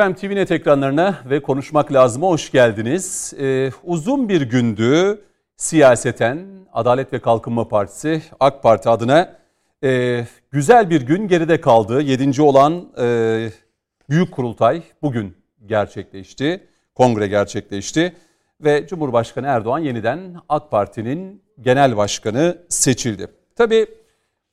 Efendim TVNet ekranlarına ve Konuşmak Lazım'a hoş geldiniz. Ee, uzun bir gündü siyaseten Adalet ve Kalkınma Partisi AK Parti adına e, güzel bir gün geride kaldı. Yedinci olan e, Büyük Kurultay bugün gerçekleşti. Kongre gerçekleşti ve Cumhurbaşkanı Erdoğan yeniden AK Parti'nin genel başkanı seçildi. Tabii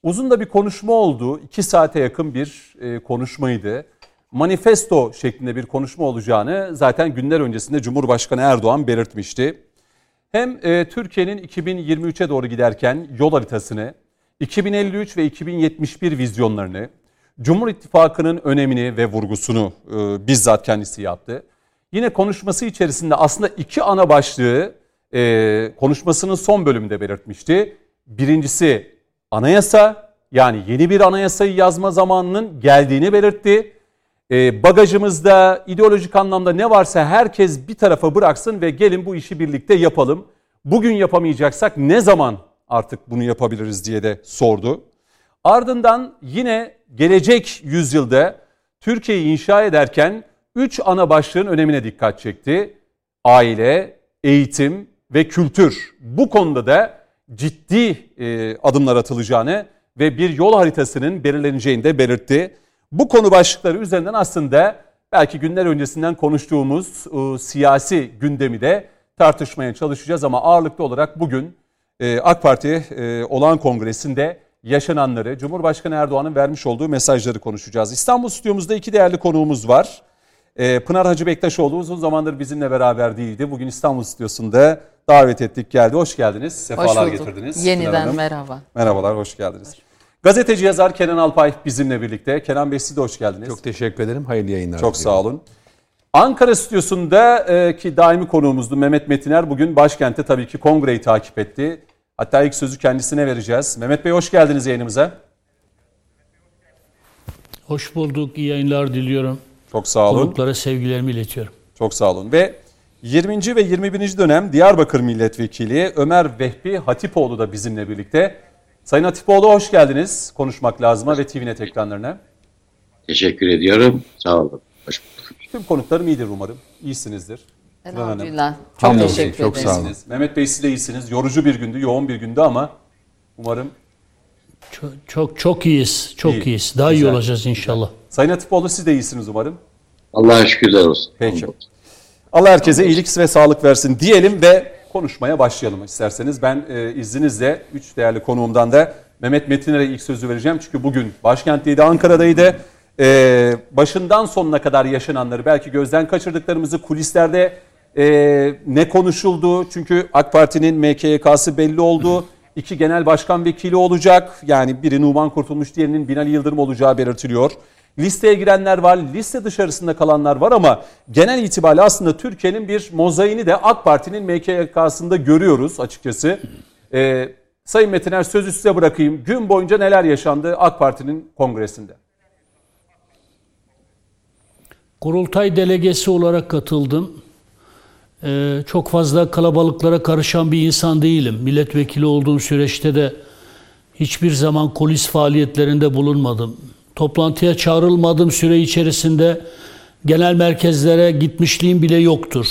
uzun da bir konuşma oldu. İki saate yakın bir e, konuşmaydı manifesto şeklinde bir konuşma olacağını zaten günler öncesinde Cumhurbaşkanı Erdoğan belirtmişti. Hem e, Türkiye'nin 2023'e doğru giderken yol haritasını, 2053 ve 2071 vizyonlarını, Cumhur İttifakı'nın önemini ve vurgusunu e, bizzat kendisi yaptı. Yine konuşması içerisinde aslında iki ana başlığı e, konuşmasının son bölümünde belirtmişti. Birincisi anayasa yani yeni bir anayasayı yazma zamanının geldiğini belirtti e, bagajımızda ideolojik anlamda ne varsa herkes bir tarafa bıraksın ve gelin bu işi birlikte yapalım. Bugün yapamayacaksak ne zaman artık bunu yapabiliriz diye de sordu. Ardından yine gelecek yüzyılda Türkiye'yi inşa ederken üç ana başlığın önemine dikkat çekti. Aile, eğitim ve kültür. Bu konuda da ciddi e, adımlar atılacağını ve bir yol haritasının belirleneceğini de belirtti. Bu konu başlıkları üzerinden aslında belki günler öncesinden konuştuğumuz e, siyasi gündemi de tartışmaya çalışacağız ama ağırlıklı olarak bugün e, AK Parti e, olağan kongresinde yaşananları, Cumhurbaşkanı Erdoğan'ın vermiş olduğu mesajları konuşacağız. İstanbul stüdyomuzda iki değerli konuğumuz var. E, Pınar Hacı Bektaşoğlu uzun zamandır bizimle beraber değildi. Bugün İstanbul stüdyosunda davet ettik geldi. Hoş geldiniz. Sefalar hoş getirdiniz. Yeniden merhaba. Merhabalar, hoş geldiniz. Hoş Gazeteci yazar Kenan Alpay bizimle birlikte. Kenan Bey siz de hoş geldiniz. Çok teşekkür ederim. Hayırlı yayınlar. Çok sağ olun. Ankara stüdyosunda e, ki daimi konuğumuzdu Mehmet Metiner bugün başkentte tabii ki kongreyi takip etti. Hatta ilk sözü kendisine vereceğiz. Mehmet Bey hoş geldiniz yayınımıza. Hoş bulduk. İyi yayınlar diliyorum. Çok sağ olun. Konuklara sevgilerimi iletiyorum. Çok sağ olun. Ve 20. ve 21. dönem Diyarbakır Milletvekili Ömer Vehbi Hatipoğlu da bizimle birlikte. Sayın Atipoğlu hoş geldiniz. Konuşmak lazıma ve TVNet ekranlarına. Teşekkür ediyorum. Sağ olun. Hoş bulduk. Tüm konuklarım iyidir umarım. İyisinizdir. Elhamdülillah. Çok teşekkür Çok sağ olun. Mehmet Bey siz de iyisiniz. Yorucu bir gündü, yoğun bir gündü ama umarım çok çok, çok iyiyiz. Çok iyi. iyiyiz. Daha Güzel. iyi olacağız inşallah. Güzel. Sayın Atipoğlu siz de iyisiniz umarım. Allah'a şükürler olsun. Peki. Allah herkese iyilik ve sağlık versin diyelim ve konuşmaya başlayalım isterseniz. Ben e, izninizle üç değerli konuğumdan da Mehmet Metiner'e ilk sözü vereceğim. Çünkü bugün başkentteydi, Ankara'daydı. E, başından sonuna kadar yaşananları belki gözden kaçırdıklarımızı kulislerde e, ne konuşuldu? Çünkü AK Parti'nin MKYK'sı belli oldu. İki genel başkan vekili olacak. Yani biri Numan Kurtulmuş, diğerinin Binali Yıldırım olacağı belirtiliyor. Listeye girenler var, liste dışarısında kalanlar var ama genel itibariyle aslında Türkiye'nin bir mozaiğini de AK Parti'nin MKYK'sında görüyoruz açıkçası. Ee, Sayın Metiner sözü size bırakayım. Gün boyunca neler yaşandı AK Parti'nin kongresinde? Kurultay delegesi olarak katıldım. Ee, çok fazla kalabalıklara karışan bir insan değilim. Milletvekili olduğum süreçte de hiçbir zaman kulis faaliyetlerinde bulunmadım toplantıya çağrılmadığım süre içerisinde genel merkezlere gitmişliğim bile yoktur.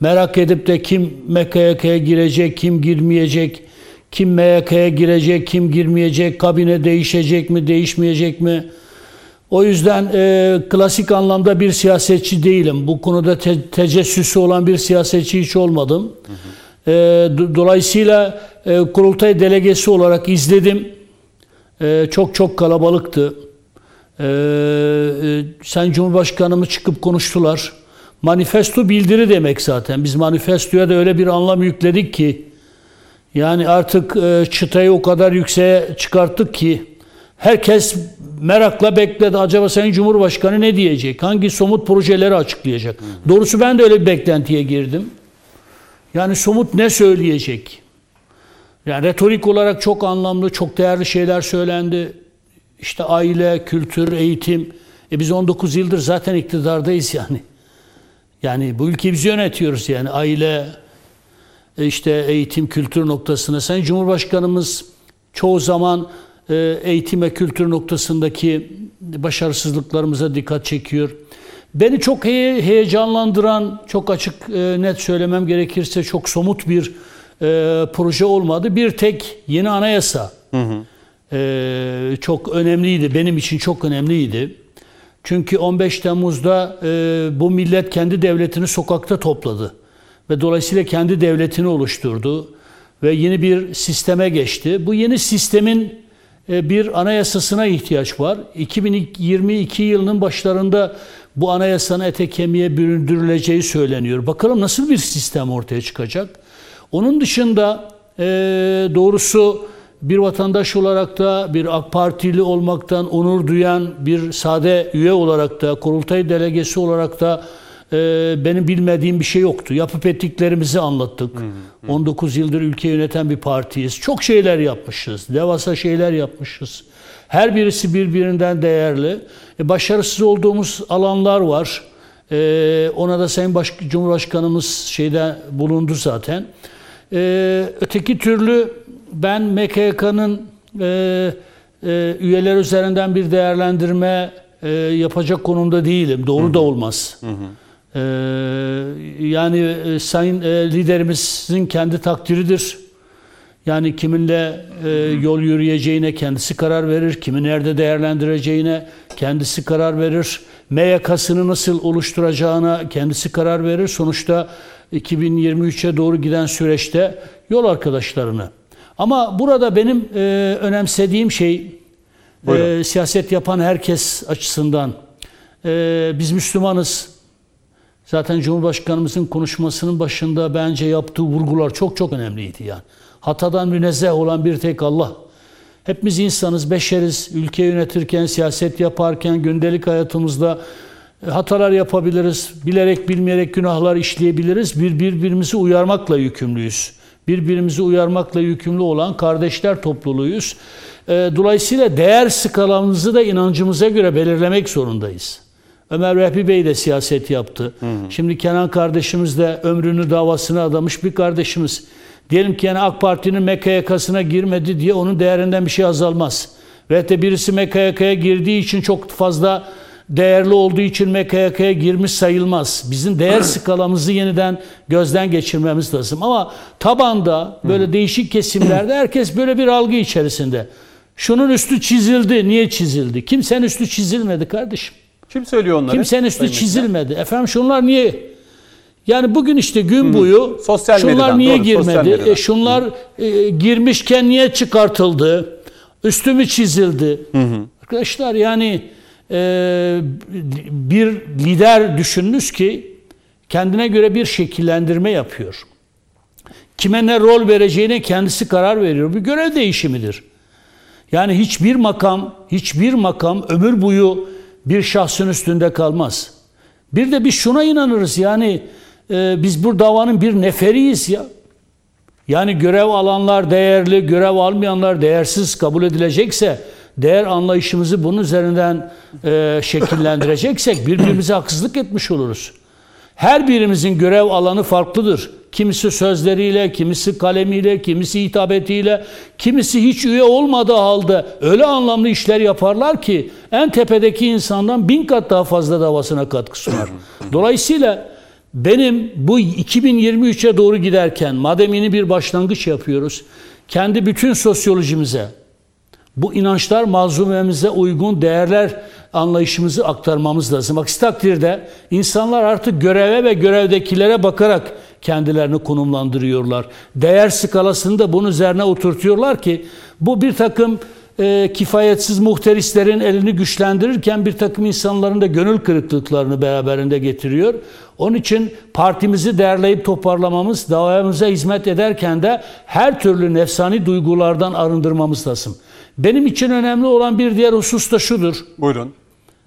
Merak edip de kim MKYK'ya girecek, kim girmeyecek, kim MYK'ya girecek, kim girmeyecek, kabine değişecek mi, değişmeyecek mi? O yüzden e, klasik anlamda bir siyasetçi değilim. Bu konuda te tecessüsü olan bir siyasetçi hiç olmadım. Hı hı. E, dolayısıyla e, kurultay delegesi olarak izledim. E, çok çok kalabalıktı. Ee, e, Sayın Cumhurbaşkanımız çıkıp konuştular. Manifesto bildiri demek zaten. Biz manifestoya da öyle bir anlam yükledik ki yani artık e, çıtayı o kadar yükseğe çıkarttık ki herkes merakla bekledi. Acaba Sayın Cumhurbaşkanı ne diyecek? Hangi somut projeleri açıklayacak? Doğrusu ben de öyle bir beklentiye girdim. Yani somut ne söyleyecek? Yani retorik olarak çok anlamlı, çok değerli şeyler söylendi. İşte aile, kültür, eğitim. E biz 19 yıldır zaten iktidardayız yani. Yani bu ülkeyi biz yönetiyoruz yani aile, e, işte eğitim, kültür noktasına. Sayın Cumhurbaşkanımız çoğu zaman eğitim ve kültür noktasındaki başarısızlıklarımıza dikkat çekiyor. Beni çok he- heyecanlandıran, çok açık e, net söylemem gerekirse çok somut bir e, proje olmadı. Bir tek yeni anayasa e, çok önemliydi. Benim için çok önemliydi. Çünkü 15 Temmuz'da e, bu millet kendi devletini sokakta topladı. Ve dolayısıyla kendi devletini oluşturdu. Ve yeni bir sisteme geçti. Bu yeni sistemin bir anayasasına ihtiyaç var. 2022 yılının başlarında bu anayasanın ete kemiğe büründürüleceği söyleniyor. Bakalım nasıl bir sistem ortaya çıkacak. Onun dışında e, doğrusu bir vatandaş olarak da bir AK Partili olmaktan onur duyan bir sade üye olarak da kurultay delegesi olarak da e, benim bilmediğim bir şey yoktu. Yapıp ettiklerimizi anlattık. 19 yıldır ülke yöneten bir partiyiz. Çok şeyler yapmışız. Devasa şeyler yapmışız. Her birisi birbirinden değerli. E, başarısız olduğumuz alanlar var. E, ona da Sayın Baş Cumhurbaşkanımız şeyde bulundu zaten. E, öteki türlü ben MKK'nın e, e, üyeler üzerinden bir değerlendirme e, yapacak konumda değilim. Doğru da olmaz. E, yani e, sayın e, liderimizin kendi takdiridir. Yani kiminle e, yol yürüyeceğine kendisi karar verir, kimi nerede değerlendireceğine kendisi karar verir. MYK'sını nasıl oluşturacağına kendisi karar verir. Sonuçta 2023'e doğru giden süreçte yol arkadaşlarını. Ama burada benim e, önemsediğim şey e, siyaset yapan herkes açısından e, biz Müslümanız. Zaten Cumhurbaşkanımızın konuşmasının başında bence yaptığı vurgular çok çok önemliydi yani. Hatadan münezzeh olan bir tek Allah. Hepimiz insanız, beşeriz. Ülke yönetirken, siyaset yaparken, gündelik hayatımızda e, hatalar yapabiliriz. Bilerek bilmeyerek günahlar işleyebiliriz. Bir birbirimizi uyarmakla yükümlüyüz. Birbirimizi uyarmakla yükümlü olan kardeşler topluluğuyuz. E, Dolayısıyla değer skalamızı da inancımıza göre belirlemek zorundayız. Ömer Vehbi Bey de siyaset yaptı. Şimdi Kenan kardeşimiz de ömrünü davasına adamış bir kardeşimiz. Diyelim ki yani AK Parti'nin MKYK'sına girmedi diye onun değerinden bir şey azalmaz. Ve de birisi MKYK'ya girdiği için çok fazla değerli olduğu için MKYK'ya girmiş sayılmaz. Bizim değer skalamızı yeniden gözden geçirmemiz lazım. Ama tabanda böyle değişik kesimlerde herkes böyle bir algı içerisinde. Şunun üstü çizildi. Niye çizildi? Kimsenin üstü çizilmedi kardeşim. Kim söylüyor onları? Kimsenin üstü Sayın çizilmedi. Efendim şunlar niye? Yani bugün işte gün boyu Sosyal şunlar medyadan, niye doğru, girmedi? E, şunlar e, girmişken niye çıkartıldı? Üstü mü çizildi? Arkadaşlar yani e, bir lider düşünmüş ki kendine göre bir şekillendirme yapıyor. Kime ne rol vereceğine kendisi karar veriyor. Bir görev değişimidir. Yani hiçbir makam, hiçbir makam ömür boyu bir şahsın üstünde kalmaz. Bir de biz şuna inanırız yani e, biz bu davanın bir neferiyiz ya. Yani görev alanlar değerli, görev almayanlar değersiz kabul edilecekse, değer anlayışımızı bunun üzerinden e, şekillendireceksek birbirimize haksızlık etmiş oluruz. Her birimizin görev alanı farklıdır. Kimisi sözleriyle, kimisi kalemiyle, kimisi hitabetiyle, kimisi hiç üye olmadığı halde öyle anlamlı işler yaparlar ki en tepedeki insandan bin kat daha fazla davasına katkı sunar. Dolayısıyla benim bu 2023'e doğru giderken madem yeni bir başlangıç yapıyoruz, kendi bütün sosyolojimize, bu inançlar malzumemize uygun değerler anlayışımızı aktarmamız lazım. Aksi takdirde insanlar artık göreve ve görevdekilere bakarak kendilerini konumlandırıyorlar. Değer skalasını da bunun üzerine oturtuyorlar ki bu bir takım e, kifayetsiz muhterislerin elini güçlendirirken bir takım insanların da gönül kırıklıklarını beraberinde getiriyor. Onun için partimizi derleyip toparlamamız, davamıza hizmet ederken de her türlü nefsani duygulardan arındırmamız lazım. Benim için önemli olan bir diğer husus da şudur. Buyurun.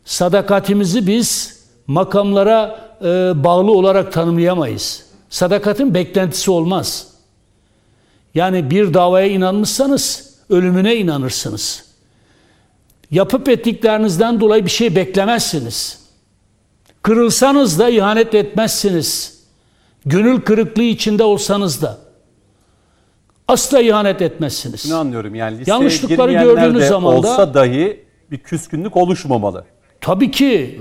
Sadakatimizi biz makamlara e, bağlı olarak tanımlayamayız. Sadakatin beklentisi olmaz. Yani bir davaya inanmışsanız ölümüne inanırsınız. Yapıp ettiklerinizden dolayı bir şey beklemezsiniz. Kırılsanız da ihanet etmezsiniz. Gönül kırıklığı içinde olsanız da. Asla ihanet etmezsiniz. Ne anlıyorum yani listeye Yanlışlıkları gördüğünüz zaman da- olsa dahi bir küskünlük oluşmamalı. Tabii ki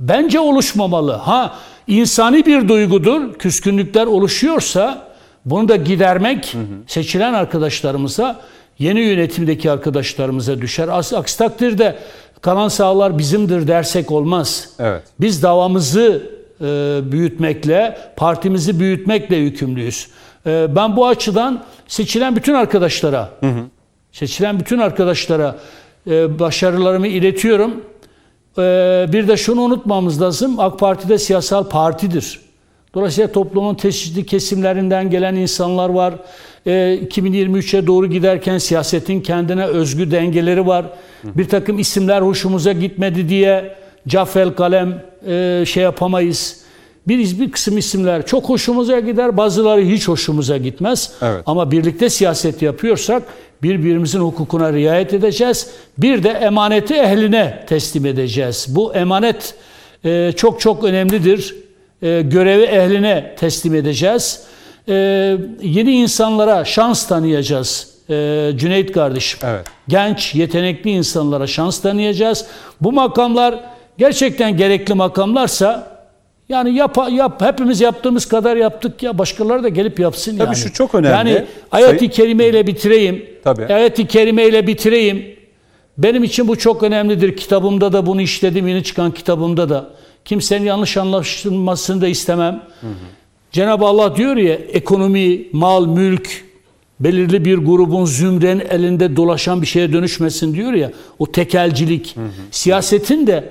Bence oluşmamalı. Ha insani bir duygudur. Küskünlükler oluşuyorsa bunu da gidermek hı hı. seçilen arkadaşlarımıza, yeni yönetimdeki arkadaşlarımıza düşer. Aksi takdirde kalan sağlar bizimdir dersek olmaz. Evet. Biz davamızı e, büyütmekle, partimizi büyütmekle yükümlüyüz. E, ben bu açıdan seçilen bütün arkadaşlara, hı hı. seçilen bütün arkadaşlara e, başarılarımı iletiyorum. E, bir de şunu unutmamız lazım, AK Parti de siyasal partidir. Dolayısıyla toplumun çeşitli kesimlerinden gelen insanlar var. E, 2023'e doğru giderken siyasetin kendine özgü dengeleri var. Bir takım isimler hoşumuza gitmedi diye cafel kalem e, şey yapamayız. Bir, bir kısım isimler çok hoşumuza gider, bazıları hiç hoşumuza gitmez. Evet. Ama birlikte siyaset yapıyorsak birbirimizin hukukuna riayet edeceğiz. Bir de emaneti ehline teslim edeceğiz. Bu emanet e, çok çok önemlidir. E, görevi ehline teslim edeceğiz. E, yeni insanlara şans tanıyacağız. E, Cüneyt kardeşim. Evet. Genç, yetenekli insanlara şans tanıyacağız. Bu makamlar gerçekten gerekli makamlarsa yani yap, yap hepimiz yaptığımız kadar yaptık ya başkaları da gelip yapsın Tabii yani. şu çok önemli. Yani ayet-i kerime ile bitireyim. Tabii. Ayet-i kerime ile bitireyim. Benim için bu çok önemlidir. Kitabımda da bunu işledim. Yeni çıkan kitabımda da. Kimsenin yanlış anlaşılmasını da istemem. Hı hı. Cenab-ı Allah diyor ya ekonomi, mal, mülk belirli bir grubun zümrenin elinde dolaşan bir şeye dönüşmesin diyor ya. O tekelcilik. Hı hı. Siyasetin de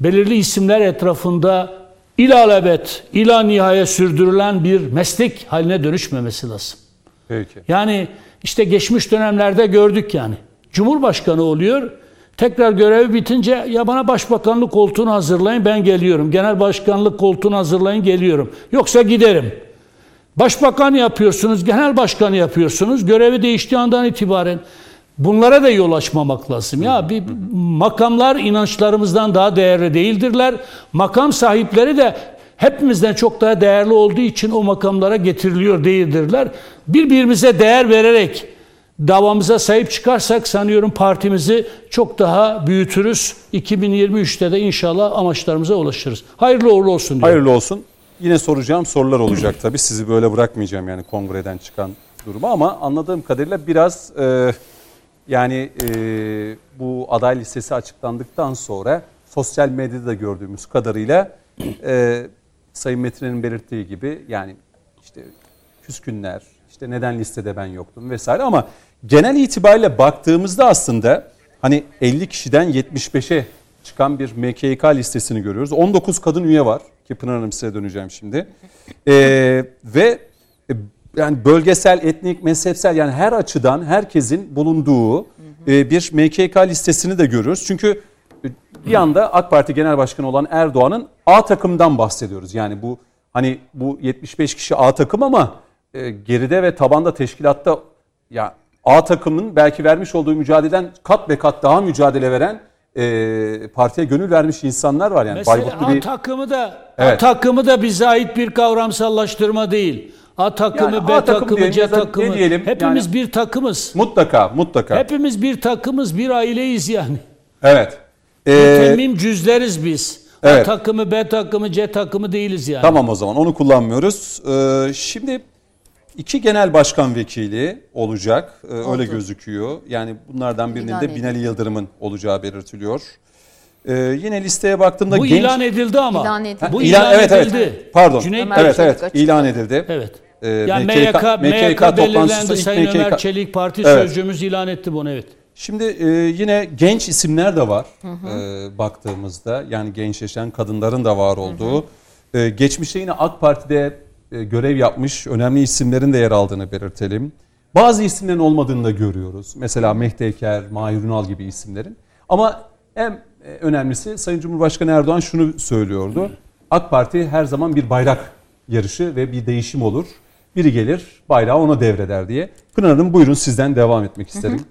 belirli isimler etrafında ilalebet, ila nihaya sürdürülen bir meslek haline dönüşmemesi lazım. Peki. Yani işte geçmiş dönemlerde gördük yani. Cumhurbaşkanı oluyor. Tekrar görevi bitince ya bana başbakanlık koltuğunu hazırlayın ben geliyorum. Genel başkanlık koltuğunu hazırlayın geliyorum. Yoksa giderim. Başbakan yapıyorsunuz, genel başkanı yapıyorsunuz. Görevi değiştiği andan itibaren bunlara da yol açmamak lazım. Ya bir makamlar inançlarımızdan daha değerli değildirler. Makam sahipleri de hepimizden çok daha değerli olduğu için o makamlara getiriliyor değildirler. Birbirimize değer vererek davamıza sahip çıkarsak sanıyorum partimizi çok daha büyütürüz. 2023'te de inşallah amaçlarımıza ulaşırız. Hayırlı uğurlu olsun diyorum. Hayırlı olsun. Yine soracağım sorular olacak tabii. Sizi böyle bırakmayacağım yani kongreden çıkan durumu ama anladığım kadarıyla biraz e, yani e, bu aday listesi açıklandıktan sonra sosyal medyada da gördüğümüz kadarıyla e, Sayın Metin'in belirttiği gibi yani işte küskünler, işte neden listede ben yoktum vesaire ama genel itibariyle baktığımızda aslında hani 50 kişiden 75'e çıkan bir MKK listesini görüyoruz. 19 kadın üye var ki Pınar Hanım size döneceğim şimdi. Ee, ve e, yani bölgesel, etnik, mezhepsel yani her açıdan herkesin bulunduğu e, bir MKK listesini de görüyoruz. Çünkü e, bir anda AK Parti Genel Başkanı olan Erdoğan'ın A takımdan bahsediyoruz. Yani bu hani bu 75 kişi A takım ama e, geride ve tabanda teşkilatta ya A takımın belki vermiş olduğu mücadeleden kat be kat daha mücadele veren e, partiye gönül vermiş insanlar var yani. Mesela A bir takımı da Evet. A takımı da bize ait bir kavramsallaştırma değil. A takımı, Yani B A takım takımı, diyelim C da ne takımı. diyelim? Hepimiz Yani- bir takımız. mutlaka mutlaka. Hepimiz bir takımız, bir aileyiz yani. Evet. Ee, Mütemmim cüzleriz biz. evet. A takımı, B takımı, C takımı değiliz yani. Tamam o zaman onu kullanmıyoruz. Ee, şimdi iki genel başkan vekili olacak. Ee, öyle gözüküyor. Yani bunlardan birinin İlan de. Binali Yıldırım'ın olacağı belirtiliyor. Ee, yine listeye baktığımda Bu genç... ilan edildi ama. İlan edildi. Bu İlan- ilan, evet, evet. edildi. Pardon. Cüneyt evet evet ilan edildi. Evet. Ee, Yani MKK MYK, MYK toplantısında belirlendi. ilk Sayın Ömer MKK Çelik Parti Evet. sözcüğümüz ilan etti bunu evet. Şimdi e, yine genç isimler de var e, baktığımızda. Yani gençleşen kadınların da var olduğu. E, geçmişte yine AK Parti'de e, görev yapmış önemli isimlerin de yer aldığını belirtelim. Bazı isimlerin olmadığını da görüyoruz. Mesela Mehdi Eker, Mahir Ünal gibi isimlerin. Ama en e, önemlisi Sayın Cumhurbaşkanı Erdoğan şunu söylüyordu. AK Parti her zaman bir bayrak yarışı ve bir değişim olur. Biri gelir bayrağı ona devreder diye. Pınar Hanım buyurun sizden devam etmek isterim.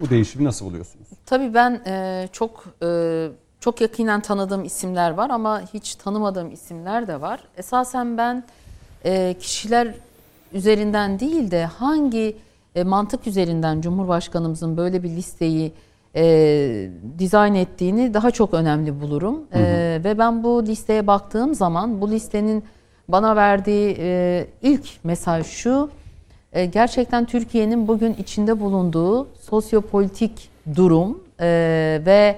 Bu değişimi nasıl buluyorsunuz? Tabii ben e, çok e, çok yakinen tanıdığım isimler var ama hiç tanımadığım isimler de var. Esasen ben e, kişiler üzerinden değil de hangi e, mantık üzerinden Cumhurbaşkanımızın böyle bir listeyi e, dizayn ettiğini daha çok önemli bulurum. E, ve ben bu listeye baktığım zaman bu listenin bana verdiği e, ilk mesaj şu. E, gerçekten Türkiye'nin bugün içinde bulunduğu sosyopolitik durum e, ve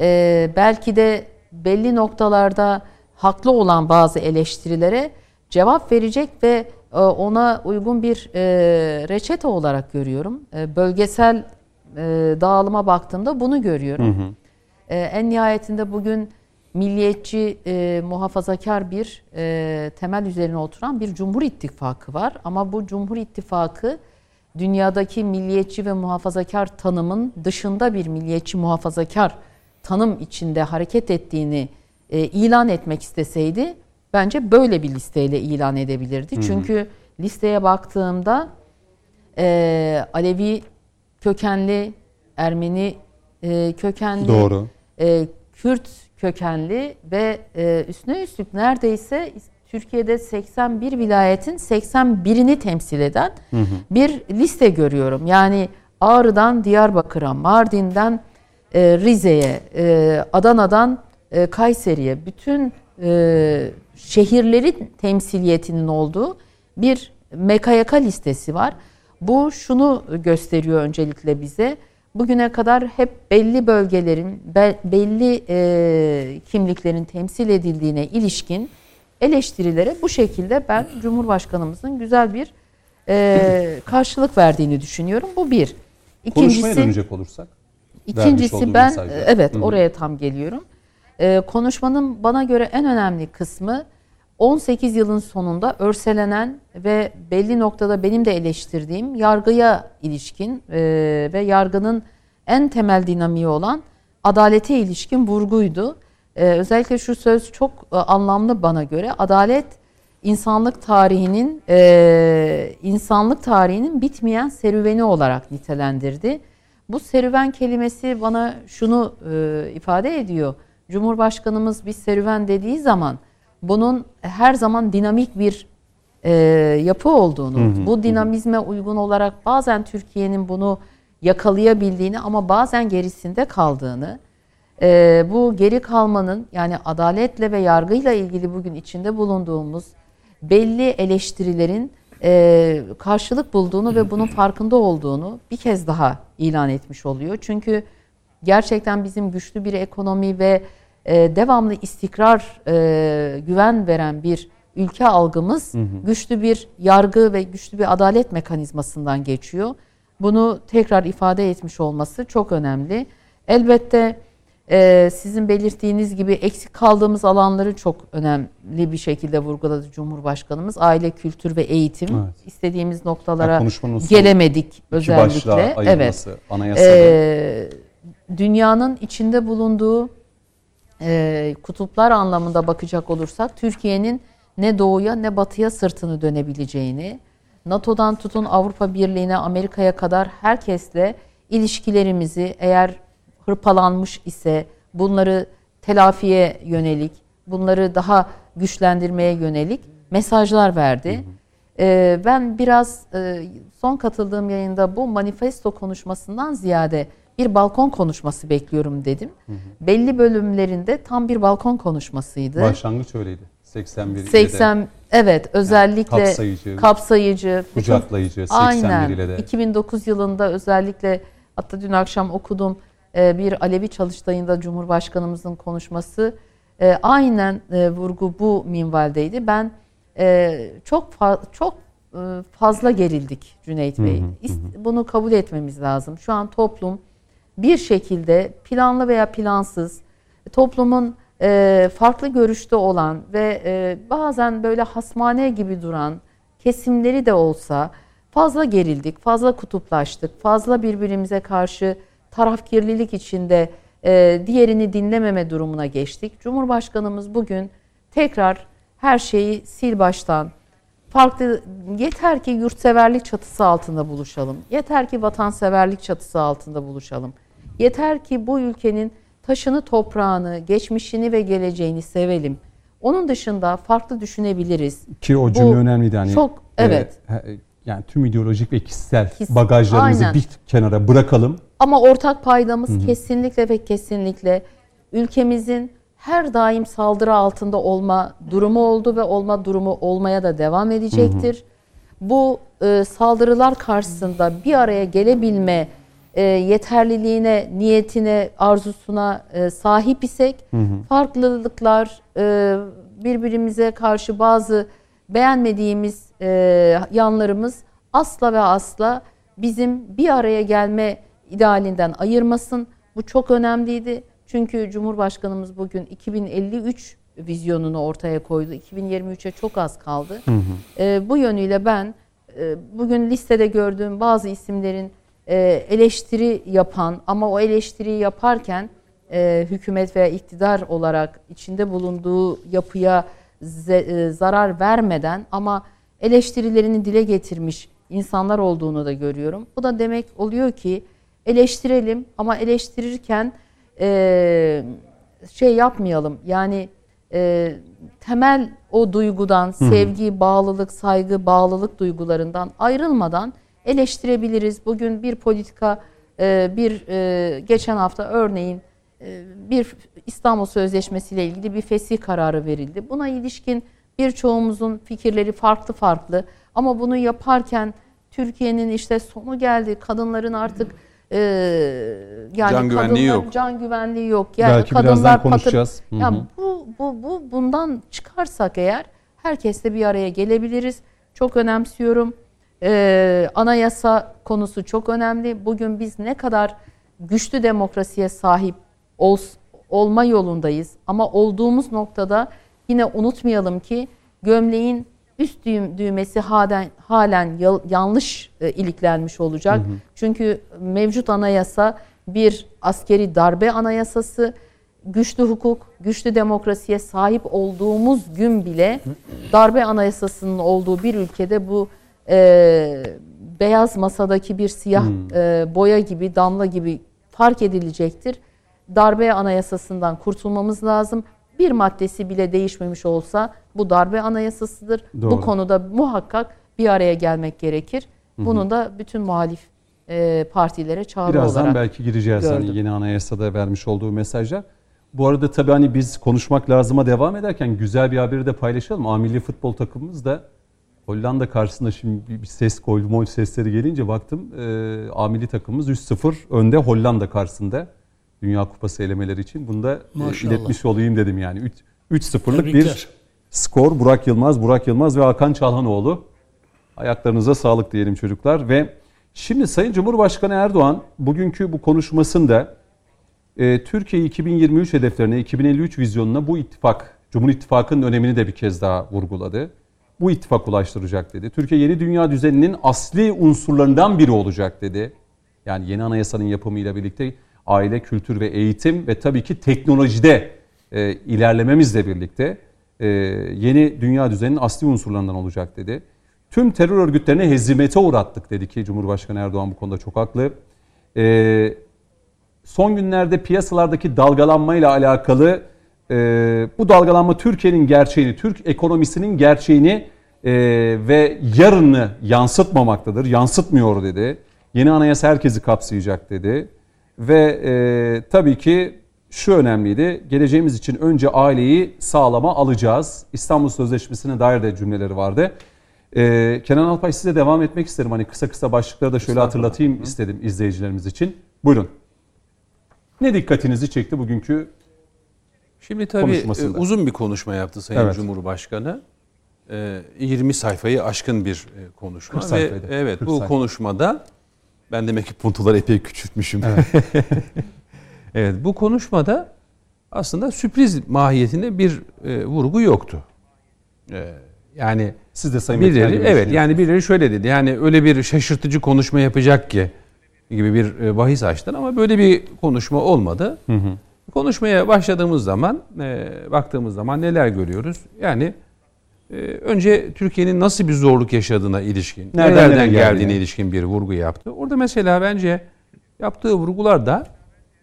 e, belki de belli noktalarda haklı olan bazı eleştirilere cevap verecek ve e, ona uygun bir e, reçete olarak görüyorum. E, bölgesel e, dağılıma baktığımda bunu görüyorum. Hı hı. E, en nihayetinde bugün milliyetçi, e, muhafazakar bir e, temel üzerine oturan bir Cumhur İttifakı var. Ama bu Cumhur İttifakı dünyadaki milliyetçi ve muhafazakar tanımın dışında bir milliyetçi muhafazakar tanım içinde hareket ettiğini e, ilan etmek isteseydi bence böyle bir listeyle ilan edebilirdi. Hı-hı. Çünkü listeye baktığımda e, Alevi kökenli, Ermeni e, kökenli, Doğru. E, Kürt kökenli ve e, üstüne üstlük neredeyse Türkiye'de 81 vilayetin 81'ini temsil eden hı hı. bir liste görüyorum. Yani Ağrı'dan Diyarbakır'a, Mardin'den e, Rize'ye, e, Adana'dan e, Kayseri'ye bütün e, şehirlerin temsiliyetinin olduğu bir MKYK listesi var. Bu şunu gösteriyor öncelikle bize. Bugüne kadar hep belli bölgelerin, belli e, kimliklerin temsil edildiğine ilişkin eleştirilere bu şekilde ben Cumhurbaşkanımızın güzel bir e, karşılık verdiğini düşünüyorum. Bu bir. İkincisi, Konuşmaya dönecek olursak. İkincisi ben mesajlar. evet Hı-hı. oraya tam geliyorum. E, konuşmanın bana göre en önemli kısmı 18 yılın sonunda örselenen ve belli noktada benim de eleştirdiğim yargıya ilişkin e, ve yargının en temel dinamiği olan adalete ilişkin vurguydu. E, özellikle şu söz çok e, anlamlı bana göre. Adalet insanlık tarihinin insanlık tarihinin bitmeyen serüveni olarak nitelendirdi. Bu serüven kelimesi bana şunu ifade ediyor. Cumhurbaşkanımız bir serüven dediği zaman bunun her zaman dinamik bir e, yapı olduğunu, hı hı, bu dinamizme hı. uygun olarak bazen Türkiye'nin bunu yakalayabildiğini ama bazen gerisinde kaldığını, e, bu geri kalmanın yani adaletle ve yargıyla ilgili bugün içinde bulunduğumuz belli eleştirilerin e, karşılık bulduğunu ve bunun farkında olduğunu bir kez daha ilan etmiş oluyor. Çünkü gerçekten bizim güçlü bir ekonomi ve e, devamlı istikrar, e, güven veren bir ülke algımız hı hı. güçlü bir yargı ve güçlü bir adalet mekanizmasından geçiyor. Bunu tekrar ifade etmiş olması çok önemli. Elbette e, sizin belirttiğiniz gibi eksik kaldığımız alanları çok önemli bir şekilde vurguladı Cumhurbaşkanımız. Aile, kültür ve eğitim. Evet. İstediğimiz noktalara yani gelemedik özellikle. Evet. Ee, dünyanın içinde bulunduğu e, kutuplar anlamında bakacak olursak Türkiye'nin ne doğuya ne batıya sırtını dönebileceğini, NATO'dan tutun Avrupa Birliği'ne, Amerika'ya kadar herkesle ilişkilerimizi eğer hırpalanmış ise bunları telafiye yönelik, bunları daha güçlendirmeye yönelik mesajlar verdi. Ee, ben biraz e, son katıldığım yayında bu manifesto konuşmasından ziyade bir balkon konuşması bekliyorum dedim. Hı hı. Belli bölümlerinde tam bir balkon konuşmasıydı. Başlangıç öyleydi. 81 80 ile de. evet özellikle yani kapsayıcı, kapsayıcı, kucaklayıcı 81 aynen, ile de. 2009 yılında özellikle hatta dün akşam okudum e, bir Alevi çalıştayında Cumhurbaşkanımızın konuşması e, aynen e, vurgu bu minvaldeydi. Ben çok çok fazla gerildik Cüneyt Bey. Hı hı, Bunu kabul etmemiz lazım. Şu an toplum bir şekilde planlı veya plansız toplumun farklı görüşte olan ve bazen böyle hasmane gibi duran kesimleri de olsa fazla gerildik, fazla kutuplaştık, fazla birbirimize karşı tarafkirlilik içinde e, diğerini dinlememe durumuna geçtik. Cumhurbaşkanımız bugün tekrar her şeyi sil baştan farklı yeter ki yurtseverlik çatısı altında buluşalım. Yeter ki vatanseverlik çatısı altında buluşalım. Yeter ki bu ülkenin taşını, toprağını, geçmişini ve geleceğini sevelim. Onun dışında farklı düşünebiliriz. Ki o cümle bu önemliydi. Hani, çok, evet. E, yani tüm ideolojik ve kişisel Kis, bagajlarımızı aynen. bir kenara bırakalım. Ama ortak paydamız Hı-hı. kesinlikle ve kesinlikle ülkemizin her daim saldırı altında olma durumu oldu ve olma durumu olmaya da devam edecektir. Hı hı. Bu e, saldırılar karşısında bir araya gelebilme e, yeterliliğine, niyetine, arzusuna e, sahip isek hı hı. farklılıklar, e, birbirimize karşı bazı beğenmediğimiz e, yanlarımız asla ve asla bizim bir araya gelme idealinden ayırmasın. Bu çok önemliydi. Çünkü Cumhurbaşkanımız bugün 2053 vizyonunu ortaya koydu. 2023'e çok az kaldı. Hı hı. E, bu yönüyle ben e, bugün listede gördüğüm bazı isimlerin e, eleştiri yapan ama o eleştiriyi yaparken e, hükümet veya iktidar olarak içinde bulunduğu yapıya ze, e, zarar vermeden ama eleştirilerini dile getirmiş insanlar olduğunu da görüyorum. Bu da demek oluyor ki eleştirelim ama eleştirirken e, şey yapmayalım. Yani e, temel o duygudan, sevgi, bağlılık, saygı, bağlılık duygularından ayrılmadan eleştirebiliriz. Bugün bir politika, e, bir e, geçen hafta örneğin e, bir İstanbul Sözleşmesi ile ilgili bir fesih kararı verildi. Buna ilişkin birçoğumuzun fikirleri farklı farklı ama bunu yaparken Türkiye'nin işte sonu geldi. Kadınların artık e, yani can güvenliği yok. Can güvenliği yok. Yani Belki kadınlar birazdan konuşacağız. Patır, yani bu, bu, bu bundan çıkarsak eğer herkesle bir araya gelebiliriz. Çok önemsiyorum. Ee, anayasa konusu çok önemli. Bugün biz ne kadar güçlü demokrasiye sahip ol, olma yolundayız. Ama olduğumuz noktada yine unutmayalım ki gömleğin üst düğüm, düğmesi halen, halen yanlış e, iliklenmiş olacak. Hı hı. Çünkü mevcut anayasa bir askeri darbe anayasası, güçlü hukuk, güçlü demokrasiye sahip olduğumuz gün bile darbe anayasasının olduğu bir ülkede bu e, beyaz masadaki bir siyah hmm. e, boya gibi, damla gibi fark edilecektir. Darbe anayasasından kurtulmamız lazım bir maddesi bile değişmemiş olsa bu darbe anayasasıdır. Doğru. Bu konuda muhakkak bir araya gelmek gerekir. Bunun da bütün muhalif e, partilere çağrı Birazdan olarak belki gireceğiz hani yeni anayasada vermiş olduğu mesajlar. Bu arada tabii hani biz konuşmak lazıma devam ederken güzel bir haberi de paylaşalım. A milli futbol takımımız da Hollanda karşısında şimdi bir ses mol sesleri gelince baktım e, A milli takımımız 3-0 önde Hollanda karşısında. Dünya Kupası elemeleri için. Bunu da e, Maşallah. iletmiş olayım dedim yani. 3-0'lık bir skor. Burak Yılmaz, Burak Yılmaz ve Hakan Çalhanoğlu. Ayaklarınıza sağlık diyelim çocuklar. Ve şimdi Sayın Cumhurbaşkanı Erdoğan bugünkü bu konuşmasında e, Türkiye 2023 hedeflerine, 2053 vizyonuna bu ittifak, Cumhur İttifakı'nın önemini de bir kez daha vurguladı. Bu ittifak ulaştıracak dedi. Türkiye yeni dünya düzeninin asli unsurlarından biri olacak dedi. Yani yeni anayasanın yapımıyla birlikte aile, kültür ve eğitim ve tabii ki teknolojide e, ilerlememizle birlikte e, yeni dünya düzeninin asli unsurlarından olacak dedi. Tüm terör örgütlerini hezimete uğrattık dedi ki Cumhurbaşkanı Erdoğan bu konuda çok haklı. E, son günlerde piyasalardaki dalgalanmayla alakalı e, bu dalgalanma Türkiye'nin gerçeğini, Türk ekonomisinin gerçeğini e, ve yarını yansıtmamaktadır, yansıtmıyor dedi. Yeni anayasa herkesi kapsayacak dedi. Ve e, tabii ki şu önemliydi. Geleceğimiz için önce aileyi sağlama alacağız. İstanbul Sözleşmesi'ne dair de cümleleri vardı. Ee, Kenan Alpay size devam etmek isterim. Hani kısa kısa başlıkları da şöyle hatırlatayım Hı. istedim izleyicilerimiz için. Buyurun. Ne dikkatinizi çekti bugünkü Şimdi tabii e, uzun bir konuşma yaptı Sayın evet. Cumhurbaşkanı. 20 e, sayfayı aşkın bir e, konuşma. 40 Ve evet bu sayfa. konuşmada ben demek ki puntoları epey küçültmüşüm. Evet. evet bu konuşmada aslında sürpriz mahiyetinde bir e, vurgu yoktu. E, yani siz de sayın birileri evet yani birileri şöyle dedi. Yani öyle bir şaşırtıcı konuşma yapacak ki gibi bir e, bahis açtın ama böyle bir konuşma olmadı. Hı hı. Konuşmaya başladığımız zaman e, baktığımız zaman neler görüyoruz? Yani ee, önce Türkiye'nin nasıl bir zorluk yaşadığına ilişkin, Nereden nelerden geldiğine yani? ilişkin bir vurgu yaptı. Orada mesela bence yaptığı vurgular da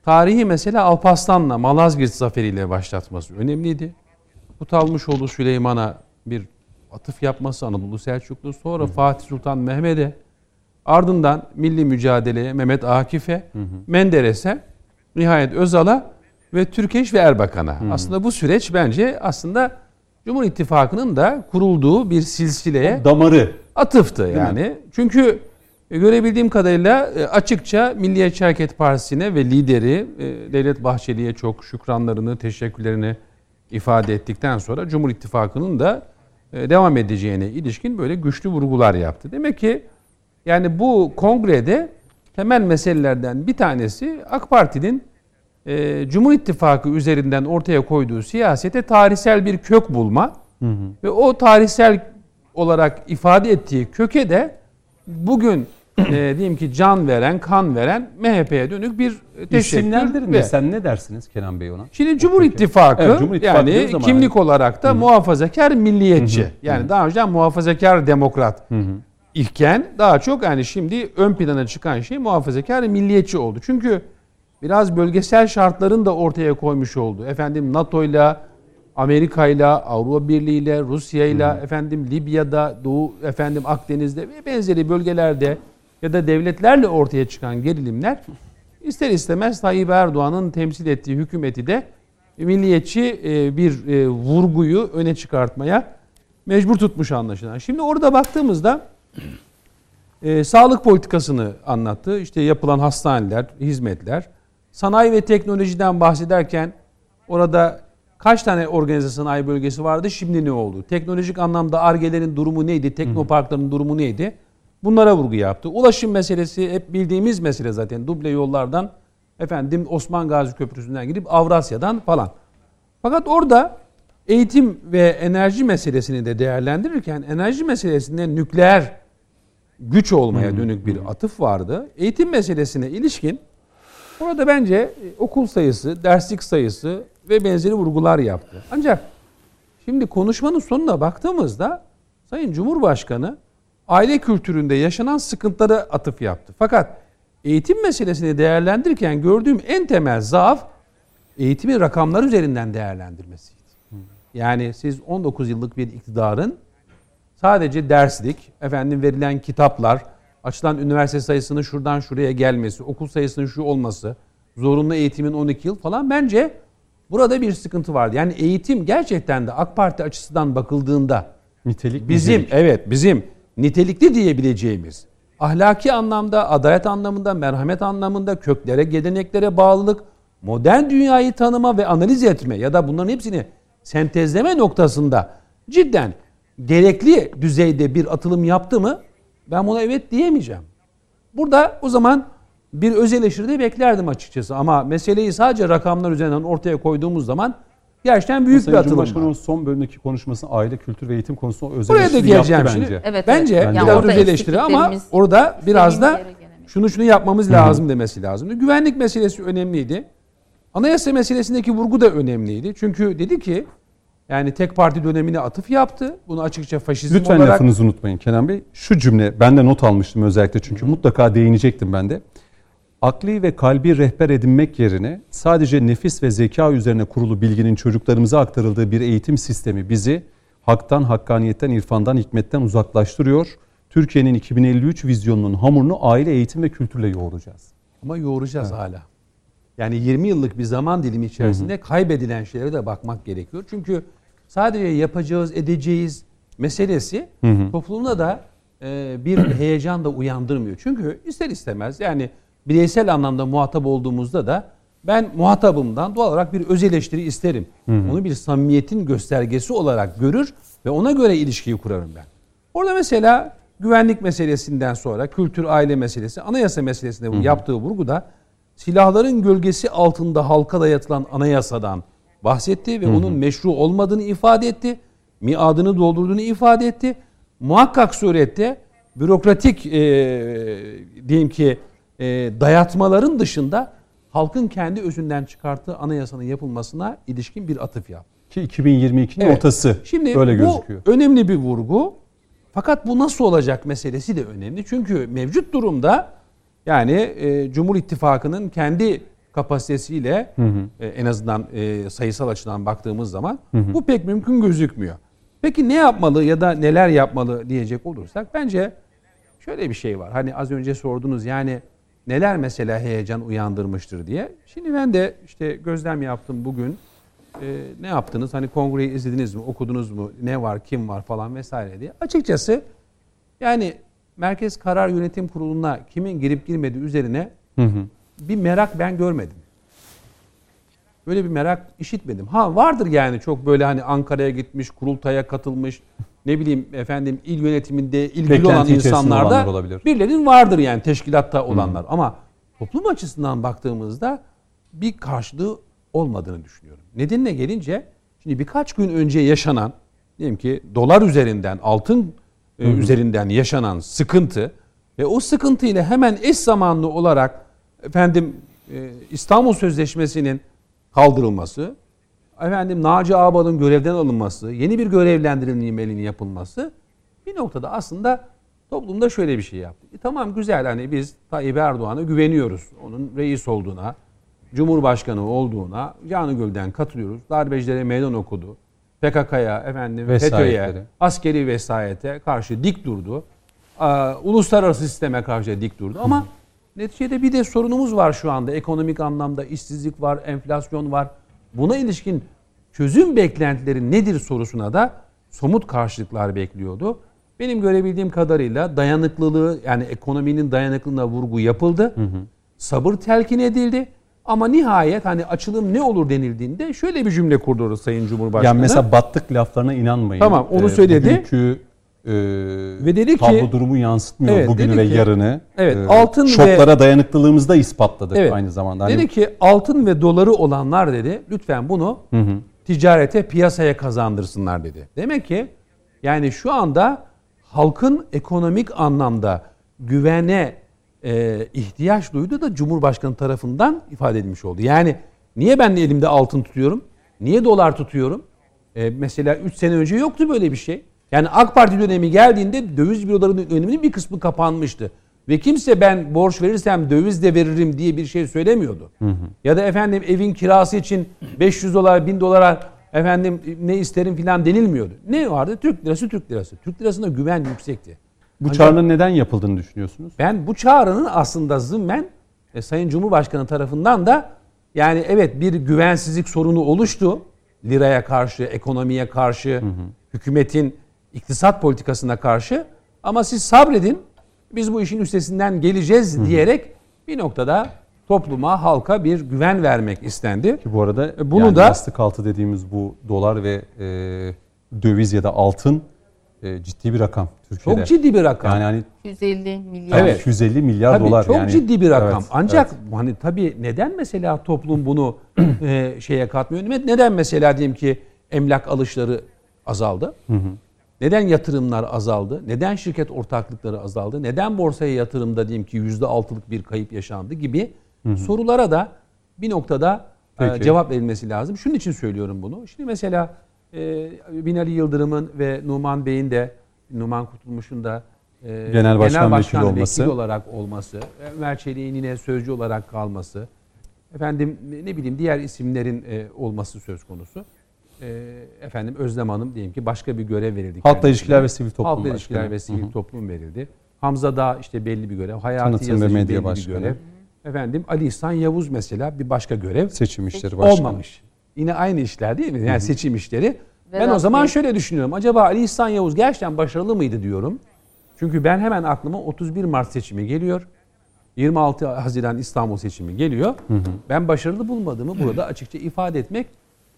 tarihi mesela Alparslan'la Malazgirt zaferiyle başlatması önemliydi. Bu Talmışoğlu Süleyman'a bir atıf yapması Anadolu Selçuklu, sonra hı hı. Fatih Sultan Mehmet'e, ardından milli mücadeleye Mehmet Akif'e, Menderes'e, nihayet Özal'a ve Türkeş ve Erbakan'a. Aslında bu süreç bence aslında Cumhur İttifakı'nın da kurulduğu bir silsileye damarı atıftı yani. Çünkü e, görebildiğim kadarıyla e, açıkça Milliyetçi Hareket Partisi'ne ve lideri e, Devlet Bahçeli'ye çok şükranlarını, teşekkürlerini ifade ettikten sonra Cumhur İttifakı'nın da devam edeceğine ilişkin böyle güçlü vurgular yaptı. Demek ki yani bu kongrede temel meselelerden bir tanesi AK Parti'nin Cumhur İttifakı üzerinden ortaya koyduğu siyasete tarihsel bir kök bulma hı hı. ve o tarihsel olarak ifade ettiği köke de bugün e, diyelim ki can veren, kan veren MHP'ye dönük bir teşekkür. Ve sen ne dersiniz Kenan Bey ona? Şimdi Cumhur İttifakı, evet, Cumhur İttifakı yani kimlik yani. olarak da Hı-hı. muhafazakar milliyetçi. Hı-hı. Yani Hı-hı. daha önce muhafazakar demokrat. Hı-hı. İlken daha çok yani şimdi ön plana çıkan şey muhafazakar milliyetçi oldu. Çünkü biraz bölgesel şartların da ortaya koymuş oldu. Efendim NATO ile Amerika ile Avrupa Birliği ile Rusya ile efendim Libya'da, Doğu efendim Akdeniz'de ve benzeri bölgelerde ya da devletlerle ortaya çıkan gerilimler ister istemez Tayyip Erdoğan'ın temsil ettiği hükümeti de milliyetçi e, bir e, vurguyu öne çıkartmaya mecbur tutmuş anlaşılan. Şimdi orada baktığımızda e, sağlık politikasını anlattı. İşte yapılan hastaneler, hizmetler. Sanayi ve teknolojiden bahsederken orada kaç tane organize sanayi bölgesi vardı, şimdi ne oldu? Teknolojik anlamda ARGE'lerin durumu neydi, teknoparkların durumu neydi? Bunlara vurgu yaptı. Ulaşım meselesi hep bildiğimiz mesele zaten. Duble yollardan efendim Osman Gazi Köprüsü'nden gidip Avrasya'dan falan. Fakat orada eğitim ve enerji meselesini de değerlendirirken enerji meselesinde nükleer güç olmaya dönük bir atıf vardı. Eğitim meselesine ilişkin orada bence e, okul sayısı, derslik sayısı ve benzeri vurgular yaptı. Ancak şimdi konuşmanın sonuna baktığımızda Sayın Cumhurbaşkanı aile kültüründe yaşanan sıkıntılara atıf yaptı. Fakat eğitim meselesini değerlendirirken gördüğüm en temel zaaf eğitimi rakamlar üzerinden değerlendirmesiydi. Yani siz 19 yıllık bir iktidarın sadece derslik, efendim verilen kitaplar, açılan üniversite sayısının şuradan şuraya gelmesi, okul sayısının şu olması, zorunlu eğitimin 12 yıl falan bence burada bir sıkıntı vardı. Yani eğitim gerçekten de AK Parti açısından bakıldığında nitelik bizim nitelik. evet bizim nitelikli diyebileceğimiz ahlaki anlamda, adalet anlamında, merhamet anlamında, köklere, geleneklere bağlılık, modern dünyayı tanıma ve analiz etme ya da bunların hepsini sentezleme noktasında cidden gerekli düzeyde bir atılım yaptı mı ben buna evet diyemeyeceğim. Burada o zaman bir öz eleştiri beklerdim açıkçası ama meseleyi sadece rakamlar üzerinden ortaya koyduğumuz zaman Gerçekten büyük Sayın bir atılım Cumhurbaşkanı'nın son bölümdeki konuşmasında aile, kültür ve eğitim konusunda özel Buraya da geleceğim şimdi. Bence. Evet, bence evet. biraz yani öz eleştiri ama orada biraz da şunu şunu yapmamız lazım demesi lazımdı. Güvenlik meselesi önemliydi. Anayasa meselesindeki vurgu da önemliydi. Çünkü dedi ki yani tek parti dönemine atıf yaptı. Bunu açıkça faşizm Lütfen olarak... Lütfen lafınızı unutmayın Kenan Bey. Şu cümle ben de not almıştım özellikle çünkü mutlaka değinecektim ben de akli ve kalbi rehber edinmek yerine sadece nefis ve zeka üzerine kurulu bilginin çocuklarımıza aktarıldığı bir eğitim sistemi bizi haktan, hakkaniyetten, irfandan, hikmetten uzaklaştırıyor. Türkiye'nin 2053 vizyonunun hamurunu aile, eğitim ve kültürle yoğuracağız. Ama yoğuracağız evet. hala. Yani 20 yıllık bir zaman dilimi içerisinde hı hı. kaybedilen şeylere de bakmak gerekiyor. Çünkü sadece yapacağız, edeceğiz meselesi hı hı. toplumda da e, bir heyecan da uyandırmıyor. Çünkü ister istemez yani bireysel anlamda muhatap olduğumuzda da ben muhatabımdan doğal olarak bir öz eleştiri isterim. Hı hı. Onu bir samimiyetin göstergesi olarak görür ve ona göre ilişkiyi kurarım ben. Orada mesela güvenlik meselesinden sonra kültür aile meselesi, anayasa meselesinde hı hı. yaptığı vurguda silahların gölgesi altında halka dayatılan anayasadan bahsetti ve hı hı. onun meşru olmadığını ifade etti. Miadını doldurduğunu ifade etti. Muhakkak surette bürokratik e, diyeyim ki e, dayatmaların dışında halkın kendi özünden çıkarttığı anayasanın yapılmasına ilişkin bir atıf yaptı. Ki 2022'nin evet. ortası Şimdi böyle bu gözüküyor. önemli bir vurgu. Fakat bu nasıl olacak meselesi de önemli. Çünkü mevcut durumda yani e, Cumhur İttifakı'nın kendi kapasitesiyle hı hı. E, en azından e, sayısal açıdan baktığımız zaman hı hı. bu pek mümkün gözükmüyor. Peki ne yapmalı ya da neler yapmalı diyecek olursak bence şöyle bir şey var. Hani az önce sordunuz yani neler mesela heyecan uyandırmıştır diye. Şimdi ben de işte gözlem yaptım bugün. Ee, ne yaptınız? Hani kongreyi izlediniz mi? Okudunuz mu? Ne var? Kim var falan vesaire diye. Açıkçası yani Merkez Karar Yönetim Kurulu'na kimin girip girmediği üzerine hı hı. Bir merak ben görmedim. Böyle bir merak işitmedim. Ha vardır yani çok böyle hani Ankara'ya gitmiş, kurultaya katılmış, ne bileyim efendim il yönetiminde ilgili Beklenti olan insanlarda olabilir. birilerinin vardır yani teşkilatta olanlar. Hmm. Ama toplum açısından baktığımızda bir karşılığı olmadığını düşünüyorum. Nedenine gelince şimdi birkaç gün önce yaşanan diyelim ki dolar üzerinden altın e, üzerinden yaşanan sıkıntı ve o sıkıntı ile hemen eş zamanlı olarak efendim e, İstanbul Sözleşmesi'nin kaldırılması, efendim Naci Ağbal'ın görevden alınması, yeni bir görevlendirilmenin yapılması bir noktada aslında toplumda şöyle bir şey yaptı. E, tamam güzel hani biz Tayyip Erdoğan'a güveniyoruz. Onun reis olduğuna, Cumhurbaşkanı olduğuna canı gölden katılıyoruz. Darbecilere meydan okudu. PKK'ya, efendim FETÖ'ye, askeri vesayete karşı dik durdu. Ee, uluslararası sisteme karşı dik durdu. Ama neticede bir de sorunumuz var şu anda. Ekonomik anlamda işsizlik var, enflasyon var. Buna ilişkin çözüm beklentileri nedir sorusuna da somut karşılıklar bekliyordu. Benim görebildiğim kadarıyla dayanıklılığı yani ekonominin dayanıklılığına vurgu yapıldı. Hı hı. Sabır telkin edildi. Ama nihayet hani açılım ne olur denildiğinde şöyle bir cümle kurdu Sayın Cumhurbaşkanı. Yani mesela battık laflarına inanmayın. Tamam onu ee, söyledi. Bugünkü e, ve dedi ki tablo durumu yansıtmıyor evet, bugünü ve ki, yarını. Evet, e, altın şoklara ve, dayanıklılığımızı da ispatladık evet, aynı zamanda. Hani, dedi ki altın ve doları olanlar dedi lütfen bunu hı hı. ticarete, piyasaya kazandırsınlar dedi. Demek ki yani şu anda halkın ekonomik anlamda güvene e, ihtiyaç duydu da Cumhurbaşkanı tarafından ifade edilmiş oldu. Yani niye ben elimde altın tutuyorum? Niye dolar tutuyorum? E, mesela 3 sene önce yoktu böyle bir şey. Yani AK Parti dönemi geldiğinde döviz bürolarının öneminin bir kısmı kapanmıştı. Ve kimse ben borç verirsem döviz de veririm diye bir şey söylemiyordu. Hı hı. Ya da efendim evin kirası için 500 dolar 1000 dolara efendim ne isterim filan denilmiyordu. Ne vardı? Türk lirası Türk lirası. Türk lirasında güven yüksekti. Bu Ancak, çağrının neden yapıldığını düşünüyorsunuz? Ben bu çağrının aslında zımmen e, Sayın Cumhurbaşkanı tarafından da yani evet bir güvensizlik sorunu oluştu. Liraya karşı, ekonomiye karşı, hı hı. hükümetin iktisat politikasına karşı. Ama siz sabredin biz bu işin üstesinden geleceğiz diyerek bir noktada topluma, halka bir güven vermek istendi. Ki bu arada e, bunu yani da yastık altı dediğimiz bu dolar ve e, döviz ya da altın e, ciddi bir rakam Türkiye'de. Çok ciddi bir rakam. Yani hani 150 milyar. Evet. 250 milyar tabii, dolar çok yani. ciddi bir rakam. Evet, Ancak evet. hani tabii neden mesela toplum bunu e, şeye katmıyor? Neden mesela diyelim ki emlak alışları azaldı? Hı hı. Neden yatırımlar azaldı? Neden şirket ortaklıkları azaldı? Neden borsaya yatırımda diyelim ki %6'lık bir kayıp yaşandı gibi hı hı. sorulara da bir noktada e, cevap verilmesi lazım. Şunun için söylüyorum bunu. Şimdi mesela e, Binali Yıldırım'ın ve Numan Bey'in de Numan Kurtulmuş'un da e, genel başkan, genel başkan vekili, olması. vekili olarak olması, Ömer Çelik'in yine sözcü olarak kalması, efendim ne bileyim diğer isimlerin e, olması söz konusu. E, efendim Özlem Hanım diyelim ki başka bir görev verildi. Halkla ilişkiler ve sivil toplum Halkla ilişkiler ve sivil Hı-hı. toplum verildi. Hamza da işte belli bir görev. Hayati Tanıtım ve medya belli başkanı. bir görev. Efendim Ali İhsan Yavuz mesela bir başka görev. Seçim işleri başkanı. Olmamış. Yine aynı işler değil mi? Yani Hı-hı. seçim işleri. Ben o zaman şöyle düşünüyorum. Acaba Ali İhsan Yavuz gerçekten başarılı mıydı diyorum. Çünkü ben hemen aklıma 31 Mart seçimi geliyor. 26 Haziran İstanbul seçimi geliyor. Hı hı. Ben başarılı bulmadığımı burada açıkça ifade etmek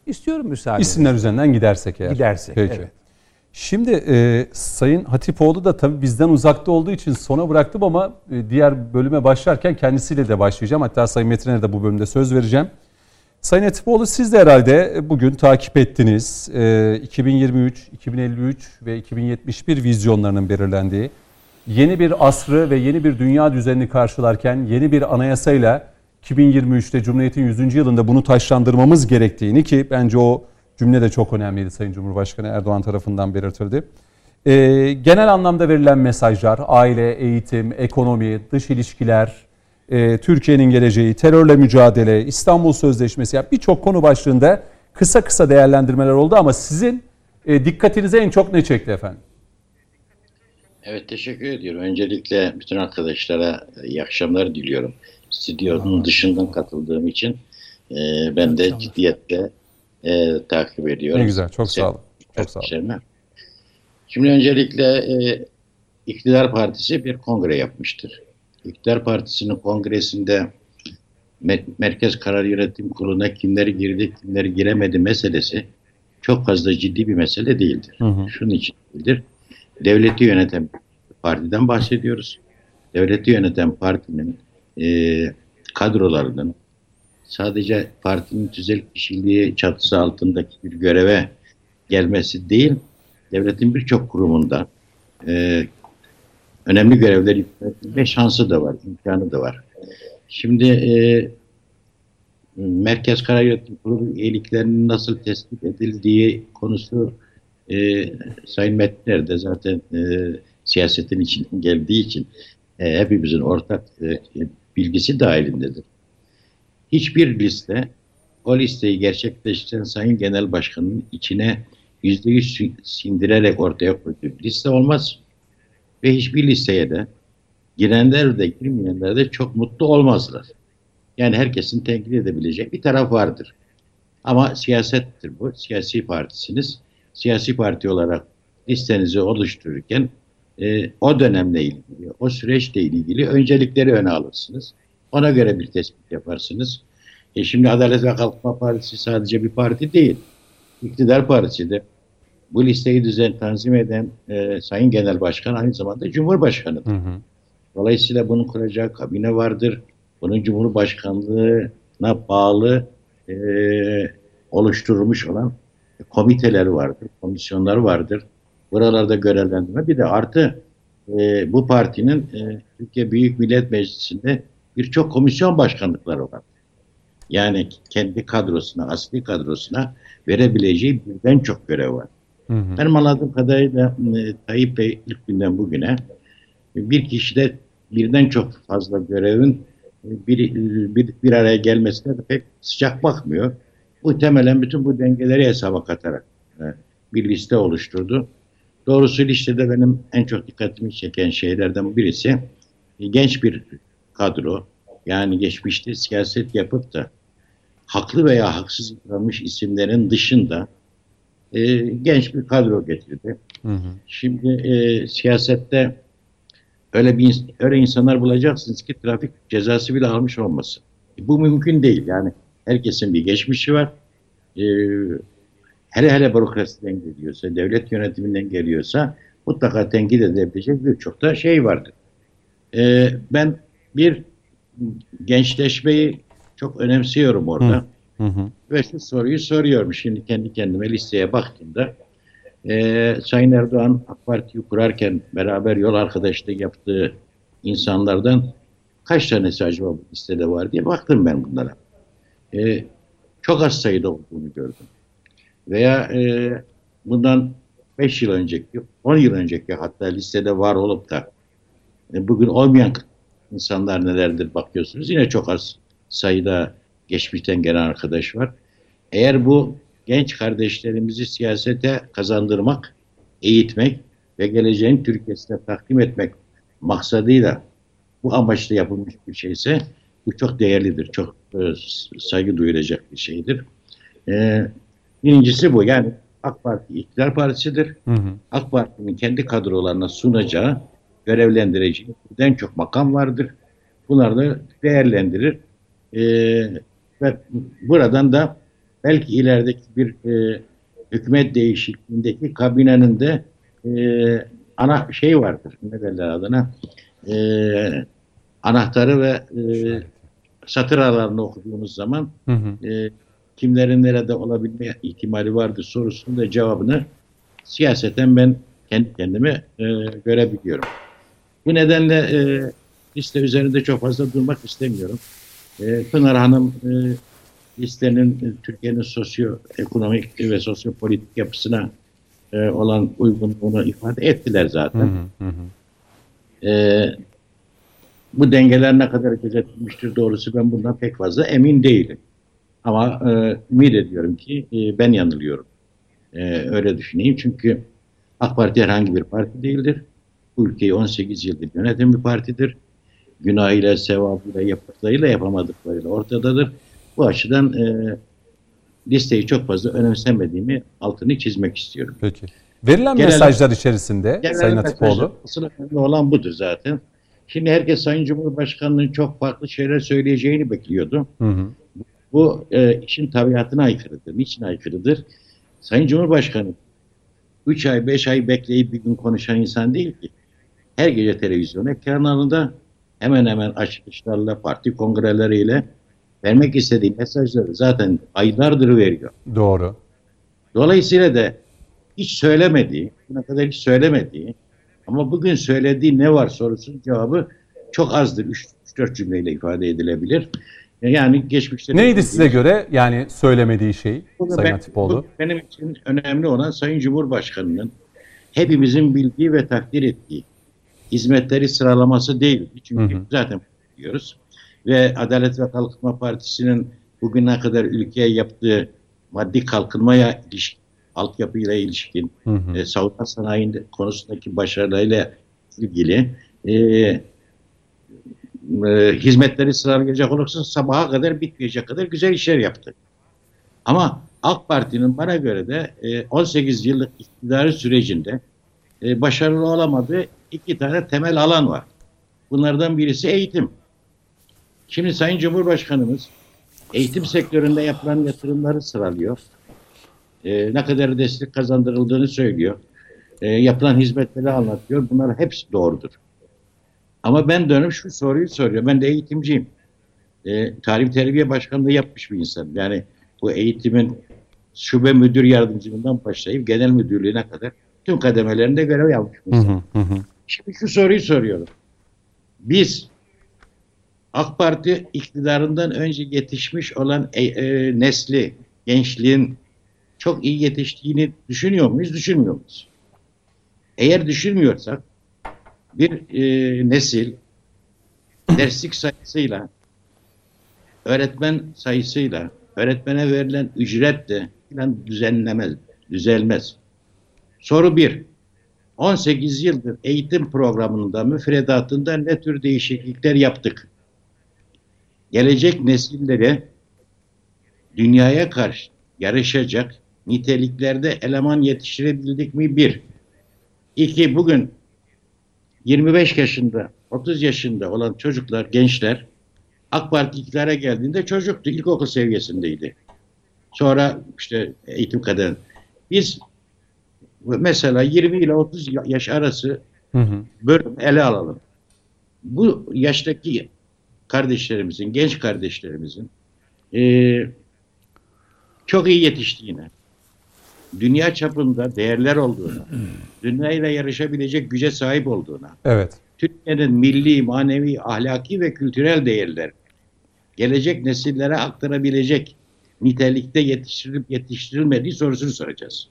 istiyorum müsaade. İsimler üzerinden gidersek eğer. Gidersek Peki. evet. Şimdi e, Sayın Hatipoğlu da tabii bizden uzakta olduğu için sona bıraktım ama e, diğer bölüme başlarken kendisiyle de başlayacağım. Hatta Sayın Metin'e de bu bölümde söz vereceğim. Sayın Etipoğlu siz de herhalde bugün takip ettiniz. 2023, ee, 2053 ve 2071 vizyonlarının belirlendiği yeni bir asrı ve yeni bir dünya düzenini karşılarken yeni bir anayasayla 2023'te Cumhuriyet'in 100. yılında bunu taşlandırmamız gerektiğini ki bence o cümle de çok önemliydi Sayın Cumhurbaşkanı Erdoğan tarafından belirtildi. Ee, genel anlamda verilen mesajlar, aile, eğitim, ekonomi, dış ilişkiler, e, Türkiye'nin geleceği, terörle mücadele, İstanbul Sözleşmesi yani birçok konu başlığında kısa kısa değerlendirmeler oldu ama sizin E, dikkatinize en çok ne çekti efendim? Evet teşekkür ediyorum. Öncelikle bütün arkadaşlara iyi akşamlar diliyorum. Stüdyonun dışından katıldığım için e, ben de ciddiyetle e, takip ediyorum. Ne güzel, çok sağ olun. Çok sağ olun. Şimdi öncelikle e, İktidar Partisi bir kongre yapmıştır. İktidar Partisi'nin kongresinde Merkez Karar Yönetim Kurulu'na kimler girdi, kimler giremedi meselesi çok fazla ciddi bir mesele değildir. Hı hı. Şunun için değildir. Devleti yöneten partiden bahsediyoruz. Devleti yöneten partinin e, kadrolarının sadece partinin tüzel kişiliği çatısı altındaki bir göreve gelmesi değil, devletin birçok kurumunda e, önemli görevler yüklenme şansı da var, imkanı da var. Şimdi e, Merkez Karar Yönetim Kurulu üyeliklerinin nasıl tespit edildiği konusu e, Sayın Metner de zaten e, siyasetin içinden geldiği için e, hepimizin ortak e, bilgisi dahilindedir. Hiçbir liste o listeyi gerçekleştiren Sayın Genel Başkan'ın içine yüzde yüz sindirerek ortaya koyduğu liste olmaz. Ve hiçbir listeye de girenler de girmeyenler de çok mutlu olmazlar. Yani herkesin tenkit edebileceği bir taraf vardır. Ama siyasettir bu. Siyasi partisiniz. Siyasi parti olarak listenizi oluştururken e, o dönemle ilgili, o süreçle ilgili öncelikleri öne alırsınız. Ona göre bir tespit yaparsınız. E şimdi Adalet ve Kalkınma Partisi sadece bir parti değil. İktidar Partisi de bu listeyi düzen tanzim eden e, Sayın Genel Başkan aynı zamanda Cumhurbaşkanıdır. Hı hı. Dolayısıyla bunun kuracağı kabine vardır. Bunun Cumhurbaşkanlığına bağlı e, oluşturulmuş olan komiteler vardır, komisyonlar vardır. Buralarda görevlendirme. Bir de artı e, bu partinin e, Türkiye Büyük Millet Meclisi'nde birçok komisyon başkanlıkları var. Yani kendi kadrosuna, asli kadrosuna verebileceği birden çok görev var. Hı hı. Benim anladığım kadarıyla e, Tayyip Bey ilk günden bugüne bir kişide birden çok fazla görevin bir, bir, bir araya gelmesine de pek sıcak bakmıyor. Muhtemelen bütün bu dengeleri hesaba katarak e, bir liste oluşturdu. Doğrusu listede benim en çok dikkatimi çeken şeylerden birisi e, genç bir kadro. Yani geçmişte siyaset yapıp da haklı veya haksız yıpranmış isimlerin dışında e, genç bir kadro getirdi. Hı hı. Şimdi e, siyasette öyle bir öyle insanlar bulacaksınız ki trafik cezası bile almış olmasın. Bu mümkün değil. Yani herkesin bir geçmişi var. E, hele hele bürokrasiden geliyorsa, devlet yönetiminden geliyorsa mutlaka tenkit edebilecek birçok da şey vardır. E, ben bir gençleşmeyi çok önemsiyorum orada. Hı hı. Ve şu soruyu soruyorum şimdi kendi kendime listeye baktığımda. E, Sayın Erdoğan AK Parti'yi kurarken beraber yol arkadaşlığı yaptığı insanlardan kaç tanesi acaba bu listede var diye baktım ben bunlara. E, çok az sayıda olduğunu gördüm. Veya e, bundan 5 yıl önceki, 10 yıl önceki hatta listede var olup da e, bugün olmayan insanlar nelerdir bakıyorsunuz. Yine çok az sayıda geçmişten gelen arkadaş var. Eğer bu genç kardeşlerimizi siyasete kazandırmak, eğitmek ve geleceğin Türkiye'sine takdim etmek maksadıyla bu amaçla yapılmış bir şeyse bu çok değerlidir, çok e, saygı duyulacak bir şeydir. E, birincisi bu. Yani AK Parti iktidar partisidir. Hı hı. AK Parti'nin kendi kadrolarına sunacağı, görevlendireceği birden çok makam vardır. Bunları da değerlendirir. E, ve buradan da belki ilerideki bir e, hükümet değişikliğindeki kabinenin de e, ana şey vardır. Ne derler adına? E, anahtarı ve e, satır aralarını okuduğumuz zaman hı hı. E, kimlerin nerede olabilme ihtimali vardır sorusunun da cevabını siyaseten ben kendi kendime e, görebiliyorum. Bu nedenle e, liste üzerinde çok fazla durmak istemiyorum. E, Pınar Hanım e, listenin e, Türkiye'nin sosyoekonomik ve sosyopolitik yapısına e, olan uygunluğunu ifade ettiler zaten. Hı hı hı. E, bu dengeler ne kadar gözetilmiştir doğrusu ben bundan pek fazla emin değilim. Ama e, ümit ediyorum ki e, ben yanılıyorum. e, öyle düşüneyim. Çünkü AK Parti herhangi bir parti değildir. Bu ülkeyi 18 yıldır yöneten bir partidir. Günahıyla, sevabıyla, yaptıklarıyla yapamadıklarıyla ortadadır. Bu açıdan e, listeyi çok fazla önemsemediğimi altını çizmek istiyorum. Peki. Verilen genel, mesajlar içerisinde genel Sayın Atipoğlu. Asıl önemli olan budur zaten. Şimdi herkes Sayın Cumhurbaşkanı'nın çok farklı şeyler söyleyeceğini bekliyordu. Hı hı. Bu e, işin tabiatına aykırıdır. Niçin aykırıdır? Sayın Cumhurbaşkanı 3 ay 5 ay bekleyip bir gün konuşan insan değil ki. Her gece televizyon ekranlarında hemen hemen açılışlarla, parti kongreleriyle vermek istediği mesajları zaten aylardır veriyor. Doğru. Dolayısıyla da hiç söylemediği, buna kadar hiç söylemediği ama bugün söylediği ne var sorusunun cevabı çok azdır. 3-4 cümleyle ifade edilebilir. Yani geçmişte... Neydi size göre yani söylemediği şey Sayın ben, Atipoğlu? Benim için önemli olan Sayın Cumhurbaşkanı'nın hepimizin bildiği ve takdir ettiği hizmetleri sıralaması değil. Çünkü hı hı. zaten biliyoruz. Ve Adalet ve Kalkınma Partisi'nin bugüne kadar ülkeye yaptığı maddi kalkınmaya ilişkin, altyapıyla ilişkin, hı hı. E, savunma sanayinin konusundaki başarılarıyla ilgili e, e, hizmetleri sıralayacak olursa sabaha kadar bitmeyecek kadar güzel işler yaptı. Ama AK Parti'nin bana göre de e, 18 yıllık iktidarı sürecinde e, başarılı olamadığı iki tane temel alan var. Bunlardan birisi eğitim. Şimdi Sayın Cumhurbaşkanımız eğitim sektöründe yapılan yatırımları sıralıyor. E, ne kadar destek kazandırıldığını söylüyor. E, yapılan hizmetleri anlatıyor. Bunlar hepsi doğrudur. Ama ben dönüp şu soruyu soruyorum. Ben de eğitimciyim. E, Tarih Terbiye Başkanlığı yapmış bir insan. Yani bu eğitimin şube müdür yardımcılığından başlayıp genel müdürlüğüne kadar tüm kademelerinde görev yapmış bir insan. Hı hı hı. Şimdi şu soruyu soruyorum. Biz AK Parti iktidarından önce yetişmiş olan e, e, nesli, gençliğin çok iyi yetiştiğini düşünüyor muyuz, düşünmüyor muyuz? Eğer düşünmüyorsak bir e, nesil derslik sayısıyla, öğretmen sayısıyla, öğretmene verilen ücret de falan düzenlemez, düzelmez. Soru bir, 18 yıldır eğitim programında, müfredatında ne tür değişiklikler yaptık? Gelecek nesillere dünyaya karşı yarışacak niteliklerde eleman yetiştirebildik mi? Bir. İki, bugün 25 yaşında, 30 yaşında olan çocuklar, gençler AK Parti iktidara geldiğinde çocuktu, ilkokul seviyesindeydi. Sonra işte eğitim kadın. Biz mesela 20 ile 30 yaş arası hı hı. bölüm ele alalım. Bu yaştaki kardeşlerimizin, genç kardeşlerimizin e, çok iyi yetiştiğine, dünya çapında değerler olduğuna, dünyayla yarışabilecek güce sahip olduğuna, evet. Türkiye'nin milli, manevi, ahlaki ve kültürel değerler gelecek nesillere aktarabilecek nitelikte yetiştirilip yetiştirilmediği sorusunu soracağız.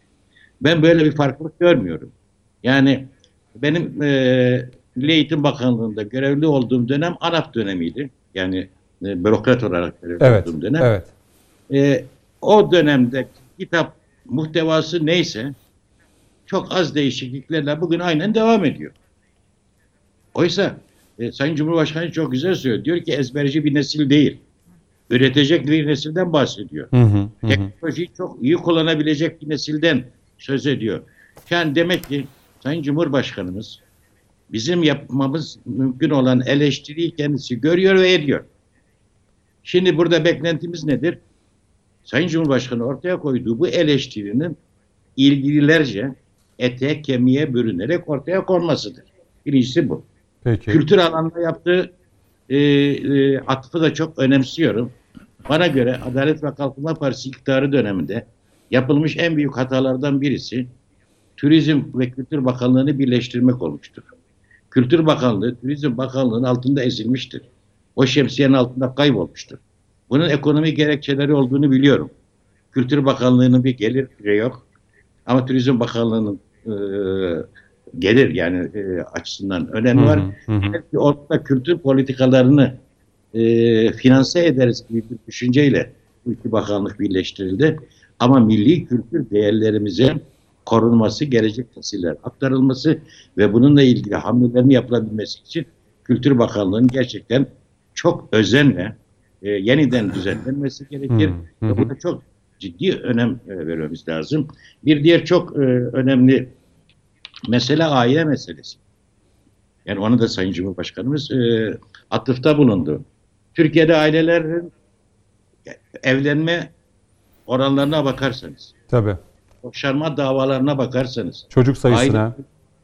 Ben böyle bir farklılık görmüyorum. Yani benim e, Milli Eğitim Bakanlığı'nda görevli olduğum dönem ANAP dönemiydi. Yani e, bürokrat olarak görevli evet, olduğum dönem. Evet. E, o dönemde kitap muhtevası neyse çok az değişikliklerle bugün aynen devam ediyor. Oysa e, Sayın Cumhurbaşkanı çok güzel söylüyor. Diyor ki ezberci bir nesil değil. Üretecek bir nesilden bahsediyor. Hı hı, hı. Teknolojiyi çok iyi kullanabilecek bir nesilden söz ediyor. Yani demek ki Sayın Cumhurbaşkanımız bizim yapmamız mümkün olan eleştiriyi kendisi görüyor ve ediyor. Şimdi burada beklentimiz nedir? Sayın Cumhurbaşkanı ortaya koyduğu bu eleştirinin ilgililerce ete kemiğe bürünerek ortaya konmasıdır. Birincisi bu. Peki. Kültür alanında yaptığı e, e, atıfı da çok önemsiyorum. Bana göre Adalet ve Kalkınma Partisi iktidarı döneminde yapılmış en büyük hatalardan birisi Turizm ve Kültür Bakanlığı'nı birleştirmek olmuştur. Kültür Bakanlığı, Turizm Bakanlığı'nın altında ezilmiştir. O şemsiyenin altında kaybolmuştur. Bunun ekonomik gerekçeleri olduğunu biliyorum. Kültür Bakanlığı'nın bir gelir yok. Ama Turizm Bakanlığı'nın e, gelir yani e, açısından önemi var. Hı hı. Kültür politikalarını e, finanse ederiz gibi bir düşünceyle bu iki bakanlık birleştirildi. Ama milli kültür değerlerimizin korunması, gelecek nesiller aktarılması ve bununla ilgili hamlelerin yapılabilmesi için Kültür Bakanlığı'nın gerçekten çok özenle e, yeniden düzenlenmesi gerekir. Hmm. Ve buna çok ciddi önem e, vermemiz lazım. Bir diğer çok e, önemli mesele aile meselesi. Yani onu da Sayın Cumhurbaşkanımız e, atıfta bulundu. Türkiye'de ailelerin evlenme oranlarına bakarsanız. Tabii. Boşanma davalarına bakarsanız. Çocuk sayısına. Aile,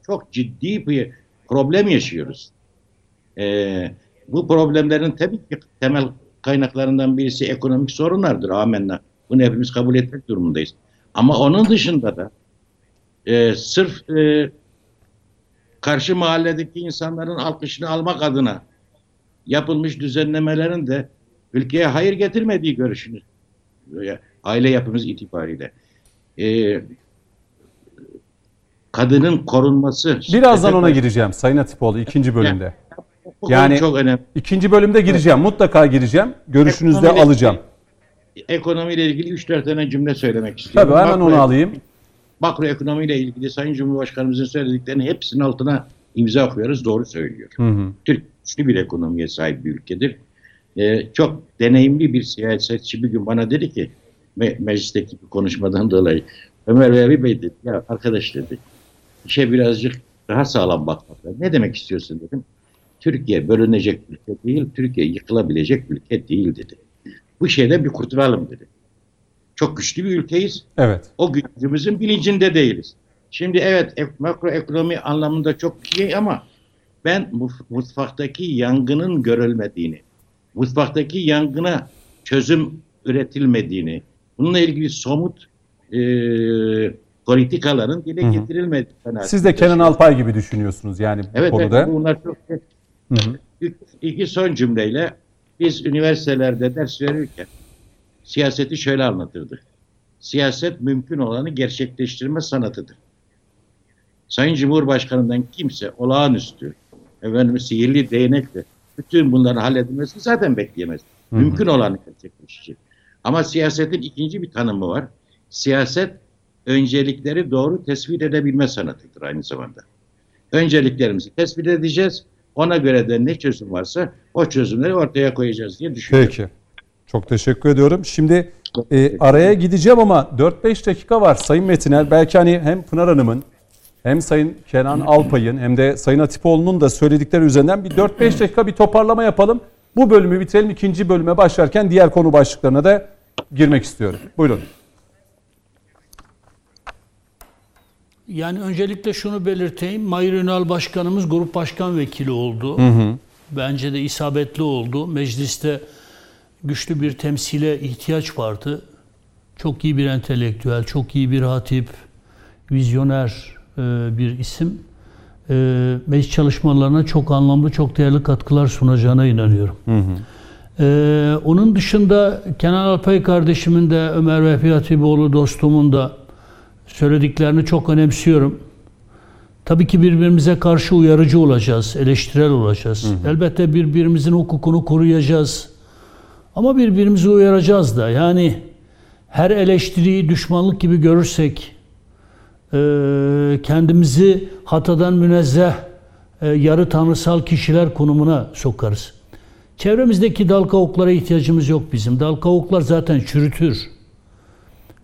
çok ciddi bir problem yaşıyoruz. Ee, bu problemlerin tabii ki temel kaynaklarından birisi ekonomik sorunlardır. Amenna. Bunu hepimiz kabul etmek durumundayız. Ama onun dışında da e, sırf e, karşı mahalledeki insanların alkışını almak adına yapılmış düzenlemelerin de ülkeye hayır getirmediği görüşünü aile yapımız itibariyle. E, kadının korunması. Birazdan ona gireceğim Sayın Atipoğlu ikinci bölümde. Yani, çok önemli. ikinci bölümde gireceğim. Evet. Mutlaka gireceğim. Görüşünüzü de alacağım. Ekonomiyle ilgili 3-4 tane cümle söylemek istiyorum. Tabii hemen makro, onu alayım. Makroekonomiyle ilgili Sayın Cumhurbaşkanımızın söylediklerinin hepsinin altına imza koyuyoruz. Doğru söylüyor. Hı hı. Türk güçlü bir ekonomiye sahip bir ülkedir. Ee, çok deneyimli bir siyasetçi bir gün bana dedi ki me meclisteki bir konuşmadan dolayı Ömer Bey Bey dedi ya arkadaş dedi işe birazcık daha sağlam bakmak Ne demek istiyorsun dedim. Türkiye bölünecek ülke değil, Türkiye yıkılabilecek ülke değil dedi. Bu şeyden bir kurtulalım dedi. Çok güçlü bir ülkeyiz. Evet. O gücümüzün bilincinde değiliz. Şimdi evet makroekonomi anlamında çok iyi ama ben mutfaktaki yangının görülmediğini, mutfaktaki yangına çözüm üretilmediğini, bununla ilgili somut e, politikaların dile getirilmediğini. Siz de Kenan Alpay gibi düşünüyorsunuz yani bu evet, konuda. Evet, bunlar çok Hı hı. İki son cümleyle biz üniversitelerde ders verirken siyaseti şöyle anlatırdık. Siyaset mümkün olanı gerçekleştirme sanatıdır. Sayın Cumhurbaşkanı'ndan kimse olağanüstü, efendim sihirli değnekle bütün bunların halledilmesi zaten bekleyemez. Hı hı. Mümkün olanı gerçekleşecek. Ama siyasetin ikinci bir tanımı var. Siyaset öncelikleri doğru tespit edebilme sanatıdır aynı zamanda. Önceliklerimizi tespit edeceğiz. Ona göre de ne çözüm varsa o çözümleri ortaya koyacağız diye düşünüyorum. Peki. Çok teşekkür ediyorum. Şimdi e, araya gideceğim ama 4-5 dakika var Sayın Metiner. Belki hani hem Pınar Hanım'ın hem Sayın Kenan Alpay'ın hem de Sayın Atipoğlu'nun da söyledikleri üzerinden bir 4-5 dakika bir toparlama yapalım. Bu bölümü bitirelim. İkinci bölüme başlarken diğer konu başlıklarına da girmek istiyorum. Buyurun. Yani öncelikle şunu belirteyim. Mahir Ünal Başkanımız grup başkan vekili oldu. Hı hı. Bence de isabetli oldu. Mecliste güçlü bir temsile ihtiyaç vardı. Çok iyi bir entelektüel, çok iyi bir hatip, vizyoner e, bir isim. E, meclis çalışmalarına çok anlamlı, çok değerli katkılar sunacağına inanıyorum. Hı hı. Ee, onun dışında Kenan Alpay kardeşimin de Ömer Vehbi Hatipoğlu dostumun da söylediklerini çok önemsiyorum. Tabii ki birbirimize karşı uyarıcı olacağız, eleştirel olacağız. Hı hı. Elbette birbirimizin hukukunu koruyacağız. Ama birbirimizi uyaracağız da. Yani her eleştiriyi düşmanlık gibi görürsek, kendimizi hatadan münezzeh, yarı tanrısal kişiler konumuna sokarız. Çevremizdeki dal kavuklara ihtiyacımız yok bizim. Dal kavuklar zaten çürütür.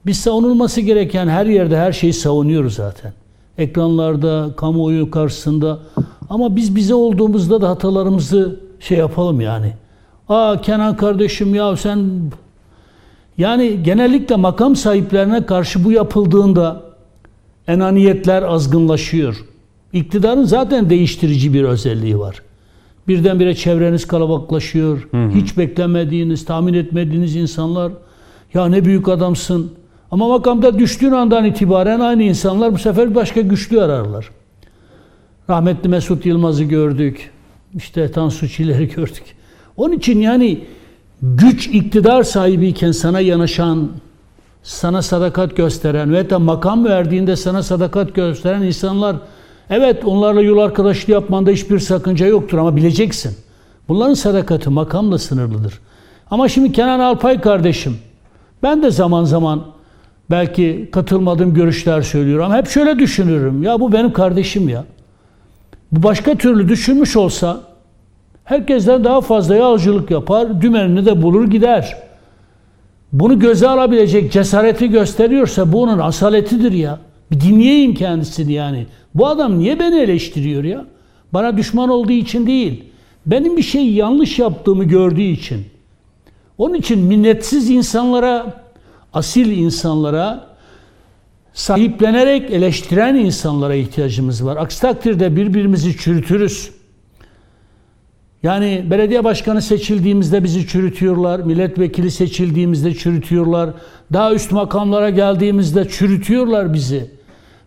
Biz savunulması gereken her yerde her şeyi savunuyoruz zaten. Ekranlarda, kamuoyu karşısında. Ama biz bize olduğumuzda da hatalarımızı şey yapalım yani. Aa Kenan kardeşim ya sen yani genellikle makam sahiplerine karşı bu yapıldığında enaniyetler azgınlaşıyor. İktidarın zaten değiştirici bir özelliği var. Birdenbire çevreniz kalabalıklaşıyor. Hı hı. Hiç beklemediğiniz, tahmin etmediğiniz insanlar ya ne büyük adamsın, ama makamda düştüğün andan itibaren aynı insanlar bu sefer başka güçlü ararlar. Rahmetli Mesut Yılmaz'ı gördük. İşte Tansu Çiller'i gördük. Onun için yani güç iktidar sahibiyken sana yanaşan, sana sadakat gösteren ve da makam verdiğinde sana sadakat gösteren insanlar evet onlarla yol arkadaşlığı yapmanda hiçbir sakınca yoktur ama bileceksin. Bunların sadakati makamla sınırlıdır. Ama şimdi Kenan Alpay kardeşim ben de zaman zaman belki katılmadığım görüşler söylüyorum. Ama hep şöyle düşünürüm. Ya bu benim kardeşim ya. Bu başka türlü düşünmüş olsa herkesten daha fazla yağcılık yapar, dümenini de bulur gider. Bunu göze alabilecek cesareti gösteriyorsa bu onun asaletidir ya. Bir dinleyeyim kendisini yani. Bu adam niye beni eleştiriyor ya? Bana düşman olduğu için değil. Benim bir şey yanlış yaptığımı gördüğü için. Onun için minnetsiz insanlara, asil insanlara, sahiplenerek eleştiren insanlara ihtiyacımız var. Aksi takdirde birbirimizi çürütürüz. Yani belediye başkanı seçildiğimizde bizi çürütüyorlar, milletvekili seçildiğimizde çürütüyorlar, daha üst makamlara geldiğimizde çürütüyorlar bizi.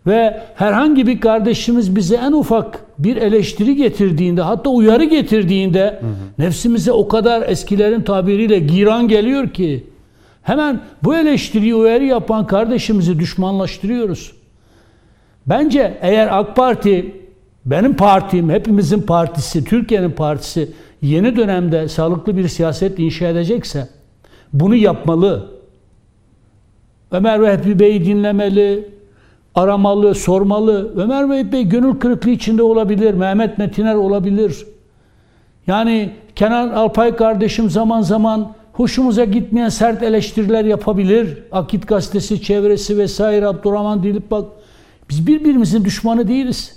Ve herhangi bir kardeşimiz bize en ufak bir eleştiri getirdiğinde, hatta uyarı getirdiğinde hı hı. nefsimize o kadar eskilerin tabiriyle giran geliyor ki hemen bu eleştiriyi uyarı yapan kardeşimizi düşmanlaştırıyoruz. Bence eğer AK Parti benim partim, hepimizin partisi, Türkiye'nin partisi yeni dönemde sağlıklı bir siyaset inşa edecekse bunu yapmalı. Ömer Vehbi Bey'i dinlemeli, aramalı, sormalı. Ömer Vehbi Bey gönül kırıklığı içinde olabilir, Mehmet Metiner olabilir. Yani Kenan Alpay kardeşim zaman zaman hoşumuza gitmeyen sert eleştiriler yapabilir. Akit gazetesi, çevresi vesaire Abdurrahman Dilip bak. Biz birbirimizin düşmanı değiliz.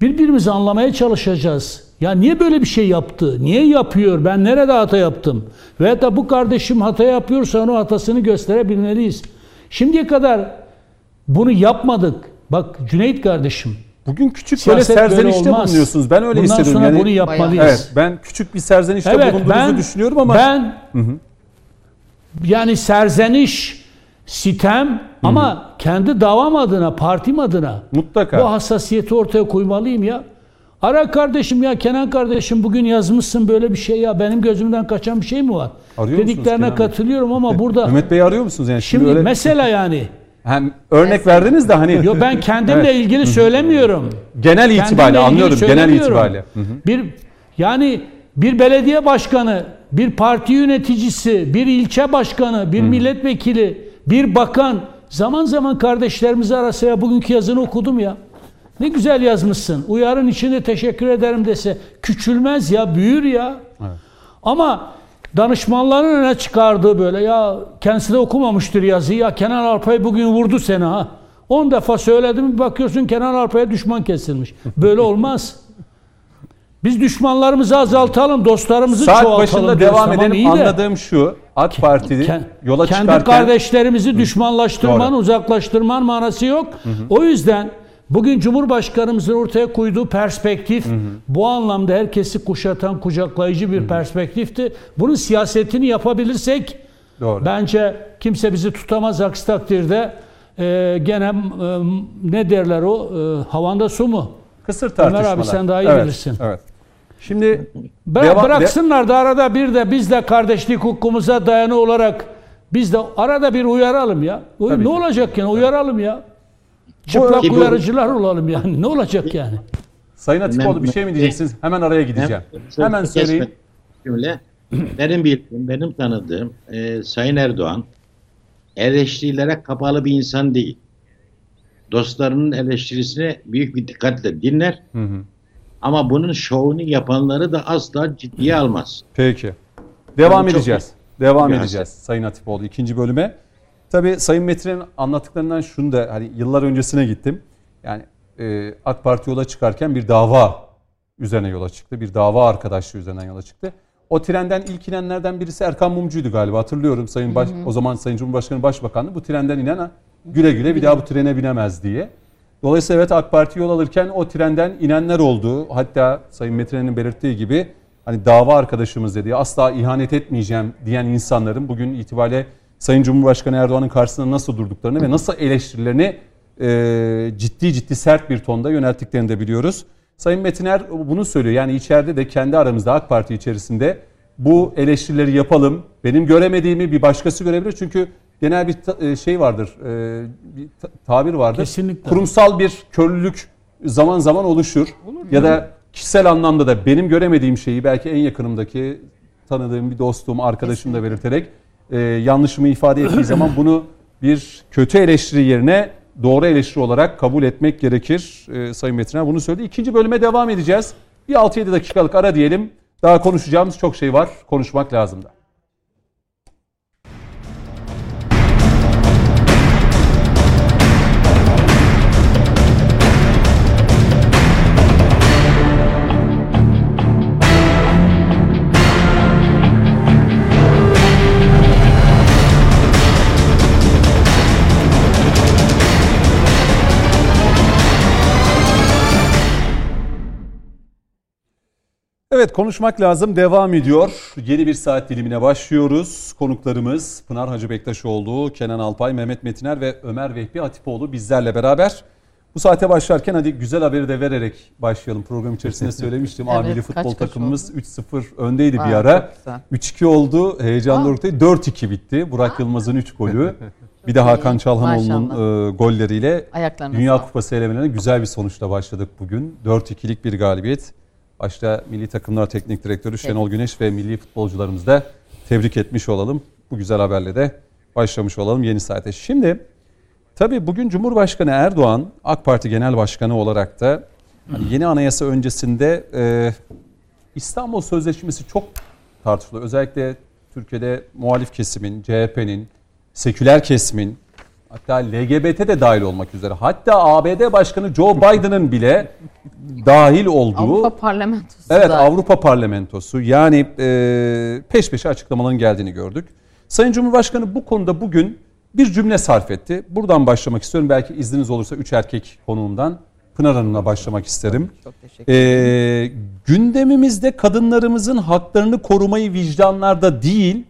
Birbirimizi anlamaya çalışacağız. Ya niye böyle bir şey yaptı? Niye yapıyor? Ben nerede hata yaptım? Veya da bu kardeşim hata yapıyorsa onun hatasını gösterebilmeliyiz. Şimdiye kadar bunu yapmadık. Bak Cüneyt kardeşim. Bugün küçük böyle serzenişte böyle bulunuyorsunuz. Ben öyle Bundan hissediyorum. sonra yani, bunu yapmalıyız. Evet, ben küçük bir serzenişte evet, bulunduğunuzu ben, düşünüyorum ama ben hı hı. yani serzeniş sitem Hı-hı. ama kendi davam adına, partim adına mutlaka bu hassasiyeti ortaya koymalıyım ya. Ara kardeşim ya Kenan kardeşim bugün yazmışsın böyle bir şey ya benim gözümden kaçan bir şey mi var? Arıyor Dediklerine katılıyorum ama burada Mehmet Bey arıyor musunuz yani şimdi, şimdi öyle... mesela yani hem örnek verdiniz de hani Yo ben kendimle evet. ilgili söylemiyorum. Genel itibariyle anlıyorum genel itibariyle. Bir yani bir belediye başkanı, bir parti yöneticisi, bir ilçe başkanı, bir Hı. milletvekili bir bakan zaman zaman kardeşlerimizi arasa ya bugünkü yazını okudum ya. Ne güzel yazmışsın. Uyarın içinde teşekkür ederim dese küçülmez ya, büyür ya. Evet. Ama danışmanların öne çıkardığı böyle ya kendisi de okumamıştır yazıyı. Ya Kenan Arpay bugün vurdu seni ha. 10 defa söyledim bakıyorsun Kenan Arpay'a düşman kesilmiş. Böyle olmaz. Biz düşmanlarımızı azaltalım, dostlarımızı Saat çoğaltalım. Saat başında devam edelim. Anladığım şu. AK Parti yola kendi çıkarken... Kendi kardeşlerimizi hı. düşmanlaştırman, Doğru. uzaklaştırman manası yok. Hı hı. O yüzden bugün Cumhurbaşkanımızın ortaya koyduğu perspektif hı hı. bu anlamda herkesi kuşatan, kucaklayıcı bir hı hı. perspektifti. Bunun siyasetini yapabilirsek Doğru. bence kimse bizi tutamaz aksi takdirde e, gene e, ne derler o e, havanda su mu? Kısır tartışmalar. Ömer abi sen daha iyi evet, bilirsin. Evet. Şimdi Bıra devam, bıraksınlar da arada bir de biz de kardeşlik hukukumuza dayanı olarak biz de arada bir uyaralım ya. Uy, ne ki. olacak yani uyaralım ya. Çıplak bu, uyarıcılar bu, olalım yani. Ne olacak yani? Sayın Atipoğlu bir şey mi diyeceksiniz? Hemen araya gideceğim. Hem, Hemen söyleyin. Cümle. Benim bildiğim, benim tanıdığım e, Sayın Erdoğan eleştirilere kapalı bir insan değil. Dostlarının eleştirisini büyük bir dikkatle dinler. Hı hı ama bunun şovunu yapanları da asla ciddiye almaz. Peki. Devam yani edeceğiz. Devam edeceğiz Sayın Atipoğlu ikinci bölüme. Tabii Sayın Metin'in anlattıklarından şunu da hani yıllar öncesine gittim. Yani e, AK Parti yola çıkarken bir dava üzerine yola çıktı. Bir dava arkadaşlığı üzerinden yola çıktı. O trenden ilk inenlerden birisi Erkan Mumcu'ydu galiba hatırlıyorum. Sayın Baş, hı hı. O zaman Sayın Cumhurbaşkanı Başbakanı bu trenden inen güle güle bir daha bu trene binemez diye. Dolayısıyla evet AK Parti yol alırken o trenden inenler oldu. Hatta Sayın Metre'nin belirttiği gibi hani dava arkadaşımız dedi asla ihanet etmeyeceğim diyen insanların bugün itibariyle Sayın Cumhurbaşkanı Erdoğan'ın karşısında nasıl durduklarını ve nasıl eleştirilerini e, ciddi ciddi sert bir tonda yönelttiklerini de biliyoruz. Sayın Metiner bunu söylüyor. Yani içeride de kendi aramızda AK Parti içerisinde bu eleştirileri yapalım. Benim göremediğimi bir başkası görebilir. Çünkü genel bir e, şey vardır, e, bir tabir vardır. Kesinlikle. Kurumsal bir körlülük zaman zaman oluşur. Olur ya da kişisel anlamda da benim göremediğim şeyi belki en yakınımdaki tanıdığım bir dostum, arkadaşım da belirterek e, yanlışımı ifade ettiği zaman bunu bir kötü eleştiri yerine doğru eleştiri olarak kabul etmek gerekir. E, Sayın Metiner bunu söyledi. İkinci bölüme devam edeceğiz. Bir 6-7 dakikalık ara diyelim. Daha konuşacağımız çok şey var. Konuşmak lazım da. Evet konuşmak lazım devam ediyor. Yeni bir saat dilimine başlıyoruz. Konuklarımız Pınar Hacı Bektaşoğlu, Kenan Alpay, Mehmet Metiner ve Ömer Vehbi Hatipoğlu bizlerle beraber. Bu saate başlarken hadi güzel haberi de vererek başlayalım. Program içerisinde söylemiştim. evet, Amili futbol takımımız 3-0 öndeydi Aa, bir ara. 3-2 oldu. Heyecanlı ortaya 4-2 bitti. Burak Yılmaz'ın 3 golü. Bir de Hakan Çalhanoğlu'nun e, golleriyle Ayaklarına Dünya Kupası elemelerine güzel bir sonuçla başladık bugün. 4-2'lik bir galibiyet. Başta milli takımlar teknik direktörü Şenol Güneş ve milli futbolcularımızı da tebrik etmiş olalım. Bu güzel haberle de başlamış olalım yeni saate. Şimdi tabii bugün Cumhurbaşkanı Erdoğan AK Parti Genel Başkanı olarak da hani yeni anayasa öncesinde e, İstanbul Sözleşmesi çok tartışılıyor. Özellikle Türkiye'de muhalif kesimin, CHP'nin, seküler kesimin hatta LGBT de dahil olmak üzere hatta ABD Başkanı Joe Biden'ın bile dahil olduğu Avrupa Parlamentosu. Evet da. Avrupa Parlamentosu yani e, peş peşe açıklamaların geldiğini gördük. Sayın Cumhurbaşkanı bu konuda bugün bir cümle sarf etti. Buradan başlamak istiyorum. Belki izniniz olursa üç erkek konuğumdan Pınar Hanım'la başlamak isterim. Çok teşekkür ederim. Ee, gündemimizde kadınlarımızın haklarını korumayı vicdanlarda değil,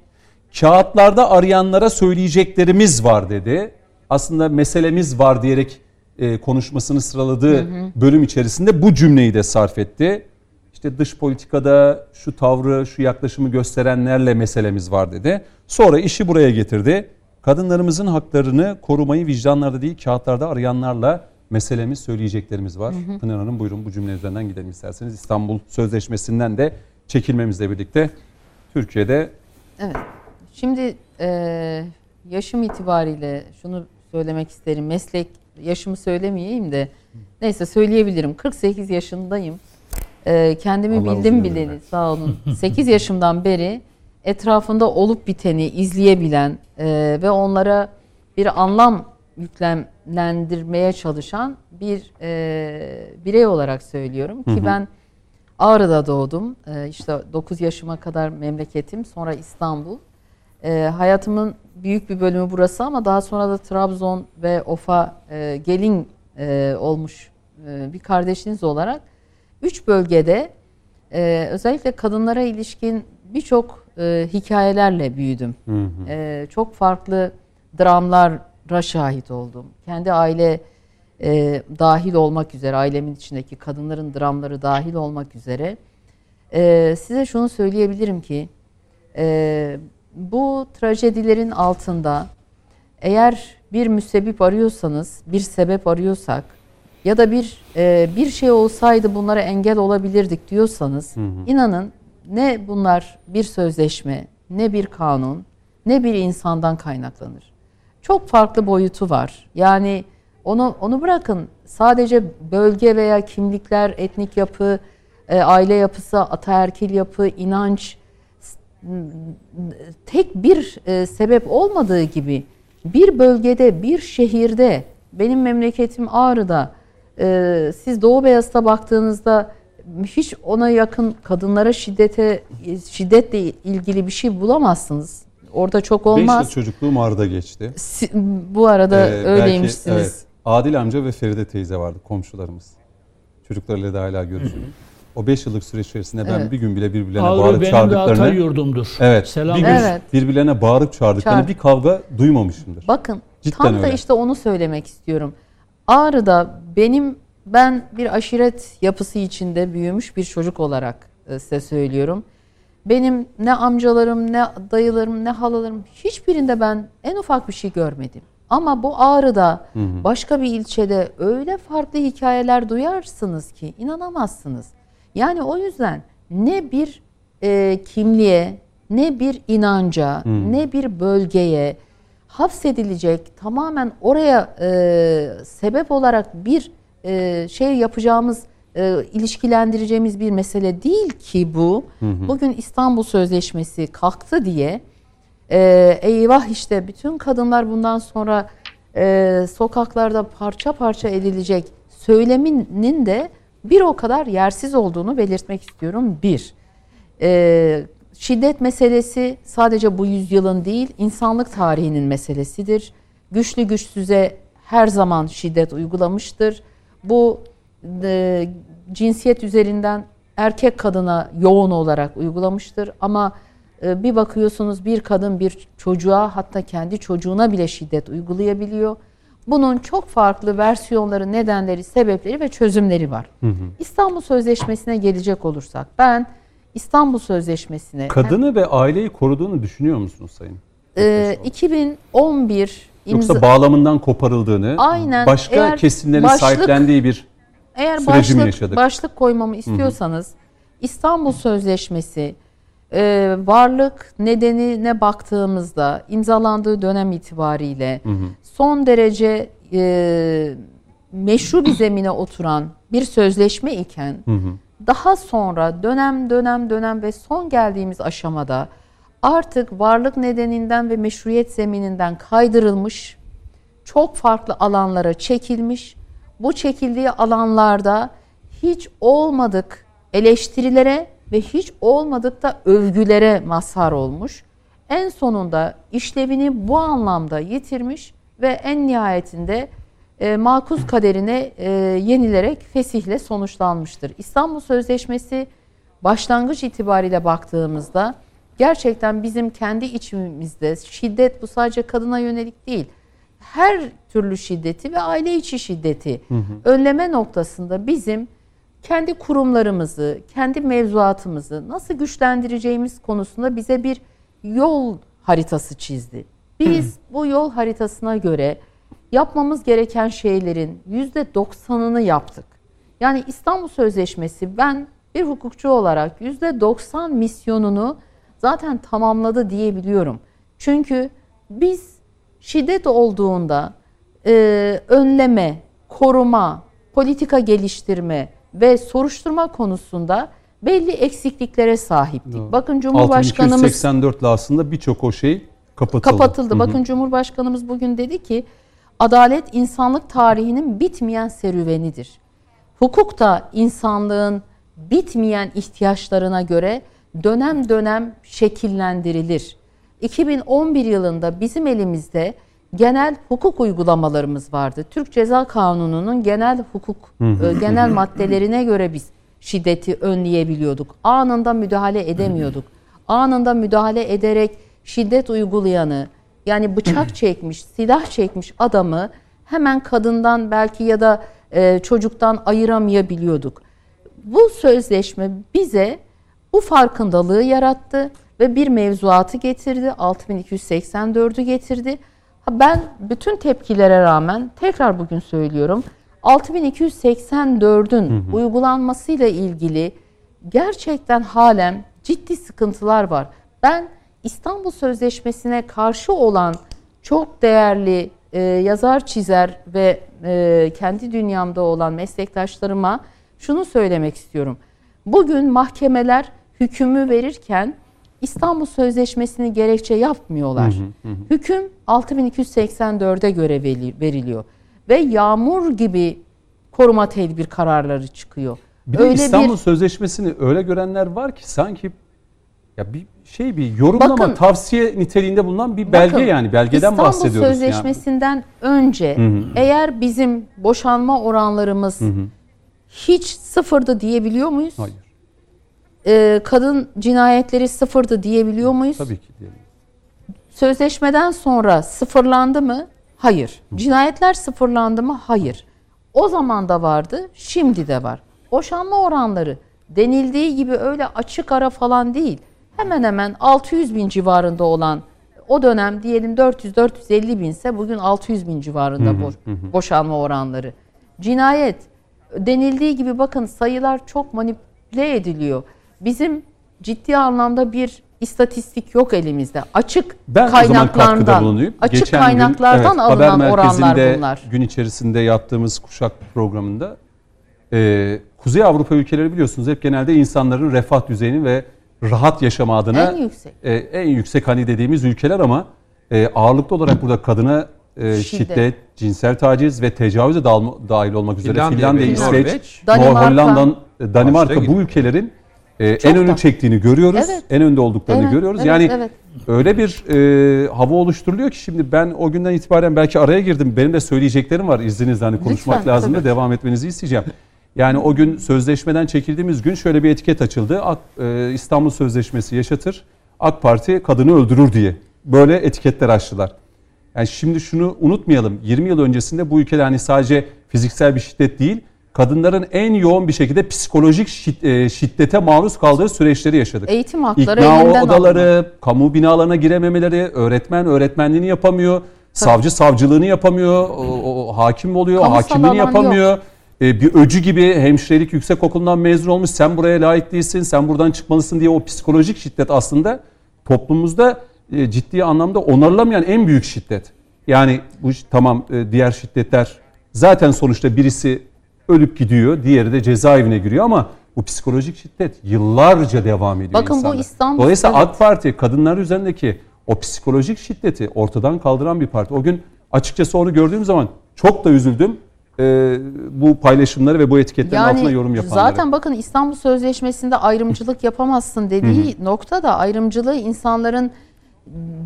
kağıtlarda arayanlara söyleyeceklerimiz var dedi. Aslında meselemiz var diyerek e, konuşmasını sıraladığı hı hı. bölüm içerisinde bu cümleyi de sarf etti. İşte dış politikada şu tavrı, şu yaklaşımı gösterenlerle meselemiz var dedi. Sonra işi buraya getirdi. Kadınlarımızın haklarını korumayı vicdanlarda değil kağıtlarda arayanlarla meselemiz, söyleyeceklerimiz var. Hı hı. Pınar Hanım buyurun bu cümle üzerinden gidelim isterseniz. İstanbul Sözleşmesi'nden de çekilmemizle birlikte Türkiye'de... Evet. Şimdi e, yaşım itibariyle şunu söylemek isterim. Meslek yaşımı söylemeyeyim de neyse söyleyebilirim. 48 yaşındayım. Ee, kendimi Allah bildim bileli sağ olun. 8 yaşımdan beri etrafında olup biteni izleyebilen e, ve onlara bir anlam yüklemlendirmeye çalışan bir e, birey olarak söylüyorum ki ben Ağrı'da doğdum. E, işte 9 yaşıma kadar memleketim, sonra İstanbul. E, hayatımın büyük bir bölümü burası ama daha sonra da Trabzon ve Ofa e, gelin e, olmuş e, bir kardeşiniz olarak üç bölgede e, özellikle kadınlara ilişkin birçok e, hikayelerle büyüdüm. Hı hı. E, çok farklı dramlara şahit oldum. Kendi aile e, dahil olmak üzere, ailemin içindeki kadınların dramları dahil olmak üzere e, size şunu söyleyebilirim ki e, bu trajedilerin altında eğer bir müsebbip arıyorsanız, bir sebep arıyorsak ya da bir e, bir şey olsaydı bunlara engel olabilirdik diyorsanız hı hı. inanın ne bunlar bir sözleşme, ne bir kanun, ne bir insandan kaynaklanır. Çok farklı boyutu var. Yani onu onu bırakın sadece bölge veya kimlikler, etnik yapı, e, aile yapısı, ataerkil yapı, inanç tek bir e, sebep olmadığı gibi bir bölgede, bir şehirde, benim memleketim Ağrı'da, e, siz Doğu Beyazıt'a baktığınızda hiç ona yakın kadınlara şiddete şiddetle ilgili bir şey bulamazsınız. Orada çok olmaz. 5 yıl çocukluğum Ağrı'da geçti. Bu arada ee, öyleymişsiniz. Belki, evet, Adil amca ve Feride teyze vardı komşularımız. Çocuklarıyla da hala görüşüyorum o 5 yıllık süreç içerisinde ben evet. bir gün bile birbirlerine Ağrı bağırıp benim çağırdıklarını... benim de yurdumdur. Evet. Selam. Bir gün evet. birbirlerine bağırıp çağırdıklarını Çağır. bir kavga duymamışımdır. Bakın Cidden tam öyle. da işte onu söylemek istiyorum. Ağrı'da benim ben bir aşiret yapısı içinde büyümüş bir çocuk olarak e, size söylüyorum. Benim ne amcalarım, ne dayılarım, ne halalarım hiçbirinde ben en ufak bir şey görmedim. Ama bu Ağrı'da hı hı. başka bir ilçede öyle farklı hikayeler duyarsınız ki inanamazsınız. Yani o yüzden ne bir e, kimliğe, ne bir inanca, hmm. ne bir bölgeye, hapsedilecek, tamamen oraya e, sebep olarak bir e, şey yapacağımız, e, ilişkilendireceğimiz bir mesele değil ki bu. Hı hı. Bugün İstanbul Sözleşmesi kalktı diye e, eyvah işte bütün kadınlar bundan sonra e, sokaklarda parça parça edilecek söyleminin de bir o kadar yersiz olduğunu belirtmek istiyorum. Bir, e, şiddet meselesi sadece bu yüzyılın değil, insanlık tarihinin meselesidir. Güçlü güçsüze her zaman şiddet uygulamıştır. Bu e, cinsiyet üzerinden erkek kadına yoğun olarak uygulamıştır. Ama e, bir bakıyorsunuz bir kadın bir çocuğa hatta kendi çocuğuna bile şiddet uygulayabiliyor. Bunun çok farklı versiyonları, nedenleri, sebepleri ve çözümleri var. Hı hı. İstanbul Sözleşmesi'ne gelecek olursak ben İstanbul Sözleşmesi'ne kadını ve aileyi koruduğunu düşünüyor musunuz sayın? E, 2011 imza... Yoksa bağlamından koparıldığını, Aynen, başka kesimlerin başlık, sahiplendiği bir eğer süreci başlık, mi yaşadık? Başlık koymamı istiyorsanız hı hı. İstanbul Sözleşmesi e, varlık nedenine baktığımızda imzalandığı dönem itibariyle hı hı. son derece e, meşru bir zemine oturan bir sözleşme iken hı hı. daha sonra dönem dönem dönem ve son geldiğimiz aşamada artık varlık nedeninden ve meşruiyet zemininden kaydırılmış, çok farklı alanlara çekilmiş. Bu çekildiği alanlarda hiç olmadık eleştirilere ve hiç olmadık da övgülere mazhar olmuş. En sonunda işlevini bu anlamda yitirmiş ve en nihayetinde e, makuz kaderine e, yenilerek fesihle sonuçlanmıştır. İstanbul Sözleşmesi başlangıç itibariyle baktığımızda gerçekten bizim kendi içimizde şiddet bu sadece kadına yönelik değil. Her türlü şiddeti ve aile içi şiddeti hı hı. önleme noktasında bizim kendi kurumlarımızı, kendi mevzuatımızı nasıl güçlendireceğimiz konusunda bize bir yol haritası çizdi. Biz bu yol haritasına göre yapmamız gereken şeylerin yüzde doksanını yaptık. Yani İstanbul Sözleşmesi ben bir hukukçu olarak yüzde doksan misyonunu zaten tamamladı diyebiliyorum. Çünkü biz şiddet olduğunda e, önleme, koruma, politika geliştirme, ve soruşturma konusunda belli eksikliklere sahiptik. Doğru. Bakın Cumhurbaşkanımız 8284 aslında birçok o şey kapatıldı. Kapatıldı. Hı-hı. Bakın Cumhurbaşkanımız bugün dedi ki adalet insanlık tarihinin bitmeyen serüvenidir. Hukuk da insanlığın bitmeyen ihtiyaçlarına göre dönem dönem şekillendirilir. 2011 yılında bizim elimizde genel hukuk uygulamalarımız vardı. Türk Ceza Kanunu'nun genel hukuk e, genel maddelerine göre biz şiddeti önleyebiliyorduk. Anında müdahale edemiyorduk. Anında müdahale ederek şiddet uygulayanı yani bıçak çekmiş, silah çekmiş adamı hemen kadından belki ya da e, çocuktan ayıramayabiliyorduk. Bu sözleşme bize bu farkındalığı yarattı ve bir mevzuatı getirdi. 6284'ü getirdi. Ben bütün tepkilere rağmen tekrar bugün söylüyorum 6284'ün uygulanmasıyla ilgili gerçekten halen ciddi sıkıntılar var. Ben İstanbul Sözleşmesi'ne karşı olan çok değerli e, yazar, çizer ve e, kendi dünyamda olan meslektaşlarıma şunu söylemek istiyorum. Bugün mahkemeler hükmü verirken İstanbul Sözleşmesi'ni gerekçe yapmıyorlar. Hı hı hı. Hüküm 6284'e göre veriliyor ve yağmur gibi koruma tedbir kararları çıkıyor. Bir öyle de İstanbul bir, Sözleşmesi'ni öyle görenler var ki sanki ya bir şey bir yorumlama bakın, tavsiye niteliğinde bulunan bir belge bakın, yani belgeden İstanbul bahsediyoruz. İstanbul Sözleşmesi'nden yani. önce hı hı. eğer bizim boşanma oranlarımız hı hı. hiç sıfırdı diyebiliyor muyuz? Hayır e, kadın cinayetleri sıfırdı diyebiliyor muyuz? Tabii ki diyelim. Sözleşmeden sonra sıfırlandı mı? Hayır. Cinayetler sıfırlandı mı? Hayır. O zaman da vardı, şimdi de var. Boşanma oranları denildiği gibi öyle açık ara falan değil. Hemen hemen 600 bin civarında olan o dönem diyelim 400-450 binse bugün 600 bin civarında boş, boşanma oranları. Cinayet denildiği gibi bakın sayılar çok manipüle ediliyor bizim ciddi anlamda bir istatistik yok elimizde. Açık ben kaynaklardan, açık Geçen kaynaklardan gün, evet, alınan haber oranlar bunlar. Gün içerisinde yaptığımız kuşak programında e, Kuzey Avrupa ülkeleri biliyorsunuz hep genelde insanların refah düzeyini ve rahat yaşama adına en yüksek, e, en yüksek hani dediğimiz ülkeler ama e, ağırlıklı olarak burada kadına e, şiddet. şiddet, cinsel taciz ve tecavüze dahil olmak üzere Finlandiya, Finlandiya İsveç, Danimarka, Hollanda, Danimarka bu ülkelerin e, en önü çektiğini görüyoruz. Evet. En önde olduklarını evet, görüyoruz. Evet, yani evet. öyle bir e, hava oluşturuluyor ki şimdi ben o günden itibaren belki araya girdim. Benim de söyleyeceklerim var izninizle hani konuşmak Lütfen, lazım da devam etmenizi isteyeceğim. Yani o gün sözleşmeden çekildiğimiz gün şöyle bir etiket açıldı. Ak, e, İstanbul Sözleşmesi yaşatır. AK Parti kadını öldürür diye. Böyle etiketler açtılar. Yani şimdi şunu unutmayalım. 20 yıl öncesinde bu ülkede hani sadece fiziksel bir şiddet değil, kadınların en yoğun bir şekilde psikolojik e, şiddete maruz kaldığı süreçleri yaşadık. Eğitim hakları İkna odaları, alındı. kamu binalarına girememeleri, öğretmen öğretmenliğini yapamıyor, Tabii. savcı savcılığını yapamıyor, o, o, hakim oluyor, Kamusal hakimliğini yapamıyor. Yok. E, bir öcü gibi hemşirelik yüksek okulundan mezun olmuş, sen buraya layık değilsin, sen buradan çıkmalısın diye o psikolojik şiddet aslında toplumumuzda e, ciddi anlamda onarılamayan en büyük şiddet. Yani bu tamam e, diğer şiddetler zaten sonuçta birisi ölüp gidiyor, diğeri de cezaevine giriyor ama bu psikolojik şiddet yıllarca devam ediyor Bakın insanlar. bu İstanbul Dolayısıyla evet. AK Parti kadınlar üzerindeki o psikolojik şiddeti ortadan kaldıran bir parti. O gün açıkçası onu gördüğüm zaman çok da üzüldüm. Ee, bu paylaşımları ve bu etiketlerin yani, altına yorum yapanları. Zaten bakın İstanbul Sözleşmesi'nde ayrımcılık yapamazsın dediği nokta da ayrımcılığı insanların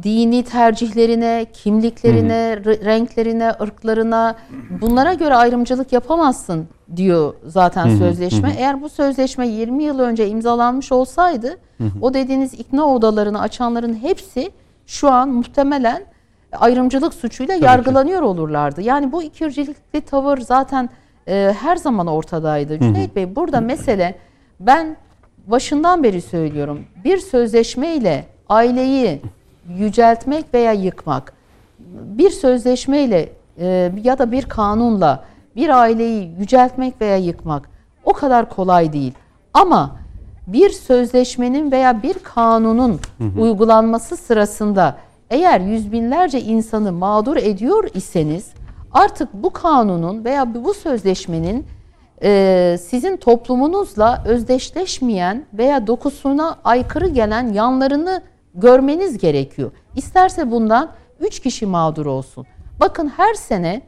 dini tercihlerine, kimliklerine, Hı-hı. renklerine, ırklarına bunlara göre ayrımcılık yapamazsın diyor zaten Hı-hı. sözleşme. Hı-hı. Eğer bu sözleşme 20 yıl önce imzalanmış olsaydı Hı-hı. o dediğiniz ikna odalarını açanların hepsi şu an muhtemelen ayrımcılık suçuyla Tabii yargılanıyor ki. olurlardı. Yani bu ikircilikli tavır zaten e, her zaman ortadaydı. Cüneyt Bey burada mesele ben başından beri söylüyorum. Bir sözleşmeyle aileyi yüceltmek veya yıkmak bir sözleşmeyle e, ya da bir kanunla bir aileyi yüceltmek veya yıkmak o kadar kolay değil. Ama bir sözleşmenin veya bir kanunun hı hı. uygulanması sırasında eğer yüz binlerce insanı mağdur ediyor iseniz artık bu kanunun veya bu sözleşmenin e, sizin toplumunuzla özdeşleşmeyen veya dokusuna aykırı gelen yanlarını görmeniz gerekiyor. İsterse bundan 3 kişi mağdur olsun. Bakın her sene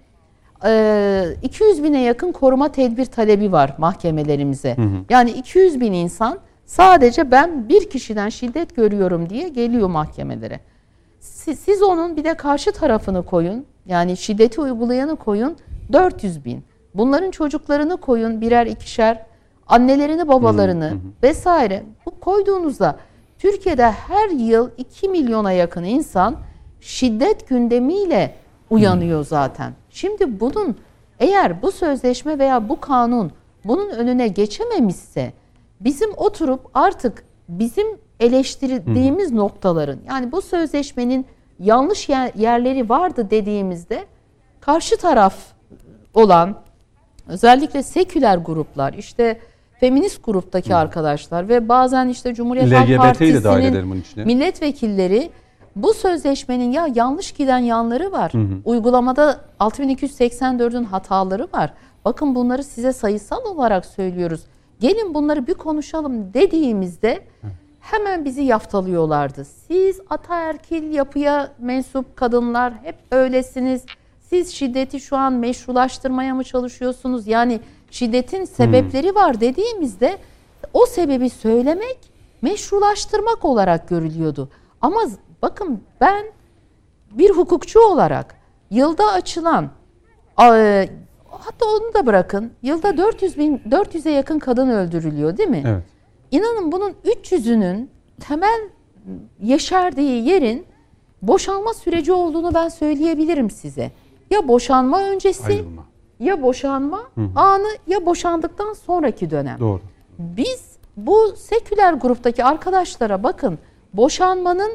200 bine yakın koruma tedbir talebi var mahkemelerimize. Hı hı. Yani 200 bin insan sadece ben bir kişiden şiddet görüyorum diye geliyor mahkemelere. Siz, siz onun bir de karşı tarafını koyun. Yani şiddeti uygulayanı koyun 400 bin. Bunların çocuklarını koyun birer ikişer. Annelerini babalarını hı hı. vesaire. Bu koyduğunuzda Türkiye'de her yıl 2 milyona yakın insan şiddet gündemiyle uyanıyor zaten. Şimdi bunun eğer bu sözleşme veya bu kanun bunun önüne geçememişse bizim oturup artık bizim eleştirdiğimiz Hı. noktaların yani bu sözleşmenin yanlış yerleri vardı dediğimizde karşı taraf olan özellikle seküler gruplar işte feminist gruptaki Hı. arkadaşlar ve bazen işte Cumhuriyet Halk Partisi'nin milletvekilleri bu sözleşmenin ya yanlış giden yanları var. Hı hı. Uygulamada 6284'ün hataları var. Bakın bunları size sayısal olarak söylüyoruz. Gelin bunları bir konuşalım dediğimizde hemen bizi yaftalıyorlardı. Siz ataerkil yapıya mensup kadınlar hep öylesiniz. Siz şiddeti şu an meşrulaştırmaya mı çalışıyorsunuz? Yani şiddetin sebepleri hmm. var dediğimizde o sebebi söylemek meşrulaştırmak olarak görülüyordu. Ama bakın ben bir hukukçu olarak yılda açılan e, hatta onu da bırakın yılda 400 bin 400'e yakın kadın öldürülüyor değil mi? Evet. İnanın bunun 300'ünün temel yeşerdiği yerin boşanma süreci olduğunu ben söyleyebilirim size. Ya boşanma öncesi Ayrılma ya boşanma hı hı. anı ya boşandıktan sonraki dönem. Doğru. Biz bu seküler gruptaki arkadaşlara bakın boşanmanın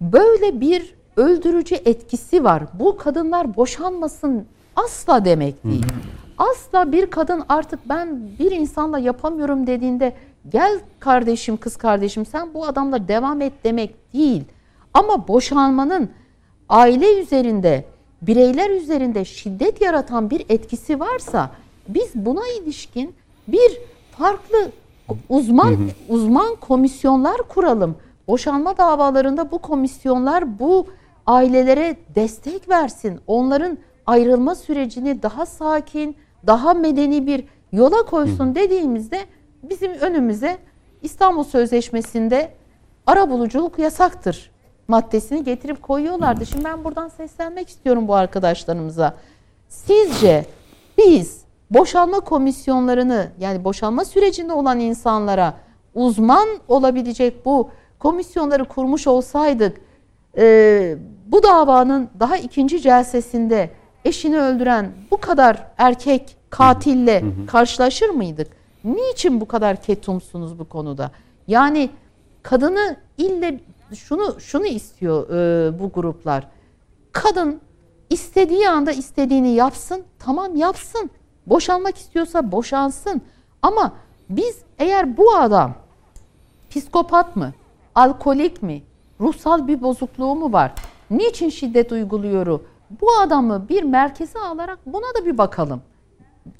böyle bir öldürücü etkisi var. Bu kadınlar boşanmasın asla demek değil. Hı hı. Asla bir kadın artık ben bir insanla yapamıyorum dediğinde gel kardeşim kız kardeşim sen bu adamla devam et demek değil. Ama boşanmanın aile üzerinde, bireyler üzerinde şiddet yaratan bir etkisi varsa biz buna ilişkin bir farklı uzman hı hı. uzman komisyonlar kuralım. Boşanma davalarında bu komisyonlar bu ailelere destek versin. Onların ayrılma sürecini daha sakin, daha medeni bir yola koysun dediğimizde bizim önümüze İstanbul Sözleşmesi'nde ara buluculuk yasaktır maddesini getirip koyuyorlardı. Şimdi ben buradan seslenmek istiyorum bu arkadaşlarımıza. Sizce biz boşanma komisyonlarını yani boşanma sürecinde olan insanlara uzman olabilecek bu komisyonları kurmuş olsaydık e, bu davanın daha ikinci celsesinde eşini öldüren bu kadar erkek katille karşılaşır mıydık? Niçin bu kadar ketumsunuz bu konuda? Yani kadını ille şunu şunu istiyor e, bu gruplar. Kadın istediği anda istediğini yapsın. Tamam yapsın. Boşanmak istiyorsa boşansın. Ama biz eğer bu adam psikopat mı? Alkolik mi? Ruhsal bir bozukluğu mu var? Niçin şiddet uyguluyor? Bu adamı bir merkeze alarak buna da bir bakalım.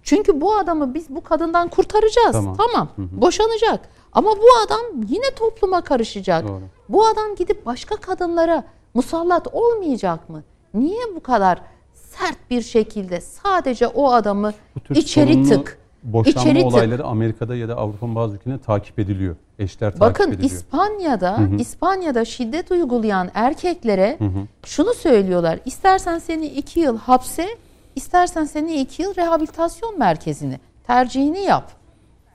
Çünkü bu adamı biz bu kadından kurtaracağız. Tamam. tamam. Hı hı. Boşanacak. Ama bu adam yine topluma karışacak. Doğru. Bu adam gidip başka kadınlara musallat olmayacak mı? Niye bu kadar sert bir şekilde sadece o adamı içeri tık boşanma içeri olayları tık. Amerika'da ya da Avrupa'nın bazı ülkelerinde takip ediliyor. Eşler takip Bakın, ediliyor. Bakın İspanya'da hı hı. İspanya'da şiddet uygulayan erkeklere hı hı. şunu söylüyorlar. İstersen seni iki yıl hapse, istersen seni iki yıl rehabilitasyon merkezine tercihini yap.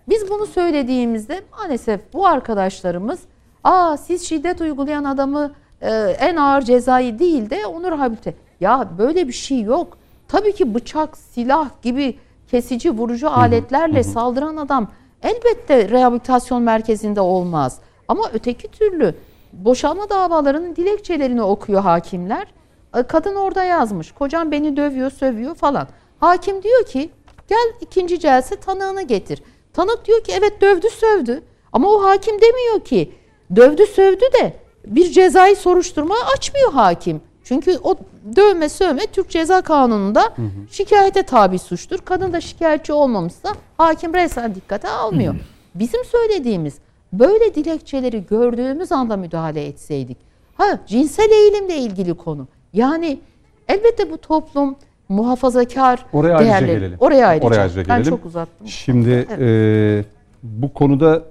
Biz bunu söylediğimizde maalesef bu arkadaşlarımız aa siz şiddet uygulayan adamı e, en ağır cezayı değil de onu rehabilite. Ya böyle bir şey yok. Tabii ki bıçak, silah gibi kesici, vurucu aletlerle saldıran adam elbette rehabilitasyon merkezinde olmaz. Ama öteki türlü boşanma davalarının dilekçelerini okuyor hakimler. E, kadın orada yazmış. Kocam beni dövüyor, sövüyor falan. Hakim diyor ki gel ikinci celse tanığını getir. Tanık diyor ki evet dövdü, sövdü. Ama o hakim demiyor ki dövdü, sövdü de bir cezai soruşturma açmıyor hakim. Çünkü o dövme sövme Türk Ceza Kanunu'nda hı hı. şikayete tabi suçtur. Kadın da şikayetçi olmamışsa hakim resmen dikkate almıyor. Hı hı. Bizim söylediğimiz böyle dilekçeleri gördüğümüz anda müdahale etseydik. Ha cinsel eğilimle ilgili konu. Yani elbette bu toplum muhafazakar Oraya değerleri. Ayrıca gelelim. Oraya ayrıca. Oraya ayrıca gelelim. Ben çok uzattım. Şimdi evet. e, bu konuda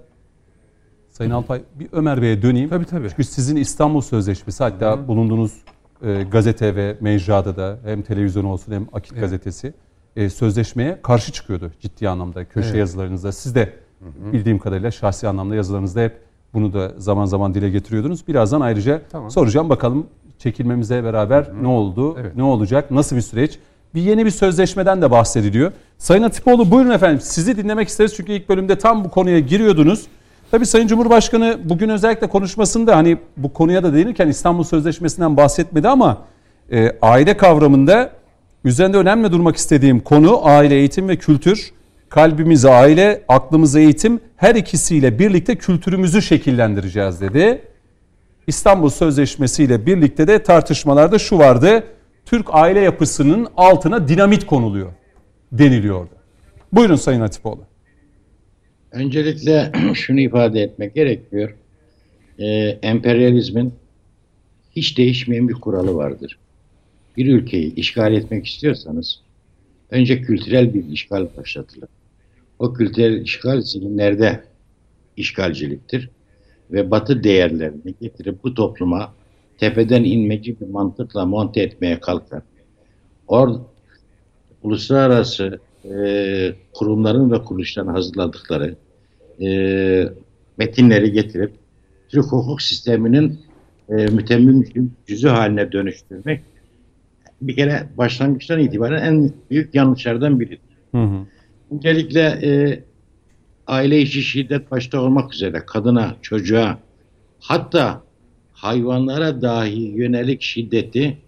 Sayın Alpay bir Ömer Bey'e döneyim. Tabii tabii. Çünkü sizin İstanbul Sözleşmesi hatta Hı. bulunduğunuz e, gazete ve mecrada da hem televizyon olsun hem Akit evet. gazetesi e, sözleşmeye karşı çıkıyordu ciddi anlamda köşe evet. yazılarınızda. Siz de hı hı. bildiğim kadarıyla şahsi anlamda yazılarınızda hep bunu da zaman zaman dile getiriyordunuz. Birazdan ayrıca tamam. soracağım bakalım çekilmemize beraber hı ne oldu, evet. ne olacak, nasıl bir süreç? Bir yeni bir sözleşmeden de bahsediliyor. Sayın Atipoğlu buyurun efendim sizi dinlemek isteriz çünkü ilk bölümde tam bu konuya giriyordunuz. Tabii Sayın Cumhurbaşkanı bugün özellikle konuşmasında hani bu konuya da değinirken İstanbul Sözleşmesi'nden bahsetmedi ama e, aile kavramında üzerinde önemli durmak istediğim konu aile, eğitim ve kültür. Kalbimiz aile, aklımız eğitim her ikisiyle birlikte kültürümüzü şekillendireceğiz dedi. İstanbul Sözleşmesi ile birlikte de tartışmalarda şu vardı. Türk aile yapısının altına dinamit konuluyor deniliyordu. Buyurun Sayın Hatipoğlu. Öncelikle şunu ifade etmek gerekiyor. Ee, emperyalizmin hiç değişmeyen bir kuralı vardır. Bir ülkeyi işgal etmek istiyorsanız önce kültürel bir işgal başlatılır. O kültürel işgal zihinlerde işgalciliktir ve batı değerlerini getirip bu topluma tepeden inmeci bir mantıkla monte etmeye kalkar. Or uluslararası e, kurumların ve kuruluşların hazırladıkları e, metinleri getirip Türk hukuk sisteminin e, mütemmim cüzü haline dönüştürmek bir kere başlangıçtan itibaren en büyük yanlışlardan biridir. Hı hı. Öncelikle e, aile içi şiddet başta olmak üzere kadına, çocuğa hatta hayvanlara dahi yönelik şiddeti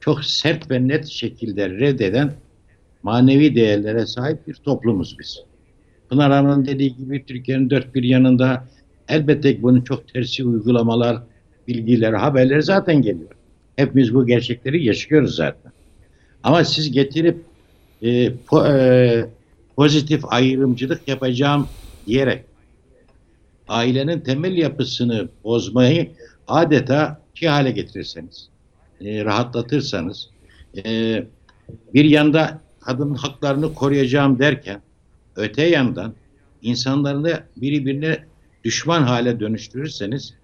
çok sert ve net şekilde reddeden manevi değerlere sahip bir toplumuz biz. Pınar Hanım'ın dediği gibi Türkiye'nin dört bir yanında elbette bunun çok tersi uygulamalar, bilgiler, haberler zaten geliyor. Hepimiz bu gerçekleri yaşıyoruz zaten. Ama siz getirip e, po, e, pozitif ayrımcılık yapacağım diyerek ailenin temel yapısını bozmayı adeta ki hale getirirseniz, e, rahatlatırsanız, e, bir yanda kadın haklarını koruyacağım derken, öte yandan insanlarını birbirine düşman hale dönüştürürseniz,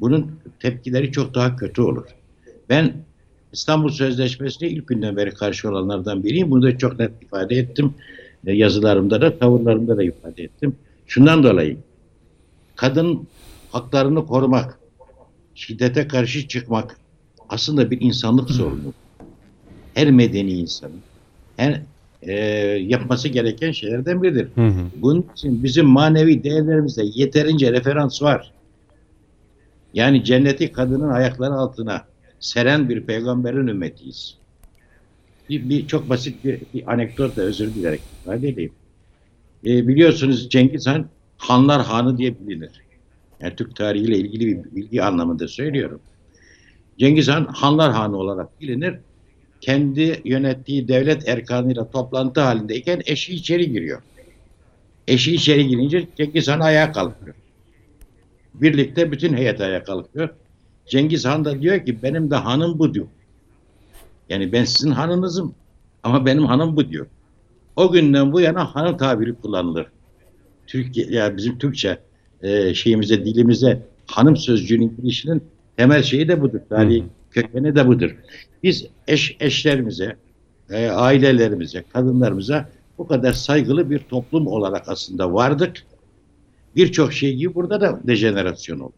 bunun tepkileri çok daha kötü olur. Ben İstanbul Sözleşmesi'ne ilk günden beri karşı olanlardan biriyim. Bunu da çok net ifade ettim. E, yazılarımda da, tavırlarımda da ifade ettim. Şundan dolayı kadın haklarını korumak, şiddete karşı çıkmak aslında bir insanlık sorunu. Her medeni insanın her e, yapması gereken şeylerden biridir. Hı hı. Bunun için bizim manevi değerlerimizde yeterince referans var. Yani cenneti kadının ayakları altına seren bir peygamberin ümmetiyiz. Bir, bir çok basit bir, bir anekdot da özür dilerim. ifade edeyim. E, biliyorsunuz Cengiz Han Hanlar Hanı diye bilinir. Yani Türk tarihiyle ilgili bir bilgi anlamında söylüyorum. Cengiz Han Hanlar Hanı olarak bilinir. Kendi yönettiği devlet erkanıyla toplantı halindeyken eşi içeri giriyor. Eşi içeri girince Cengiz Han ayağa kalkıyor. Birlikte bütün heyet ayağa kalkıyor. Cengiz Han da diyor ki benim de hanım bu diyor. Yani ben sizin hanınızım ama benim hanım bu diyor. O günden bu yana hanım tabiri kullanılır. Türkiye yani bizim Türkçe e, şeyimize dilimize hanım sözcüğünün girişinin temel şeyi de budur. Yani kökeni de budur. Biz eş eşlerimize, e, ailelerimize, kadınlarımıza bu kadar saygılı bir toplum olarak aslında vardık. Birçok şey gibi burada da dejenerasyon oldu.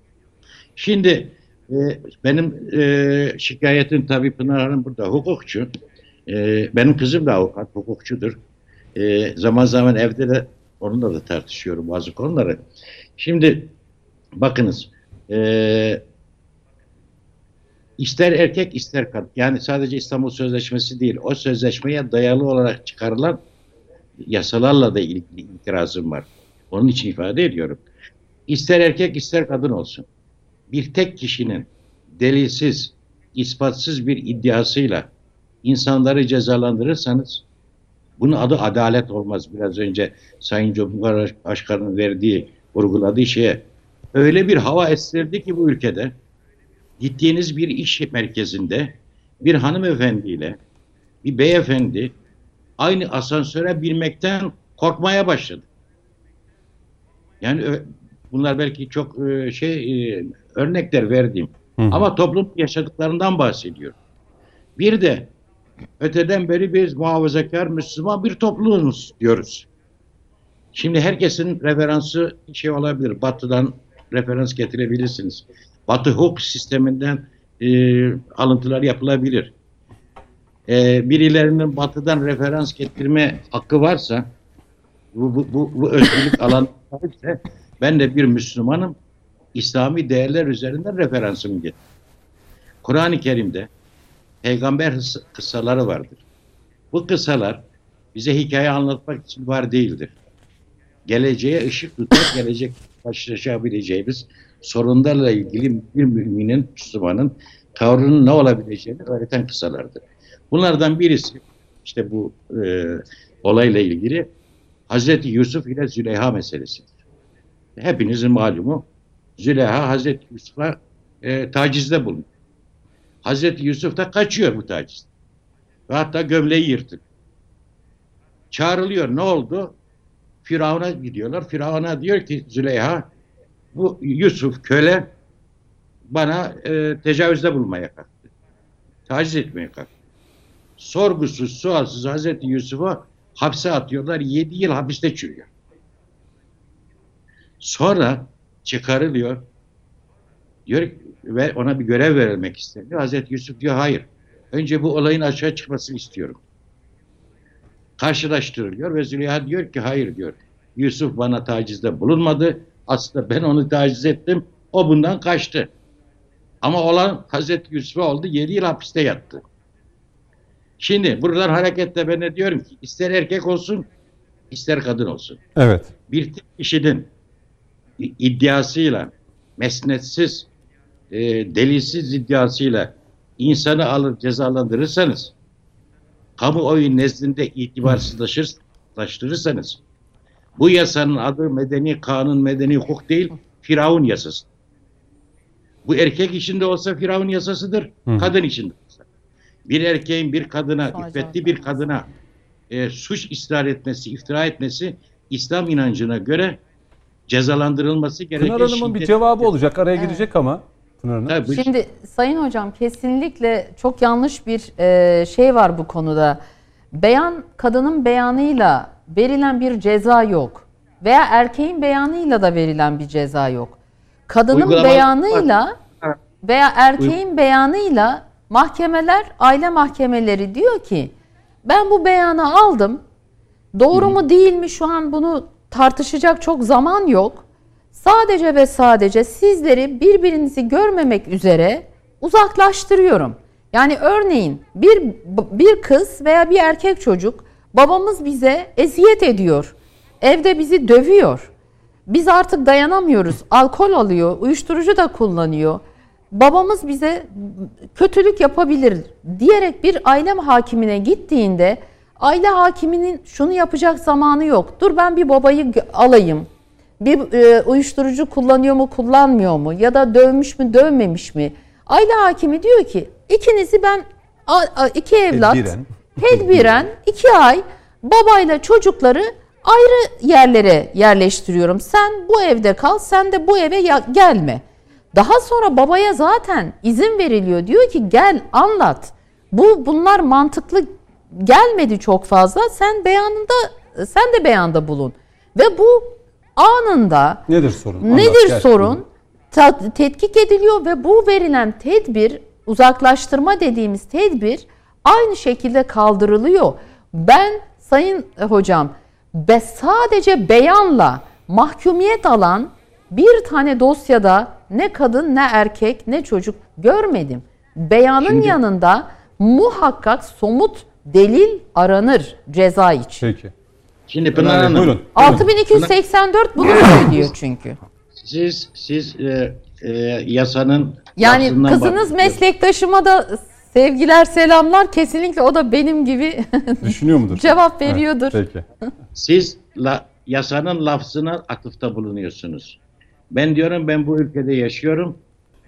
Şimdi e, benim e, şikayetim tabii Pınar Hanım burada hukukçu. E, benim kızım da avukat, hukukçudur. E, zaman zaman evde de onunla da tartışıyorum bazı konuları. Şimdi bakınız e, ister erkek ister kadın yani sadece İstanbul Sözleşmesi değil o sözleşmeye dayalı olarak çıkarılan yasalarla da ilgili itirazım var. Onun için ifade ediyorum. İster erkek ister kadın olsun. Bir tek kişinin delilsiz, ispatsız bir iddiasıyla insanları cezalandırırsanız bunun adı adalet olmaz. Biraz önce Sayın Cumhurbaşkanı'nın verdiği, vurguladığı şeye. Öyle bir hava estirdi ki bu ülkede gittiğiniz bir iş merkezinde bir hanımefendiyle bir beyefendi aynı asansöre binmekten korkmaya başladı. Yani bunlar belki çok e, şey e, örnekler verdiğim. Hı hı. Ama toplum yaşadıklarından bahsediyor. Bir de öteden beri biz muhafazakar Müslüman bir toplumuz diyoruz. Şimdi herkesin referansı şey olabilir. Batı'dan referans getirebilirsiniz. Batı hukuk sisteminden e, alıntılar yapılabilir. E, birilerinin Batı'dan referans getirme hakkı varsa bu, bu, bu, bu özgürlük alanı ise ben de bir Müslümanım. İslami değerler üzerinden referansımı getir. Kur'an-ı Kerim'de peygamber kıssaları vardır. Bu kıssalar bize hikaye anlatmak için var değildir. Geleceğe ışık tutar, gelecek karşılaşabileceğimiz sorunlarla ilgili bir müminin, Müslümanın tavrının ne olabileceğini öğreten kıssalardır. Bunlardan birisi işte bu e, olayla ilgili Hazreti Yusuf ile Züleyha meselesidir. Hepinizin malumu Züleyha Hazreti Yusuf'a e, tacizde bulunuyor. Hazreti Yusuf da kaçıyor bu taciz. Ve hatta gömleği yırtık. Çağrılıyor. Ne oldu? Firavun'a gidiyorlar. Firavun'a diyor ki Züleyha bu Yusuf köle bana e, tecavüzde bulmaya kalktı. Taciz etmeye kalktı. Sorgusuz, sualsız Hazreti Yusuf'u hapse atıyorlar. Yedi yıl hapiste çürüyor. Sonra çıkarılıyor. Diyor ve ona bir görev verilmek isteniyor. Hazreti Yusuf diyor hayır. Önce bu olayın açığa çıkmasını istiyorum. Karşılaştırılıyor ve Züleyha diyor ki hayır diyor. Yusuf bana tacizde bulunmadı. Aslında ben onu taciz ettim. O bundan kaçtı. Ama olan Hazreti Yusuf'a oldu. Yedi yıl hapiste yattı. Şimdi buradan hareketle ben de diyorum ki ister erkek olsun ister kadın olsun. Evet. Bir kişinin iddiasıyla, mesnetsiz, e, delilsiz iddiasıyla insanı alır cezalandırırsanız, kamuoyu nezdinde itibarsızlaştırırsanız, bu yasanın adı medeni kanun, medeni hukuk değil, Firavun yasası. Bu erkek içinde olsa Firavun yasasıdır, Hı. kadın içinde olsa. Bir erkeğin bir kadına, iffetli bir kadına e, suç ısrar etmesi, iftira etmesi İslam inancına göre cezalandırılması gereken Pınar Hanım'ın bir cevabı olacak. Araya evet. girecek ama. Pınar Hanım. Tabii. Şimdi Sayın Hocam kesinlikle çok yanlış bir e, şey var bu konuda. Beyan kadının beyanıyla verilen bir ceza yok. Veya erkeğin beyanıyla da verilen bir ceza yok. Kadının Uygulama beyanıyla veya erkeğin beyanıyla mahkemeler, aile mahkemeleri diyor ki ben bu beyanı aldım. Doğru mu değil mi şu an bunu tartışacak çok zaman yok. Sadece ve sadece sizleri birbirinizi görmemek üzere uzaklaştırıyorum. Yani örneğin bir bir kız veya bir erkek çocuk babamız bize eziyet ediyor. Evde bizi dövüyor. Biz artık dayanamıyoruz. Alkol alıyor, uyuşturucu da kullanıyor. Babamız bize kötülük yapabilir diyerek bir aile hakimine gittiğinde aile hakiminin şunu yapacak zamanı yok. Dur ben bir babayı alayım. Bir e, uyuşturucu kullanıyor mu, kullanmıyor mu ya da dövmüş mü, dövmemiş mi? Aile hakimi diyor ki ikinizi ben iki evlat tedbiren, tedbiren iki ay babayla çocukları ayrı yerlere yerleştiriyorum. Sen bu evde kal, sen de bu eve gelme. Daha sonra babaya zaten izin veriliyor. Diyor ki gel anlat. Bu bunlar mantıklı gelmedi çok fazla. Sen beyanında sen de beyanda bulun. Ve bu anında nedir sorun? Nedir Anlat, sorun? Ta, tetkik ediliyor ve bu verilen tedbir uzaklaştırma dediğimiz tedbir aynı şekilde kaldırılıyor. Ben sayın hocam ve sadece beyanla mahkumiyet alan bir tane dosyada ne kadın ne erkek ne çocuk görmedim. Beyanın Şimdi, yanında muhakkak somut delil aranır ceza için. Peki. Şimdi Pınar Hanım. Buyurun. 6284 bunu söylüyor çünkü. Siz siz e, e, yasanın yani kızınız meslektaşıma da sevgiler selamlar kesinlikle o da benim gibi düşünüyor mudur? Cevap veriyordur. Evet, peki. Siz la, yasanın lafzına atıfta bulunuyorsunuz. Ben diyorum ben bu ülkede yaşıyorum.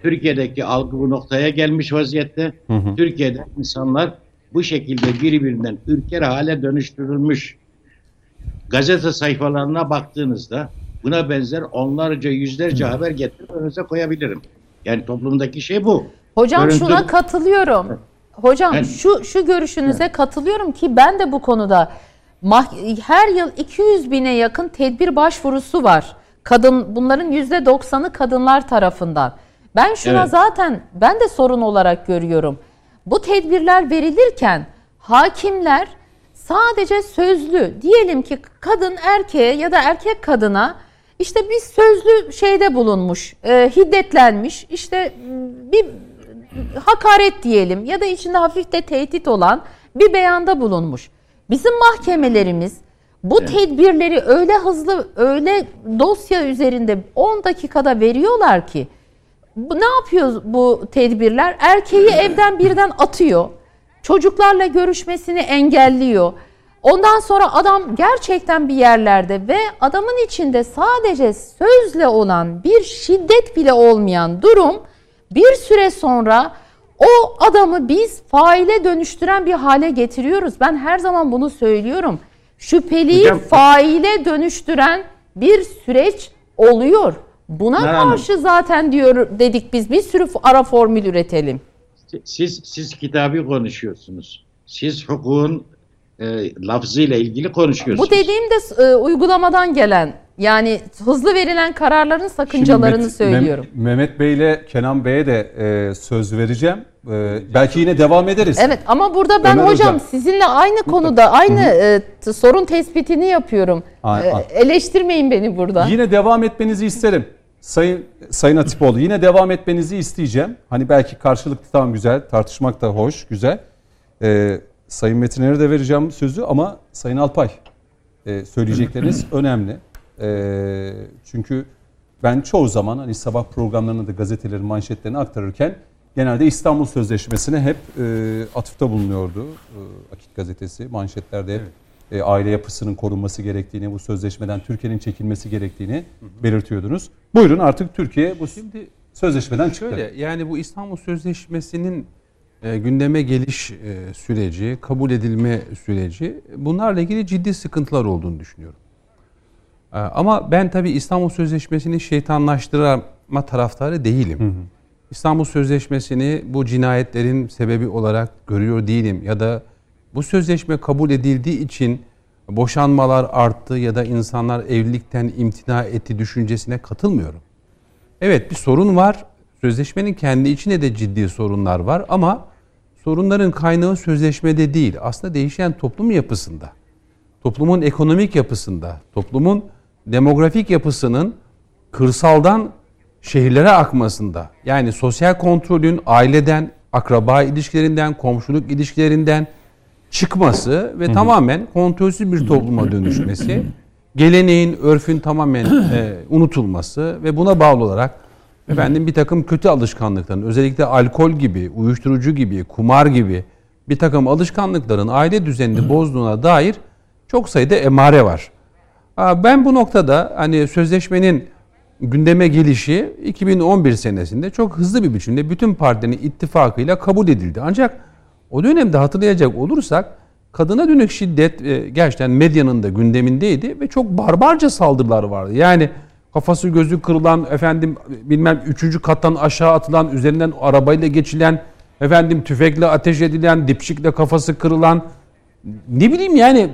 Türkiye'deki algı bu noktaya gelmiş vaziyette. Hı hı. Türkiye'de insanlar bu şekilde birbirinden ürker hale dönüştürülmüş. Gazete sayfalarına baktığınızda buna benzer onlarca yüzlerce hı. haber getirip önünüze koyabilirim. Yani toplumdaki şey bu. Hocam Görüntü... şuna katılıyorum. Hocam yani, şu şu görüşünüze evet. katılıyorum ki ben de bu konuda her yıl 200 bine yakın tedbir başvurusu var. Kadın bunların yüzde doksanı kadınlar tarafından. Ben şuna evet. zaten ben de sorun olarak görüyorum. Bu tedbirler verilirken hakimler sadece sözlü diyelim ki kadın erkeğe ya da erkek kadına işte bir sözlü şeyde bulunmuş, e, hiddetlenmiş, işte bir hakaret diyelim ya da içinde hafif de tehdit olan bir beyanda bulunmuş. Bizim mahkemelerimiz bu evet. tedbirleri öyle hızlı, öyle dosya üzerinde 10 dakikada veriyorlar ki ne yapıyor bu tedbirler? Erkeği evden birden atıyor. Çocuklarla görüşmesini engelliyor. Ondan sonra adam gerçekten bir yerlerde ve adamın içinde sadece sözle olan bir şiddet bile olmayan durum bir süre sonra o adamı biz faile dönüştüren bir hale getiriyoruz. Ben her zaman bunu söylüyorum. Şüpheliyi Hocam, faile dönüştüren bir süreç oluyor. Buna karşı zaten diyor dedik biz bir sürü ara formül üretelim. Siz siz kitabı konuşuyorsunuz. Siz hukukun e, lafzıyla ilgili konuşuyorsunuz. Bu dediğim de e, uygulamadan gelen yani hızlı verilen kararların sakıncalarını Mehmet, söylüyorum. Mehmet Bey ile Kenan Bey'e de e, söz vereceğim. E, belki yine devam ederiz. Evet ama burada ben Ömer hocam Hocam. sizinle aynı konuda aynı e, sorun tespitini yapıyorum. A, e, eleştirmeyin beni burada. Yine devam etmenizi isterim. Sayın Sayın Atipoğlu yine devam etmenizi isteyeceğim. Hani belki karşılıklı tamam güzel, tartışmak da hoş, güzel. Ee, Sayın Metiner'e de vereceğim sözü ama Sayın Alpay e, söyleyecekleriniz önemli. E, çünkü ben çoğu zaman hani sabah programlarında da gazetelerin manşetlerini aktarırken genelde İstanbul Sözleşmesi'ne hep e, atıfta bulunuyordu. E, Akit gazetesi manşetlerde hep evet. e, aile yapısının korunması gerektiğini, bu sözleşmeden Türkiye'nin çekilmesi gerektiğini hı hı. belirtiyordunuz. Buyurun artık Türkiye bu Şimdi sözleşmeden çıktı. Şöyle yani bu İstanbul Sözleşmesi'nin e, gündeme geliş e, süreci, kabul edilme süreci bunlarla ilgili ciddi sıkıntılar olduğunu düşünüyorum. E, ama ben tabii İstanbul Sözleşmesi'ni şeytanlaştırma taraftarı değilim. Hı hı. İstanbul Sözleşmesi'ni bu cinayetlerin sebebi olarak görüyor değilim ya da bu sözleşme kabul edildiği için boşanmalar arttı ya da insanlar evlilikten imtina etti düşüncesine katılmıyorum. Evet bir sorun var. Sözleşmenin kendi içinde de ciddi sorunlar var ama sorunların kaynağı sözleşmede değil. Aslında değişen toplum yapısında. Toplumun ekonomik yapısında, toplumun demografik yapısının kırsaldan şehirlere akmasında. Yani sosyal kontrolün aileden, akraba ilişkilerinden, komşuluk ilişkilerinden çıkması ve tamamen kontrolsüz bir topluma dönüşmesi, geleneğin, örfün tamamen e, unutulması ve buna bağlı olarak efendim bir takım kötü alışkanlıkların özellikle alkol gibi, uyuşturucu gibi, kumar gibi bir takım alışkanlıkların aile düzenini bozduğuna dair çok sayıda emare var. Ben bu noktada hani sözleşmenin gündeme gelişi 2011 senesinde çok hızlı bir biçimde bütün partilerin ittifakıyla kabul edildi. Ancak o dönemde hatırlayacak olursak kadına dönük şiddet e, gerçekten medyanın da gündemindeydi ve çok barbarca saldırılar vardı. Yani kafası gözü kırılan, efendim bilmem üçüncü kattan aşağı atılan, üzerinden arabayla geçilen, efendim tüfekle ateş edilen, dipşikle kafası kırılan, ne bileyim yani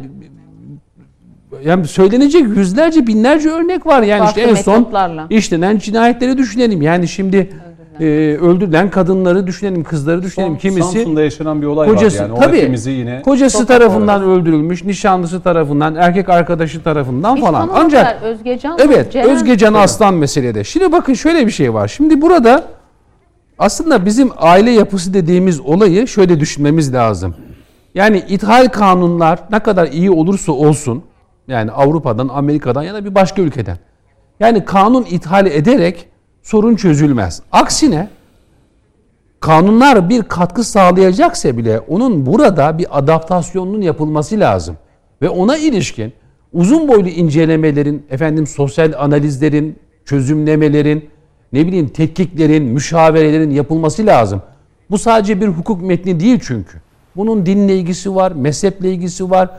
yani söylenecek yüzlerce binlerce örnek var yani Farklı işte en son işlenen cinayetleri düşünelim. Yani şimdi e, öldürülen kadınları düşünelim, kızları düşünelim. Son, Kimisi Samsun'da yaşanan bir olay kocası, var yani. tabii, yine kocası tarafından olarak. öldürülmüş, nişanlısı tarafından, erkek arkadaşı tarafından Hiç falan. Ancak Özgecan Evet, Ceren, Özgecan Aslan meselede. Şimdi bakın şöyle bir şey var. Şimdi burada aslında bizim aile yapısı dediğimiz olayı şöyle düşünmemiz lazım. Yani ithal kanunlar ne kadar iyi olursa olsun yani Avrupa'dan, Amerika'dan ya da bir başka ülkeden. Yani kanun ithal ederek sorun çözülmez. Aksine kanunlar bir katkı sağlayacaksa bile onun burada bir adaptasyonunun yapılması lazım. Ve ona ilişkin uzun boylu incelemelerin, efendim sosyal analizlerin, çözümlemelerin, ne bileyim tetkiklerin, müşaverelerin yapılması lazım. Bu sadece bir hukuk metni değil çünkü. Bunun dinle ilgisi var, mezheple ilgisi var,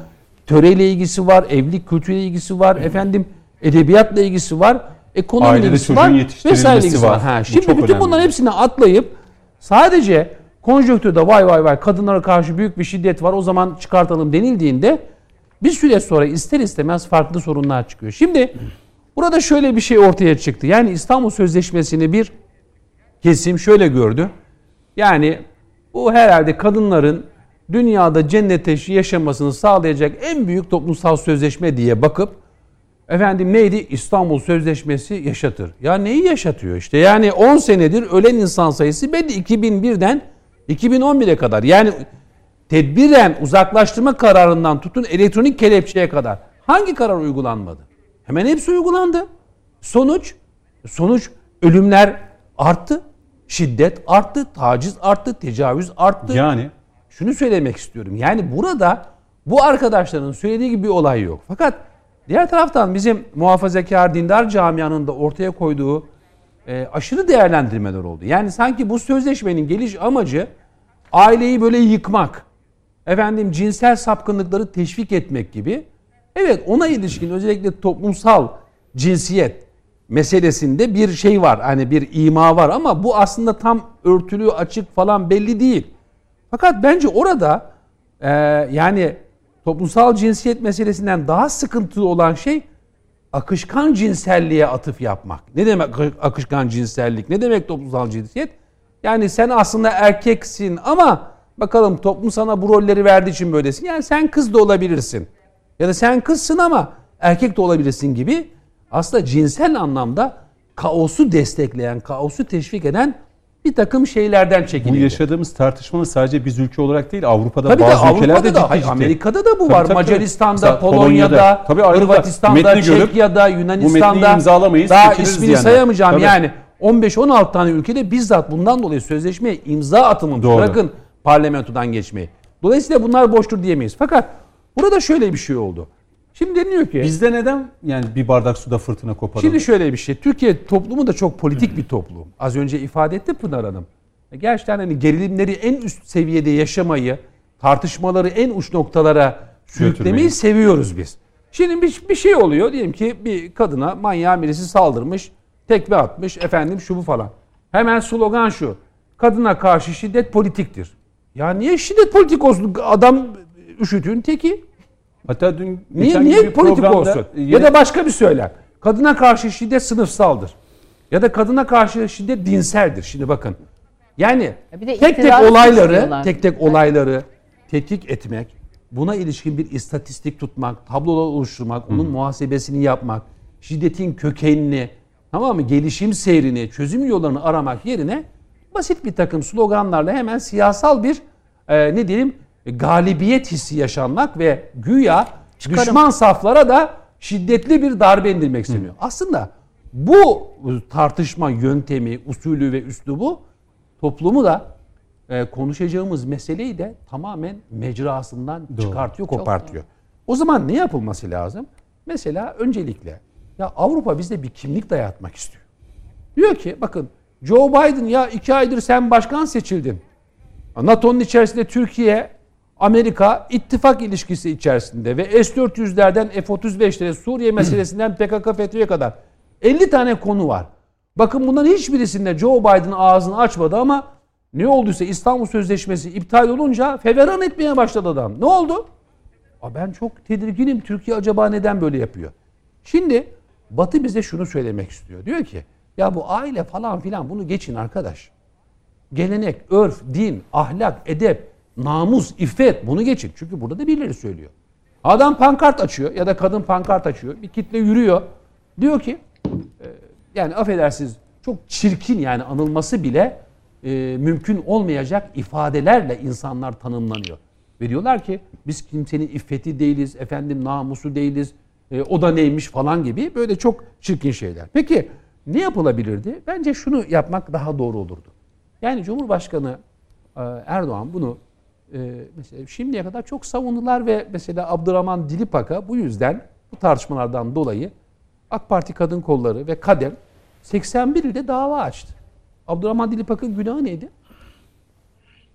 töreyle ilgisi var, evlilik kültürüyle ilgisi var, efendim edebiyatla ilgisi var, ekonomiyle ilgisi var, vesaire ilgisi var. var. Ha, şimdi Bu bütün bunların hepsini atlayıp sadece konjonktürde vay vay vay kadınlara karşı büyük bir şiddet var o zaman çıkartalım denildiğinde bir süre sonra ister istemez farklı sorunlar çıkıyor. Şimdi burada şöyle bir şey ortaya çıktı. Yani İstanbul Sözleşmesi'ni bir kesim şöyle gördü. Yani bu herhalde kadınların dünyada cennete yaşamasını sağlayacak en büyük toplumsal sözleşme diye bakıp efendim neydi? İstanbul Sözleşmesi yaşatır. Ya neyi yaşatıyor işte? Yani 10 senedir ölen insan sayısı belli 2001'den 2011'e kadar. Yani tedbiren uzaklaştırma kararından tutun elektronik kelepçeye kadar hangi karar uygulanmadı? Hemen hepsi uygulandı. Sonuç sonuç ölümler arttı. Şiddet arttı, taciz arttı, tecavüz arttı. Yani şunu söylemek istiyorum. Yani burada bu arkadaşların söylediği gibi bir olay yok. Fakat diğer taraftan bizim muhafazakar dindar camianın da ortaya koyduğu e, aşırı değerlendirmeler oldu. Yani sanki bu sözleşmenin geliş amacı aileyi böyle yıkmak, efendim cinsel sapkınlıkları teşvik etmek gibi. Evet ona ilişkin özellikle toplumsal cinsiyet meselesinde bir şey var. Hani bir ima var ama bu aslında tam örtülü, açık falan belli değil. Fakat bence orada e, yani toplumsal cinsiyet meselesinden daha sıkıntılı olan şey akışkan cinselliğe atıf yapmak. Ne demek akışkan cinsellik? Ne demek toplumsal cinsiyet? Yani sen aslında erkeksin ama bakalım toplum sana bu rolleri verdiği için böylesin. Yani sen kız da olabilirsin. Ya da sen kızsın ama erkek de olabilirsin gibi aslında cinsel anlamda kaosu destekleyen, kaosu teşvik eden bir takım şeylerden çekinildi. Bu yaşadığımız tartışmanın sadece biz ülke olarak değil Avrupa'da tabii bazı de, ülkelerde Avrupa'da da, hayır, Amerika'da da bu tabii, var. Tabii, Macaristan'da, Polonya'da, Polonya'da tabii, Hırvatistan'da, Çekya'da, Yunanistan'da. Bu imzalamayız. Daha ismini yani. sayamayacağım tabii. yani. 15-16 tane ülkede bizzat bundan dolayı sözleşmeye imza atılmamış. Doğru. Bırakın parlamentodan geçmeyi. Dolayısıyla bunlar boştur diyemeyiz. Fakat burada şöyle bir şey oldu. Şimdi deniliyor ki... Bizde neden yani bir bardak suda fırtına koparalım? Şimdi şöyle bir şey. Türkiye toplumu da çok politik bir toplum. Az önce ifade etti Pınar Hanım. E, gerçekten hani gerilimleri en üst seviyede yaşamayı, tartışmaları en uç noktalara sürüklemeyi seviyoruz biz. Şimdi bir, bir şey oluyor. Diyelim ki bir kadına manyağı birisi saldırmış, tekme atmış, efendim şu bu falan. Hemen slogan şu. Kadına karşı şiddet politiktir. Ya niye şiddet politik olsun? Adam üşütün teki. Hatta dün niye, niye politik olsun? Yine... Ya da başka bir söylem. Kadına karşı şiddet sınıfsaldır. Ya da kadına karşı şiddet dinseldir. Şimdi bakın. Yani tek tek olayları, tek tek olayları tetkik etmek, buna ilişkin bir istatistik tutmak, tablolar oluşturmak, onun muhasebesini yapmak, şiddetin kökenini, tamam mı? Gelişim seyrini, çözüm yollarını aramak yerine basit bir takım sloganlarla hemen siyasal bir e, ne diyelim galibiyet hissi yaşanmak ve güya Çıkarım. düşman saflara da şiddetli bir darbe indirmek isteniyor. Hı. Aslında bu tartışma yöntemi, usulü ve üslubu toplumu da e, konuşacağımız meseleyi de tamamen mecrasından doğru. çıkartıyor, kopartıyor. O zaman ne yapılması lazım? Mesela öncelikle ya Avrupa bize bir kimlik dayatmak istiyor. Diyor ki bakın Joe Biden ya iki aydır sen başkan seçildin. NATO'nun içerisinde Türkiye Amerika ittifak ilişkisi içerisinde ve S-400'lerden F-35'lere Suriye meselesinden PKK FETÖ'ye kadar 50 tane konu var. Bakın bunların hiçbirisinde Joe Biden ağzını açmadı ama ne olduysa İstanbul Sözleşmesi iptal olunca feveran etmeye başladı adam. Ne oldu? Ben çok tedirginim. Türkiye acaba neden böyle yapıyor? Şimdi Batı bize şunu söylemek istiyor. Diyor ki ya bu aile falan filan bunu geçin arkadaş. Gelenek, örf, din, ahlak, edep namus, iffet bunu geçin. Çünkü burada da birileri söylüyor. Adam pankart açıyor ya da kadın pankart açıyor. Bir kitle yürüyor. Diyor ki e, yani affedersiniz çok çirkin yani anılması bile e, mümkün olmayacak ifadelerle insanlar tanımlanıyor. Ve diyorlar ki biz kimsenin iffeti değiliz, efendim namusu değiliz, e, o da neymiş falan gibi böyle çok çirkin şeyler. Peki ne yapılabilirdi? Bence şunu yapmak daha doğru olurdu. Yani Cumhurbaşkanı e, Erdoğan bunu e, mesela şimdiye kadar çok savundular ve mesela Abdurrahman Dilipak'a bu yüzden bu tartışmalardan dolayı AK Parti kadın kolları ve Kadem 81 ilde dava açtı. Abdurrahman Dilipak'ın günahı neydi?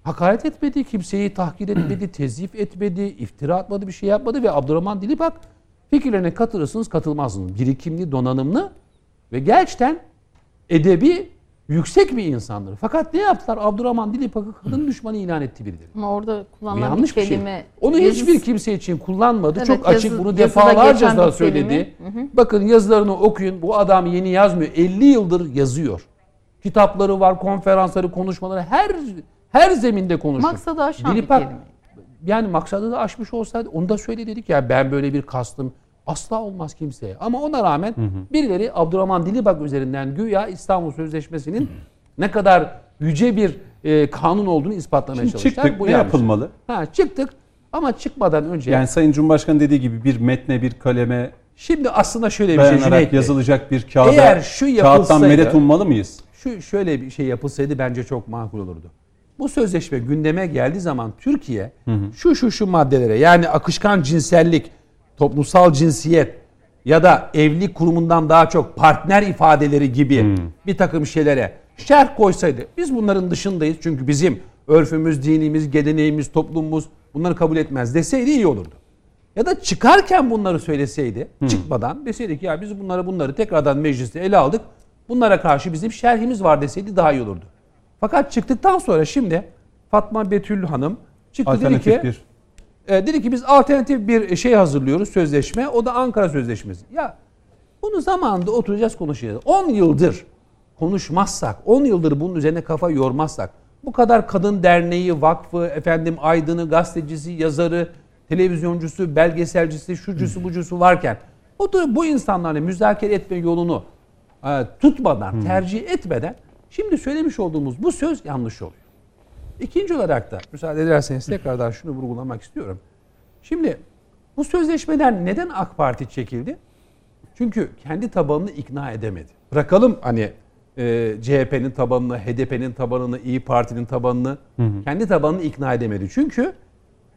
Hakaret etmedi, kimseyi tahkir etmedi, tezif etmedi, iftira atmadı, bir şey yapmadı ve Abdurrahman Dilipak fikirlerine katılırsınız, katılmazsınız. Birikimli, donanımlı ve gerçekten edebi yüksek bir insandır. Fakat ne yaptılar? Abdurrahman Dilipak'ı kadın düşmanı ilan etti birileri. Ama orada kullanılan yanlış bir kelime. Bir şey. Onu yazı... hiçbir kimse için kullanmadı. Evet, Çok açık bunu defalarca da söyledi. Hı hı. Bakın yazılarını okuyun. Bu adam yeni yazmıyor. 50 yıldır yazıyor. Kitapları var, konferansları, konuşmaları her her zeminde konuşuyor. Maksadı aşan Dilipak, bir kelime. Yani maksadı da aşmış olsaydı onu da söyle dedik ya ben böyle bir kastım Asla olmaz kimseye. Ama ona rağmen hı hı. birileri Abdurrahman Dilibak üzerinden güya İstanbul Sözleşmesi'nin hı hı. ne kadar yüce bir e, kanun olduğunu ispatlamaya Şimdi çalıştılar. Çıktık. Bu ne yanlış. yapılmalı? Ha, çıktık ama çıkmadan önce... Yani Sayın Cumhurbaşkanı dediği gibi bir metne, bir kaleme Şimdi aslında şöyle bir şey Cüneyt yazılacak bir kağıda Eğer şu kağıttan medet ummalı mıyız? Şu şöyle bir şey yapılsaydı bence çok makul olurdu. Bu sözleşme gündeme geldiği zaman Türkiye hı hı. şu şu şu maddelere yani akışkan cinsellik, toplumsal cinsiyet ya da evlilik kurumundan daha çok partner ifadeleri gibi hmm. bir takım şeylere şerh koysaydı biz bunların dışındayız çünkü bizim örfümüz, dinimiz, geleneğimiz, toplumumuz bunları kabul etmez deseydi iyi olurdu. Ya da çıkarken bunları söyleseydi hmm. çıkmadan deseydi ki ya biz bunları bunları tekrardan mecliste ele aldık. Bunlara karşı bizim şerhimiz var deseydi daha iyi olurdu. Fakat çıktıktan sonra şimdi Fatma Betül Hanım çıktı dedi ki bir e, dedi ki biz alternatif bir şey hazırlıyoruz sözleşme. O da Ankara Sözleşmesi. Ya bunu zamanında oturacağız konuşacağız. 10 yıldır konuşmazsak, 10 yıldır bunun üzerine kafa yormazsak, bu kadar kadın derneği, vakfı, efendim aydını, gazetecisi, yazarı, televizyoncusu, belgeselcisi, şucusu, bucusu varken oturup bu insanlarla müzakere etme yolunu e, tutmadan, tercih etmeden Şimdi söylemiş olduğumuz bu söz yanlış oluyor. İkinci olarak da müsaade ederseniz tekrardan şunu vurgulamak istiyorum. Şimdi bu sözleşmeden neden AK Parti çekildi? Çünkü kendi tabanını ikna edemedi. Bırakalım hani e, CHP'nin tabanını, HDP'nin tabanını, İyi Parti'nin tabanını, hı hı. kendi tabanını ikna edemedi. Çünkü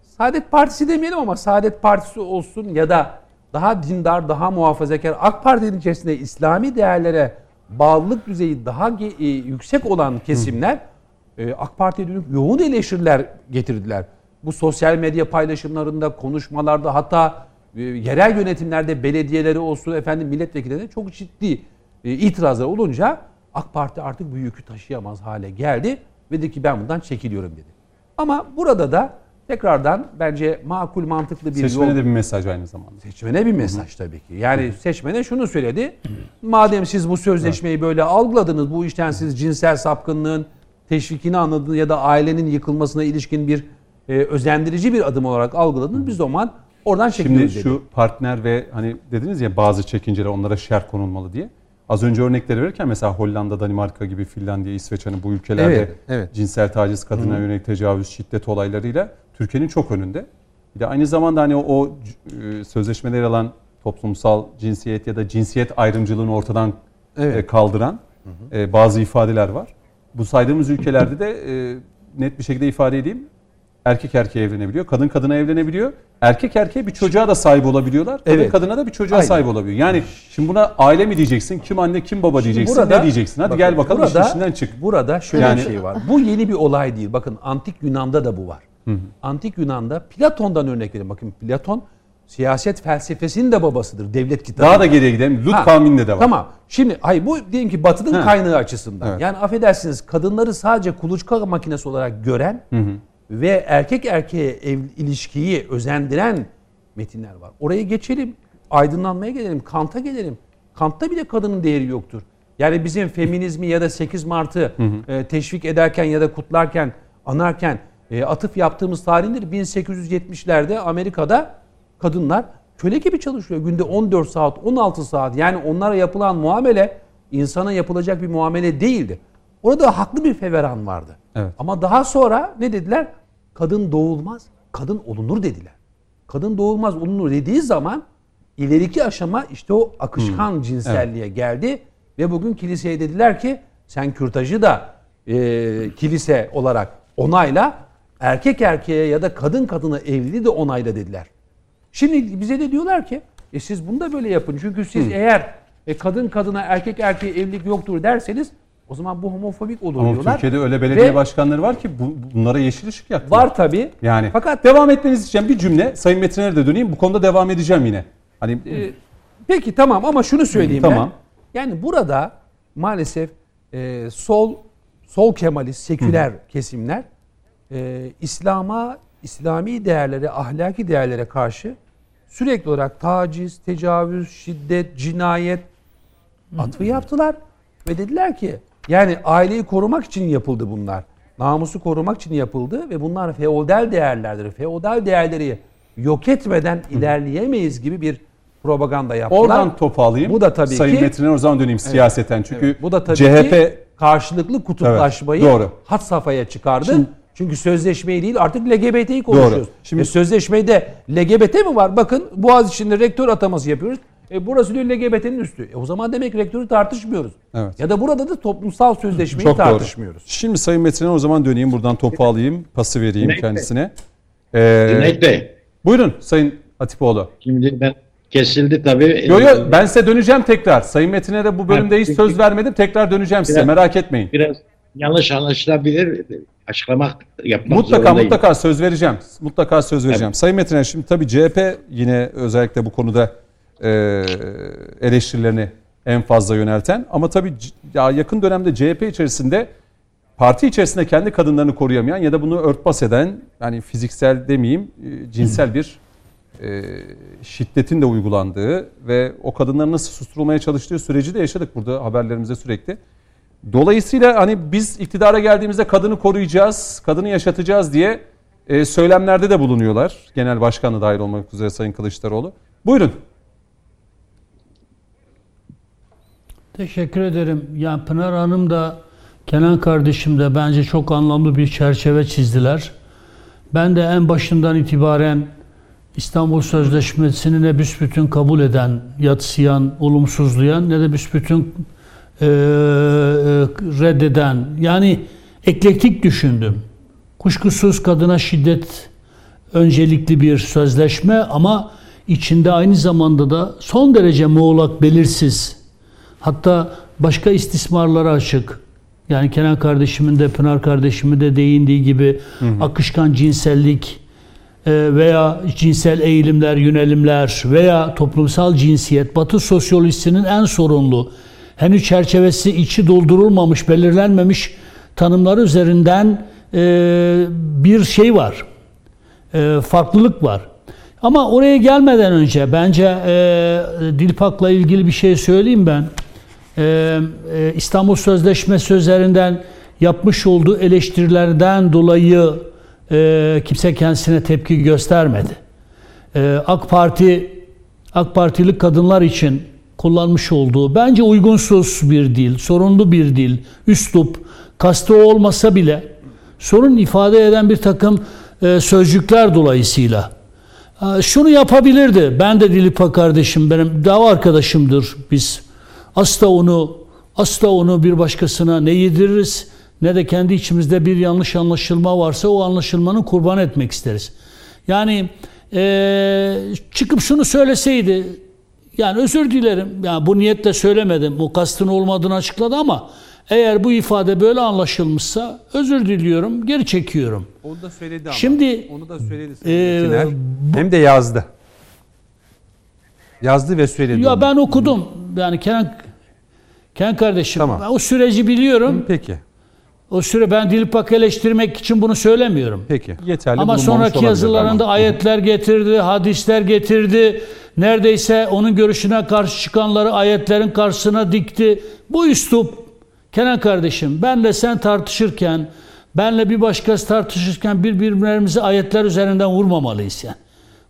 Saadet Partisi demeyelim ama Saadet Partisi olsun ya da daha dindar, daha muhafazakar AK Parti'nin içerisinde İslami değerlere bağlılık düzeyi daha e, yüksek olan kesimler e, AK Parti'ye dönük yoğun eleştiriler getirdiler. Bu sosyal medya paylaşımlarında, konuşmalarda hatta e, yerel yönetimlerde belediyeleri olsun efendim milletvekillerine çok ciddi e, itirazlar olunca AK Parti artık bu yükü taşıyamaz hale geldi ve dedi ki ben bundan çekiliyorum dedi. Ama burada da tekrardan bence makul mantıklı bir Seçmene yol. de bir mesaj aynı zamanda. Seçmene bir mesaj tabii ki. Yani seçmene şunu söyledi. Madem siz bu sözleşmeyi böyle algıladınız, bu işten siz cinsel sapkınlığın teşvikini anladınız ya da ailenin yıkılmasına ilişkin bir e, özendirici bir adım olarak algıladınız. Biz o zaman oradan çekiliyoruz Şimdi şu partner ve hani dediniz ya bazı çekinceler onlara şer konulmalı diye. Az önce örnekleri verirken mesela Hollanda, Danimarka gibi Finlandiya, İsveç hani bu ülkelerde evet, evet. cinsel taciz, kadına yönelik tecavüz, şiddet olaylarıyla Türkiye'nin çok önünde. Bir de aynı zamanda hani o, o e, sözleşmeler alan toplumsal cinsiyet ya da cinsiyet ayrımcılığını ortadan evet. E, kaldıran hı hı. E, bazı ifadeler var. Bu saydığımız ülkelerde de net bir şekilde ifade edeyim erkek erkeğe evlenebiliyor. Kadın kadına evlenebiliyor. Erkek erkeğe bir çocuğa da sahip olabiliyorlar. Kadın evet. kadına da bir çocuğa Aynen. sahip olabiliyor. Yani şimdi buna aile mi diyeceksin? Kim anne kim baba diyeceksin? Burada, ne diyeceksin? Hadi bakın, gel bakalım burada, işin içinden çık. Burada şöyle yani, bir şey var. Bu yeni bir olay değil. Bakın antik Yunan'da da bu var. Hı hı. Antik Yunan'da Platon'dan örnek verin. Bakın Platon siyaset felsefesinin de babasıdır. Devlet kitabı. Daha da geriye gidelim. Lut kavminde de var. Tamam. Şimdi hayır bu diyelim ki batının ha. kaynağı açısından. Evet. Yani affedersiniz kadınları sadece kuluçka makinesi olarak gören hı hı ve erkek erkeğe ev, ilişkiyi özendiren metinler var. Oraya geçelim, aydınlanmaya gelelim, Kant'a gelelim. Kant'ta bile kadının değeri yoktur. Yani bizim feminizmi ya da 8 Mart'ı e, teşvik ederken ya da kutlarken, anarken e, atıf yaptığımız tarihindir. 1870'lerde Amerika'da kadınlar köle gibi çalışıyor. Günde 14 saat, 16 saat. Yani onlara yapılan muamele insana yapılacak bir muamele değildi. Orada haklı bir feveran vardı. Evet. Ama daha sonra ne dediler? Kadın doğulmaz, kadın olunur dediler. Kadın doğulmaz, olunur dediği zaman ileriki aşama işte o akışkan hmm. cinselliğe evet. geldi ve bugün kiliseye dediler ki sen kürtajı da e, kilise olarak onayla erkek erkeğe ya da kadın kadına evliliği de onayla dediler. Şimdi bize de diyorlar ki e siz bunu da böyle yapın. Çünkü siz hmm. eğer e, kadın kadına erkek erkeğe evlilik yoktur derseniz o zaman bu homofobik olur Ama diyorlar. Türkiye'de öyle belediye Ve başkanları var ki bu, bunlara yeşil ışık yaktılar. Var tabii. Yani fakat devam etmeniz için bir cümle Sayın Metin'e de döneyim. Bu konuda devam edeceğim yine. Hani e, peki tamam ama şunu söyleyeyim tamam. ben. Yani burada maalesef e, sol sol kemalist seküler Hı. kesimler e, İslam'a, İslami değerlere, ahlaki değerlere karşı sürekli olarak taciz, tecavüz, şiddet, cinayet atfı yaptılar ve dediler ki yani aileyi korumak için yapıldı bunlar. Namusu korumak için yapıldı ve bunlar feodal değerlerdir. Feodal değerleri yok etmeden ilerleyemeyiz gibi bir propaganda yaptılar. Oradan top alayım. Bu da tabii Sayın ki Metin'e o zaman döneyim evet, siyaseten. Çünkü evet, bu da tabii CHP ki karşılıklı kutuplaşmayı evet, doğru. hat safhaya çıkardı. Şimdi, çünkü sözleşmeyi değil artık LGBT'yi konuşuyoruz. Doğru. Şimdi e, sözleşmede LGBT mi var? Bakın Boğaz içinde rektör ataması yapıyoruz. E burası diyor LGBT'nin üstü. E o zaman demek rektörü tartışmıyoruz. Evet. Ya da burada da toplumsal sözleşmeyi Çok tartışmıyoruz. Doğru. Şimdi Sayın Metin'e o zaman döneyim buradan topu alayım, pası vereyim Cüneyt kendisine. Ee, Cüneyt Bey. Buyurun Sayın Atipoğlu. Şimdi ben kesildi tabii. Yok yok ben size döneceğim tekrar. Sayın Metin'e de bu bölümde hiç söz vermedim. Tekrar döneceğim biraz, size merak etmeyin. Biraz yanlış anlaşılabilir. Açıklamak yapmak Mutlaka zorundayım. mutlaka söz vereceğim. Mutlaka söz vereceğim. Evet. Sayın Metin'e şimdi tabii CHP yine özellikle bu konuda e, eleştirilerini en fazla yönelten ama tabii ya yakın dönemde CHP içerisinde parti içerisinde kendi kadınlarını koruyamayan ya da bunu örtbas eden yani fiziksel demeyeyim e, cinsel bir e, şiddetin de uygulandığı ve o kadınların nasıl susturulmaya çalıştığı süreci de yaşadık burada haberlerimizde sürekli. Dolayısıyla hani biz iktidara geldiğimizde kadını koruyacağız, kadını yaşatacağız diye e, söylemlerde de bulunuyorlar. Genel başkanı dahil olmak üzere Sayın Kılıçdaroğlu. Buyurun. Teşekkür ederim. Yani Pınar Hanım da Kenan kardeşim de bence çok anlamlı bir çerçeve çizdiler. Ben de en başından itibaren İstanbul Sözleşmesi'ni ne büsbütün kabul eden, yatsıyan, olumsuzlayan ne de büsbütün e, reddeden yani eklektik düşündüm. Kuşkusuz kadına şiddet öncelikli bir sözleşme ama içinde aynı zamanda da son derece muğlak, belirsiz hatta başka istismarlara açık. Yani Kenan kardeşimin de Pınar kardeşimin de değindiği gibi hı hı. akışkan cinsellik e, veya cinsel eğilimler, yönelimler veya toplumsal cinsiyet Batı sosyolojisinin en sorunlu henüz çerçevesi içi doldurulmamış, belirlenmemiş tanımlar üzerinden e, bir şey var. E, farklılık var. Ama oraya gelmeden önce bence e, Dilpak'la ilgili bir şey söyleyeyim ben. E, e, İstanbul Sözleşmesi üzerinden yapmış olduğu eleştirilerden dolayı e, kimse kendisine tepki göstermedi. E, AK Parti AK Partili kadınlar için kullanmış olduğu bence uygunsuz bir dil, sorunlu bir dil, üslup, kastı olmasa bile sorun ifade eden bir takım e, sözcükler dolayısıyla e, şunu yapabilirdi. Ben de Dilipa kardeşim benim dava arkadaşımdır biz. Asla onu asla onu bir başkasına ne yediririz ne de kendi içimizde bir yanlış anlaşılma varsa o anlaşılmanın kurban etmek isteriz. Yani e, çıkıp şunu söyleseydi yani özür dilerim. Yani bu niyetle söylemedim. Bu kastın olmadığını açıkladı ama eğer bu ifade böyle anlaşılmışsa özür diliyorum, geri çekiyorum. Onu da söyledi ama. Şimdi onu da söyledi e, bu, hem de yazdı. Yazdı ve söyledi. Ya onu. ben okudum. Yani Kenan Kenan kardeşim tamam. ben o süreci biliyorum. Peki. O süre ben Dilpak eleştirmek için bunu söylemiyorum. Peki. Yeterli Ama sonraki yazılarında ama. ayetler getirdi, hadisler getirdi. Neredeyse onun görüşüne karşı çıkanları ayetlerin karşısına dikti. Bu üslup Kenan kardeşim benle sen tartışırken, benle bir başkası tartışırken birbirlerimizi ayetler üzerinden vurmamalıyız yani.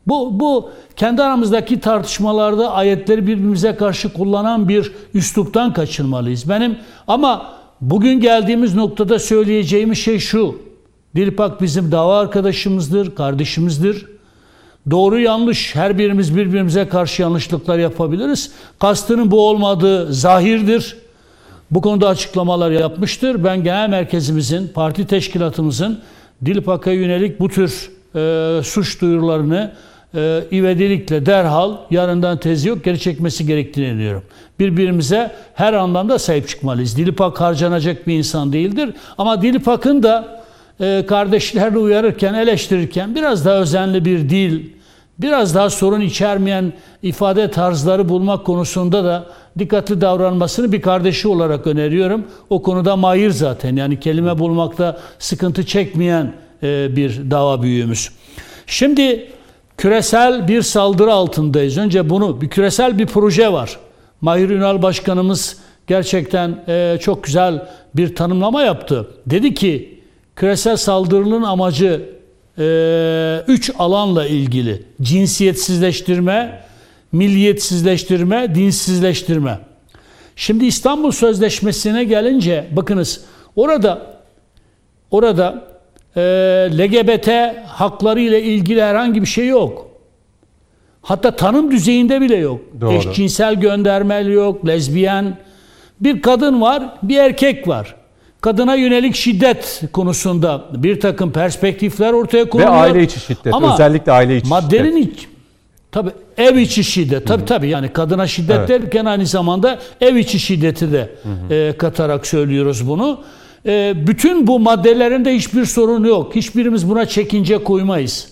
Bu, bu kendi aramızdaki tartışmalarda ayetleri birbirimize karşı kullanan bir üsluptan kaçınmalıyız. Benim ama bugün geldiğimiz noktada söyleyeceğimiz şey şu. Dilpak bizim dava arkadaşımızdır, kardeşimizdir. Doğru yanlış her birimiz birbirimize karşı yanlışlıklar yapabiliriz. Kastının bu olmadığı zahirdir. Bu konuda açıklamalar yapmıştır. Ben genel merkezimizin, parti teşkilatımızın Dilpak'a yönelik bu tür e, suç duyurularını e, ivedilikle derhal yarından tezi yok geri çekmesi gerektiğini diyorum. Birbirimize her anlamda sahip çıkmalıyız. Dilipak harcanacak bir insan değildir. Ama Dilipak'ın da e, kardeşlerini uyarırken, eleştirirken biraz daha özenli bir dil, biraz daha sorun içermeyen ifade tarzları bulmak konusunda da dikkatli davranmasını bir kardeşi olarak öneriyorum. O konuda mahir zaten. Yani kelime bulmakta sıkıntı çekmeyen e, bir dava büyüğümüz. Şimdi küresel bir saldırı altındayız. Önce bunu bir küresel bir proje var. Mahir Ünal Başkanımız gerçekten e, çok güzel bir tanımlama yaptı. Dedi ki küresel saldırının amacı e, üç alanla ilgili. Cinsiyetsizleştirme, milliyetsizleştirme, dinsizleştirme. Şimdi İstanbul Sözleşmesi'ne gelince bakınız orada orada e, LGBT hakları ile ilgili herhangi bir şey yok. Hatta tanım düzeyinde bile yok. Doğru. Eşcinsel göndermeli yok, lezbiyen. Bir kadın var, bir erkek var. Kadına yönelik şiddet konusunda bir takım perspektifler ortaya konuluyor. Ve aile içi şiddet, Ama özellikle aile içi maddenin şiddet. Iç, tabii ev içi şiddet. Tabii tabii yani kadına şiddet evet. derken aynı zamanda ev içi şiddeti de E, katarak söylüyoruz bunu. E, bütün bu maddelerinde hiçbir sorun yok. Hiçbirimiz buna çekince koymayız.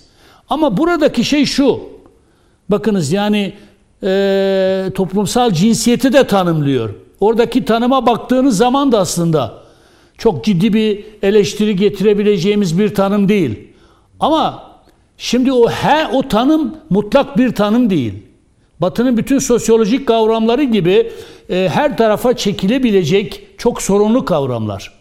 Ama buradaki şey şu. Bakınız yani e, toplumsal cinsiyeti de tanımlıyor. Oradaki tanıma baktığınız zaman da aslında çok ciddi bir eleştiri getirebileceğimiz bir tanım değil. Ama şimdi o he o tanım mutlak bir tanım değil. Batı'nın bütün sosyolojik kavramları gibi e, her tarafa çekilebilecek çok sorunlu kavramlar.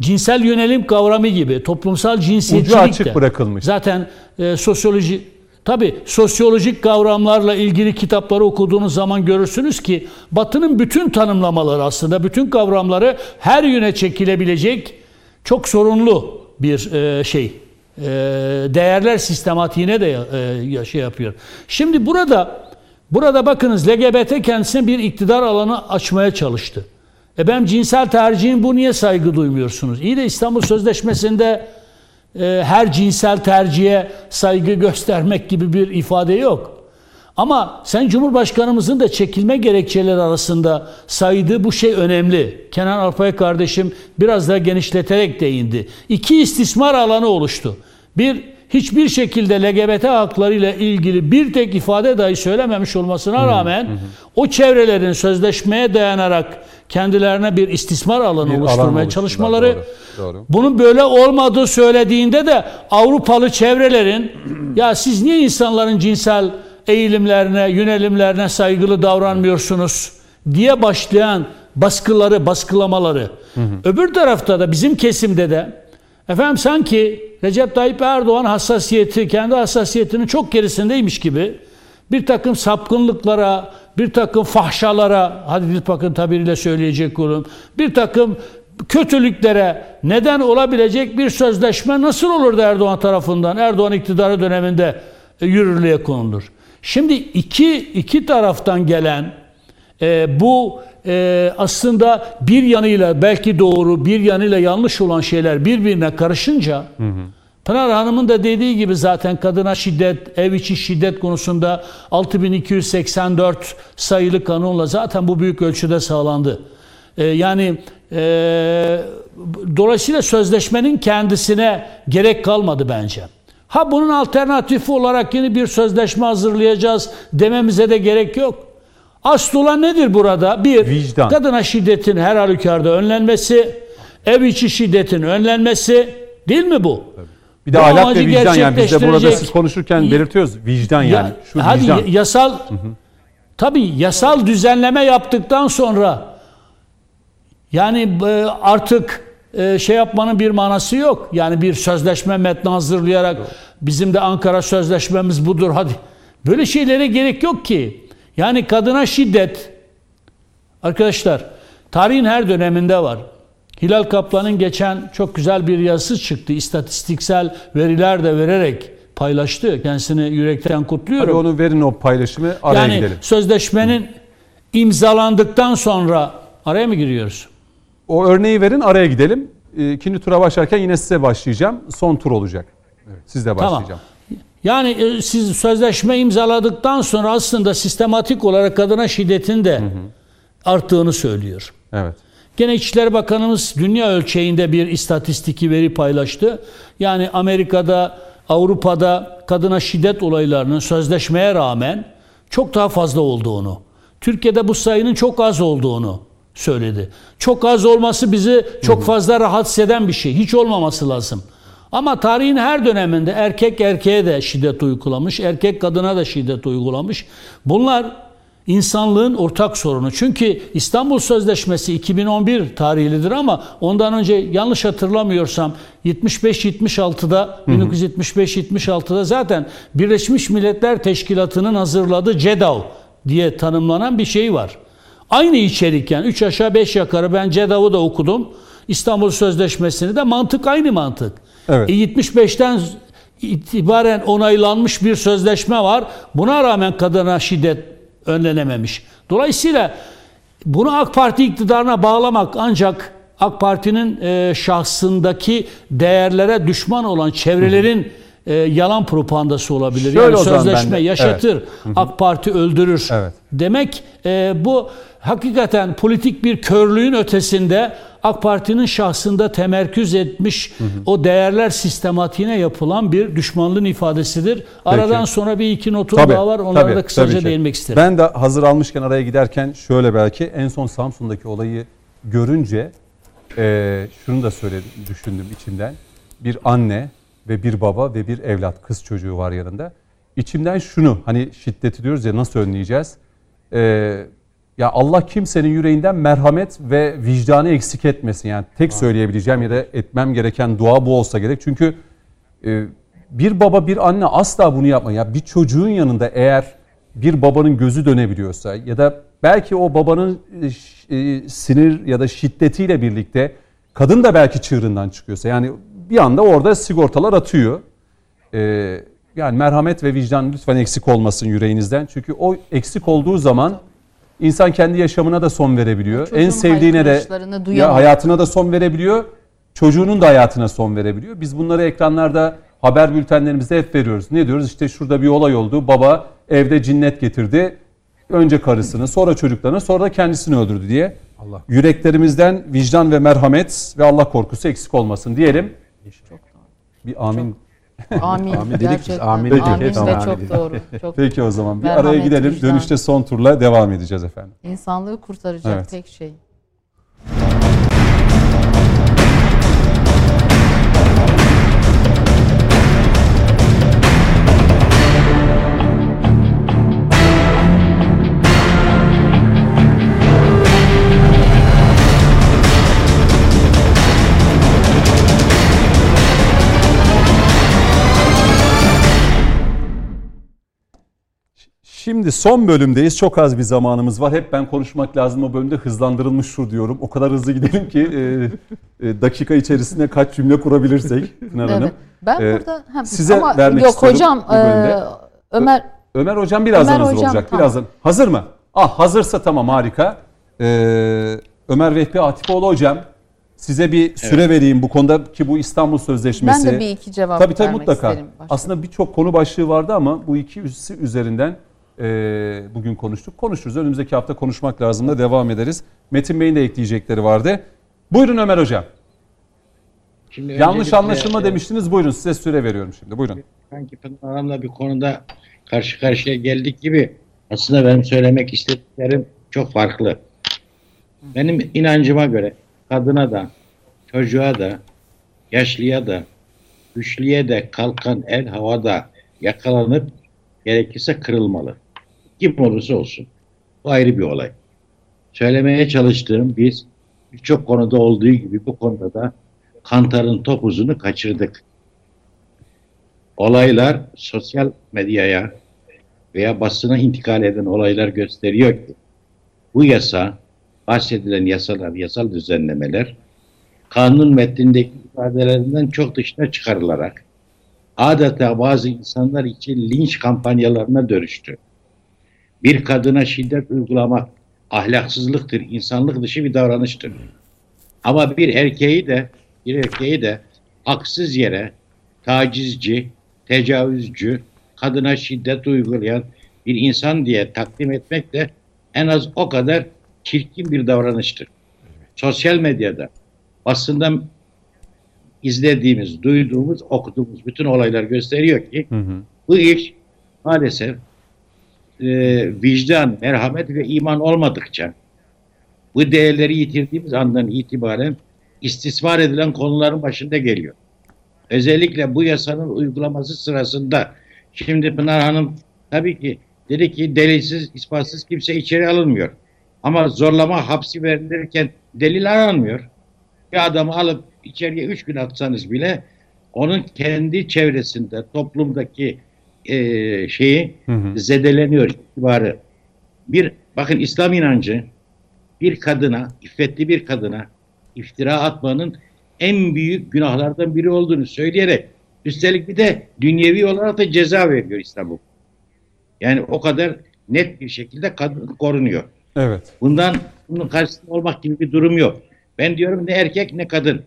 Cinsel yönelim kavramı gibi, toplumsal cinsiyetçilik Ucu açık de. bırakılmış. Zaten e, sosyoloji Tabi sosyolojik kavramlarla ilgili kitapları okuduğunuz zaman görürsünüz ki Batı'nın bütün tanımlamaları aslında bütün kavramları her yöne çekilebilecek çok sorunlu bir e, şey. E, değerler sistematiğine de e, şey yapıyor. Şimdi burada burada bakınız LGBT kendisine bir iktidar alanı açmaya çalıştı. E ben cinsel tercihin bu niye saygı duymuyorsunuz? İyi de İstanbul Sözleşmesi'nde her cinsel tercihe saygı göstermek gibi bir ifade yok. Ama sen Cumhurbaşkanımızın da çekilme gerekçeleri arasında saydığı bu şey önemli. Kenan Alpay kardeşim biraz daha genişleterek değindi. İki istismar alanı oluştu. Bir, hiçbir şekilde LGBT haklarıyla ilgili bir tek ifade dahi söylememiş olmasına rağmen hı hı. o çevrelerin sözleşmeye dayanarak kendilerine bir istismar alanı bir oluşturmaya alan çalışmaları doğru, doğru. bunun böyle olmadığı söylediğinde de Avrupalı çevrelerin ya siz niye insanların cinsel eğilimlerine, yönelimlerine saygılı davranmıyorsunuz diye başlayan baskıları, baskılamaları. Hı hı. Öbür tarafta da bizim kesimde de efendim sanki Recep Tayyip Erdoğan hassasiyeti, kendi hassasiyetinin çok gerisindeymiş gibi bir takım sapkınlıklara, bir takım fahşalara, hadi Dilpak'ın tabiriyle söyleyecek olun, bir takım kötülüklere neden olabilecek bir sözleşme nasıl olur da Erdoğan tarafından, Erdoğan iktidarı döneminde e, yürürlüğe konulur. Şimdi iki, iki taraftan gelen e, bu e, aslında bir yanıyla belki doğru, bir yanıyla yanlış olan şeyler birbirine karışınca hı hı. Pınar Hanım'ın da dediği gibi zaten kadına şiddet, ev içi şiddet konusunda 6284 sayılı kanunla zaten bu büyük ölçüde sağlandı. Ee, yani e, dolayısıyla sözleşmenin kendisine gerek kalmadı bence. Ha bunun alternatifi olarak yeni bir sözleşme hazırlayacağız dememize de gerek yok. Asıl olan nedir burada? Bir, Vicdan. kadına şiddetin her halükarda önlenmesi, ev içi şiddetin önlenmesi değil mi bu? Tabii. Bir de bu ahlak ve vicdan yani biz de burada siz konuşurken belirtiyoruz vicdan yani. Ya, Şu hadi vicdan. yasal hı hı. tabii yasal düzenleme yaptıktan sonra yani e, artık e, şey yapmanın bir manası yok. Yani bir sözleşme metni hazırlayarak bizim de Ankara sözleşmemiz budur hadi. Böyle şeylere gerek yok ki. Yani kadına şiddet arkadaşlar tarihin her döneminde var. Hilal Kaplan'ın geçen çok güzel bir yazısı çıktı. İstatistiksel veriler de vererek paylaştı. Kendisini yürekten kutluyorum. Hadi onu verin o paylaşımı araya yani gidelim. sözleşmenin Hı. imzalandıktan sonra araya mı giriyoruz? O örneği verin araya gidelim. Ee, ikinci tura başlarken yine size başlayacağım. Son tur olacak. Evet. Sizle başlayacağım. Tamam. Yani e, siz sözleşme imzaladıktan sonra aslında sistematik olarak kadına şiddetin de hı hı. arttığını söylüyor. Evet. Gene İçişleri Bakanımız dünya ölçeğinde bir istatistiki veri paylaştı. Yani Amerika'da, Avrupa'da kadına şiddet olaylarının sözleşmeye rağmen çok daha fazla olduğunu, Türkiye'de bu sayının çok az olduğunu söyledi. Çok az olması bizi çok fazla rahatsız eden bir şey. Hiç olmaması lazım. Ama tarihin her döneminde erkek erkeğe de şiddet uygulamış, erkek kadına da şiddet uygulamış. Bunlar insanlığın ortak sorunu. Çünkü İstanbul Sözleşmesi 2011 tarihlidir ama ondan önce yanlış hatırlamıyorsam 75-76'da 1975-76'da zaten Birleşmiş Milletler Teşkilatı'nın hazırladığı CEDAW diye tanımlanan bir şey var. Aynı içerik yani 3 aşağı 5 yukarı ben CEDAW'ı da okudum. İstanbul Sözleşmesi'ni de mantık aynı mantık. Evet. E 75'ten itibaren onaylanmış bir sözleşme var. Buna rağmen kadına şiddet önlenememiş. Dolayısıyla bunu AK Parti iktidarına bağlamak ancak AK Parti'nin e, şahsındaki değerlere düşman olan çevrelerin e, yalan propagandası olabilir. Şöyle yani sözleşme yaşatır, evet. AK Parti öldürür. Evet. Demek e, bu hakikaten politik bir körlüğün ötesinde AK Parti'nin şahsında temerküz etmiş hı hı. o değerler sistematiğine yapılan bir düşmanlığın ifadesidir. Aradan Peki. sonra bir iki notum tabii, daha var. Onlara tabii, da kısaca tabii değinmek isterim. Ben de hazır almışken araya giderken şöyle belki en son Samsun'daki olayı görünce e, şunu da söyledim, düşündüm içimden. Bir anne ve bir baba ve bir evlat, kız çocuğu var yanında. İçimden şunu hani şiddeti diyoruz ya nasıl önleyeceğiz? Eee ya Allah kimsenin yüreğinden merhamet ve vicdanı eksik etmesin. Yani tek söyleyebileceğim ya da etmem gereken dua bu olsa gerek. Çünkü e, bir baba bir anne asla bunu yapma. Ya bir çocuğun yanında eğer bir babanın gözü dönebiliyorsa ya da belki o babanın e, e, sinir ya da şiddetiyle birlikte kadın da belki çığırından çıkıyorsa yani bir anda orada sigortalar atıyor. Ee, yani merhamet ve vicdan lütfen eksik olmasın yüreğinizden. Çünkü o eksik olduğu zaman insan kendi yaşamına da son verebiliyor. Çocuğun en sevdiğine de ya hayatına da son verebiliyor. Çocuğunun da hayatına son verebiliyor. Biz bunları ekranlarda haber bültenlerimizde hep veriyoruz. Ne diyoruz? İşte şurada bir olay oldu. Baba evde cinnet getirdi. Önce karısını, sonra çocuklarını, sonra da kendisini öldürdü diye. Allah. Yüreklerimizden vicdan ve merhamet ve Allah korkusu eksik olmasın diyelim. Bir amin. Amin. amin dedik Gerçekten. Amin. Peki, amin de çok doğru. Çok Peki o zaman bir araya gidelim. Vicdan. Dönüşte son turla devam edeceğiz efendim. İnsanlığı kurtaracak evet. tek şey. Şimdi son bölümdeyiz. Çok az bir zamanımız var. Hep ben konuşmak lazım o bölümde hızlandırılmış şu diyorum. O kadar hızlı gidelim ki e, e, dakika içerisinde kaç cümle kurabilirsek Pınar evet. Hanım. Ben e, burada ha, size ama vermek yok istiyorum hocam e, Ömer Ömer hocam birazdan Ömer hazır hocam, olacak. Tamam. Birazdan. Hazır mı? Ah hazırsa tamam harika. Ee, Ömer Vehbi Atipoğlu hocam size bir süre evet. vereyim bu konuda ki bu İstanbul Sözleşmesi. Ben de bir iki cevap tabii, tabii, vermek mutlaka. isterim. Başka. Aslında birçok konu başlığı vardı ama bu iki üzerinden e, bugün konuştuk. Konuşuruz. Önümüzdeki hafta konuşmak lazım da devam ederiz. Metin Bey'in de ekleyecekleri vardı. Buyurun Ömer Hocam. Şimdi Yanlış anlaşılma e, demiştiniz. Buyurun size süre veriyorum şimdi. Buyurun. Sanki Pınar bir konuda karşı karşıya geldik gibi aslında benim söylemek istediklerim çok farklı. Benim inancıma göre kadına da, çocuğa da, yaşlıya da, güçlüye de kalkan el havada yakalanıp gerekirse kırılmalı kim olursa olsun. Bu ayrı bir olay. Söylemeye çalıştığım biz birçok konuda olduğu gibi bu konuda da Kantar'ın topuzunu kaçırdık. Olaylar sosyal medyaya veya basına intikal eden olaylar gösteriyor ki bu yasa, bahsedilen yasalar, yasal düzenlemeler kanun metnindeki ifadelerinden çok dışına çıkarılarak adeta bazı insanlar için linç kampanyalarına dönüştü bir kadına şiddet uygulamak ahlaksızlıktır, insanlık dışı bir davranıştır. Ama bir erkeği de bir erkeği de haksız yere tacizci, tecavüzcü, kadına şiddet uygulayan bir insan diye takdim etmek de en az o kadar çirkin bir davranıştır. Sosyal medyada, basında izlediğimiz, duyduğumuz, okuduğumuz bütün olaylar gösteriyor ki hı hı. bu iş maalesef e, vicdan, merhamet ve iman olmadıkça bu değerleri yitirdiğimiz andan itibaren istismar edilen konuların başında geliyor. Özellikle bu yasanın uygulaması sırasında şimdi Pınar Hanım tabii ki dedi ki delilsiz, ispatsız kimse içeri alınmıyor. Ama zorlama hapsi verilirken delil aranmıyor. Bir adamı alıp içeriye üç gün atsanız bile onun kendi çevresinde, toplumdaki e, şeyi hı hı. zedeleniyor itibarı. Bir bakın İslam inancı bir kadına, iffetli bir kadına iftira atmanın en büyük günahlardan biri olduğunu söyleyerek üstelik bir de dünyevi olarak da ceza veriyor İslam Yani o kadar net bir şekilde kadın korunuyor. Evet. Bundan bunun karşısında olmak gibi bir durum yok. Ben diyorum ne erkek ne kadın.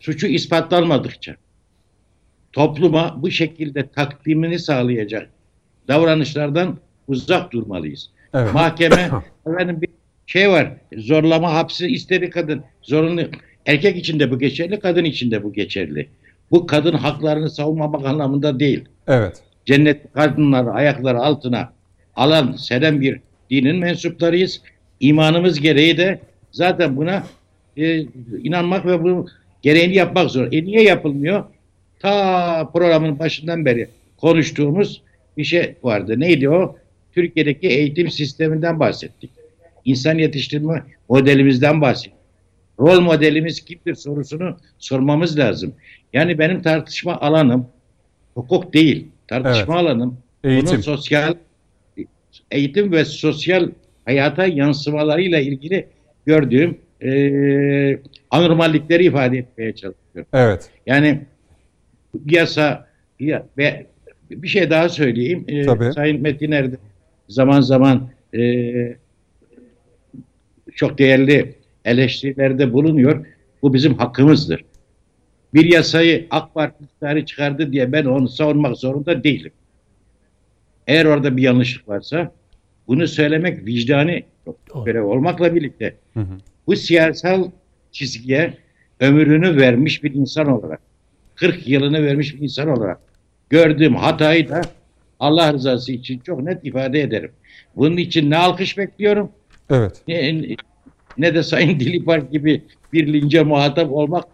Suçu ispatlanmadıkça topluma bu şekilde takdimini sağlayacak davranışlardan uzak durmalıyız. Evet. Mahkeme efendim bir şey var. Zorlama hapsi istedi kadın. Zorunlu erkek için de bu geçerli, kadın için de bu geçerli. Bu kadın haklarını savunmamak anlamında değil. Evet. Cennet kadınları ayakları altına alan, seren bir dinin mensuplarıyız. İmanımız gereği de zaten buna e, inanmak ve bu gereğini yapmak zor. E niye yapılmıyor? Ta programın başından beri konuştuğumuz bir şey vardı. Neydi o? Türkiye'deki eğitim sisteminden bahsettik. İnsan yetiştirme modelimizden bahsettik. rol modelimiz kimdir sorusunu sormamız lazım. Yani benim tartışma alanım hukuk değil. Tartışma evet. alanım eğitim. bunun sosyal eğitim ve sosyal hayata yansımalarıyla ilgili gördüğüm e, anormallikleri ifade etmeye çalışıyorum. Evet. Yani yasa ya, ve bir şey daha söyleyeyim. E, Tabii. Sayın Metin Erdem zaman zaman e, çok değerli eleştirilerde bulunuyor. Bu bizim hakkımızdır. Bir yasayı AK Parti çıkardı diye ben onu savunmak zorunda değilim. Eğer orada bir yanlışlık varsa bunu söylemek vicdani görev olmakla birlikte hı hı. bu siyasal çizgiye ömrünü vermiş bir insan olarak 40 yılını vermiş bir insan olarak gördüğüm hatayı da Allah rızası için çok net ifade ederim. Bunun için ne alkış bekliyorum evet. ne, ne de Sayın Dilipar gibi bir lince muhatap olmak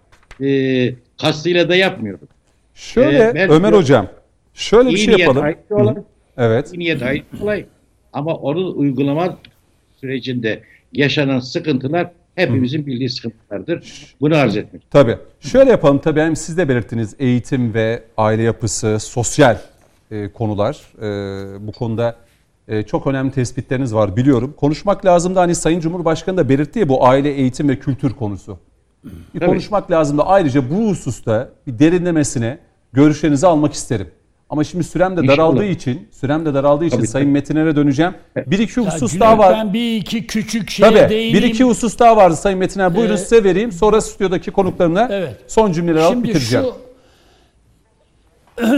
e, kastıyla da yapmıyorum. Şöyle ee, Ömer Hocam şöyle bir şey yapalım. Olay, evet. İyi niyet ait olay. Ama onu uygulama sürecinde yaşanan sıkıntılar hepimizin bildiği sıkıntılardır. Bunu arz etmek. Tabii. Şöyle yapalım tabii hem siz de belirttiniz eğitim ve aile yapısı, sosyal e, konular. E, bu konuda e, çok önemli tespitleriniz var biliyorum. Konuşmak lazım da hani Sayın Cumhurbaşkanı da belirtti ya bu aile, eğitim ve kültür konusu. Bir Tabii. konuşmak lazım da ayrıca bu hususta bir derinlemesine görüşlerinizi almak isterim. Ama şimdi sürem de daraldığı İnşallah. için, sürem de daraldığı için tabii, Sayın tabii. Metinler'e döneceğim. Bir iki husus ya, daha var. Ben bir iki küçük şeye tabii, değineyim. Bir iki husus daha vardı Sayın Metiner. Buyurun ee, size vereyim. Sonra stüdyodaki konuklarına evet. son cümleleri alıp bitireceğim. Şu,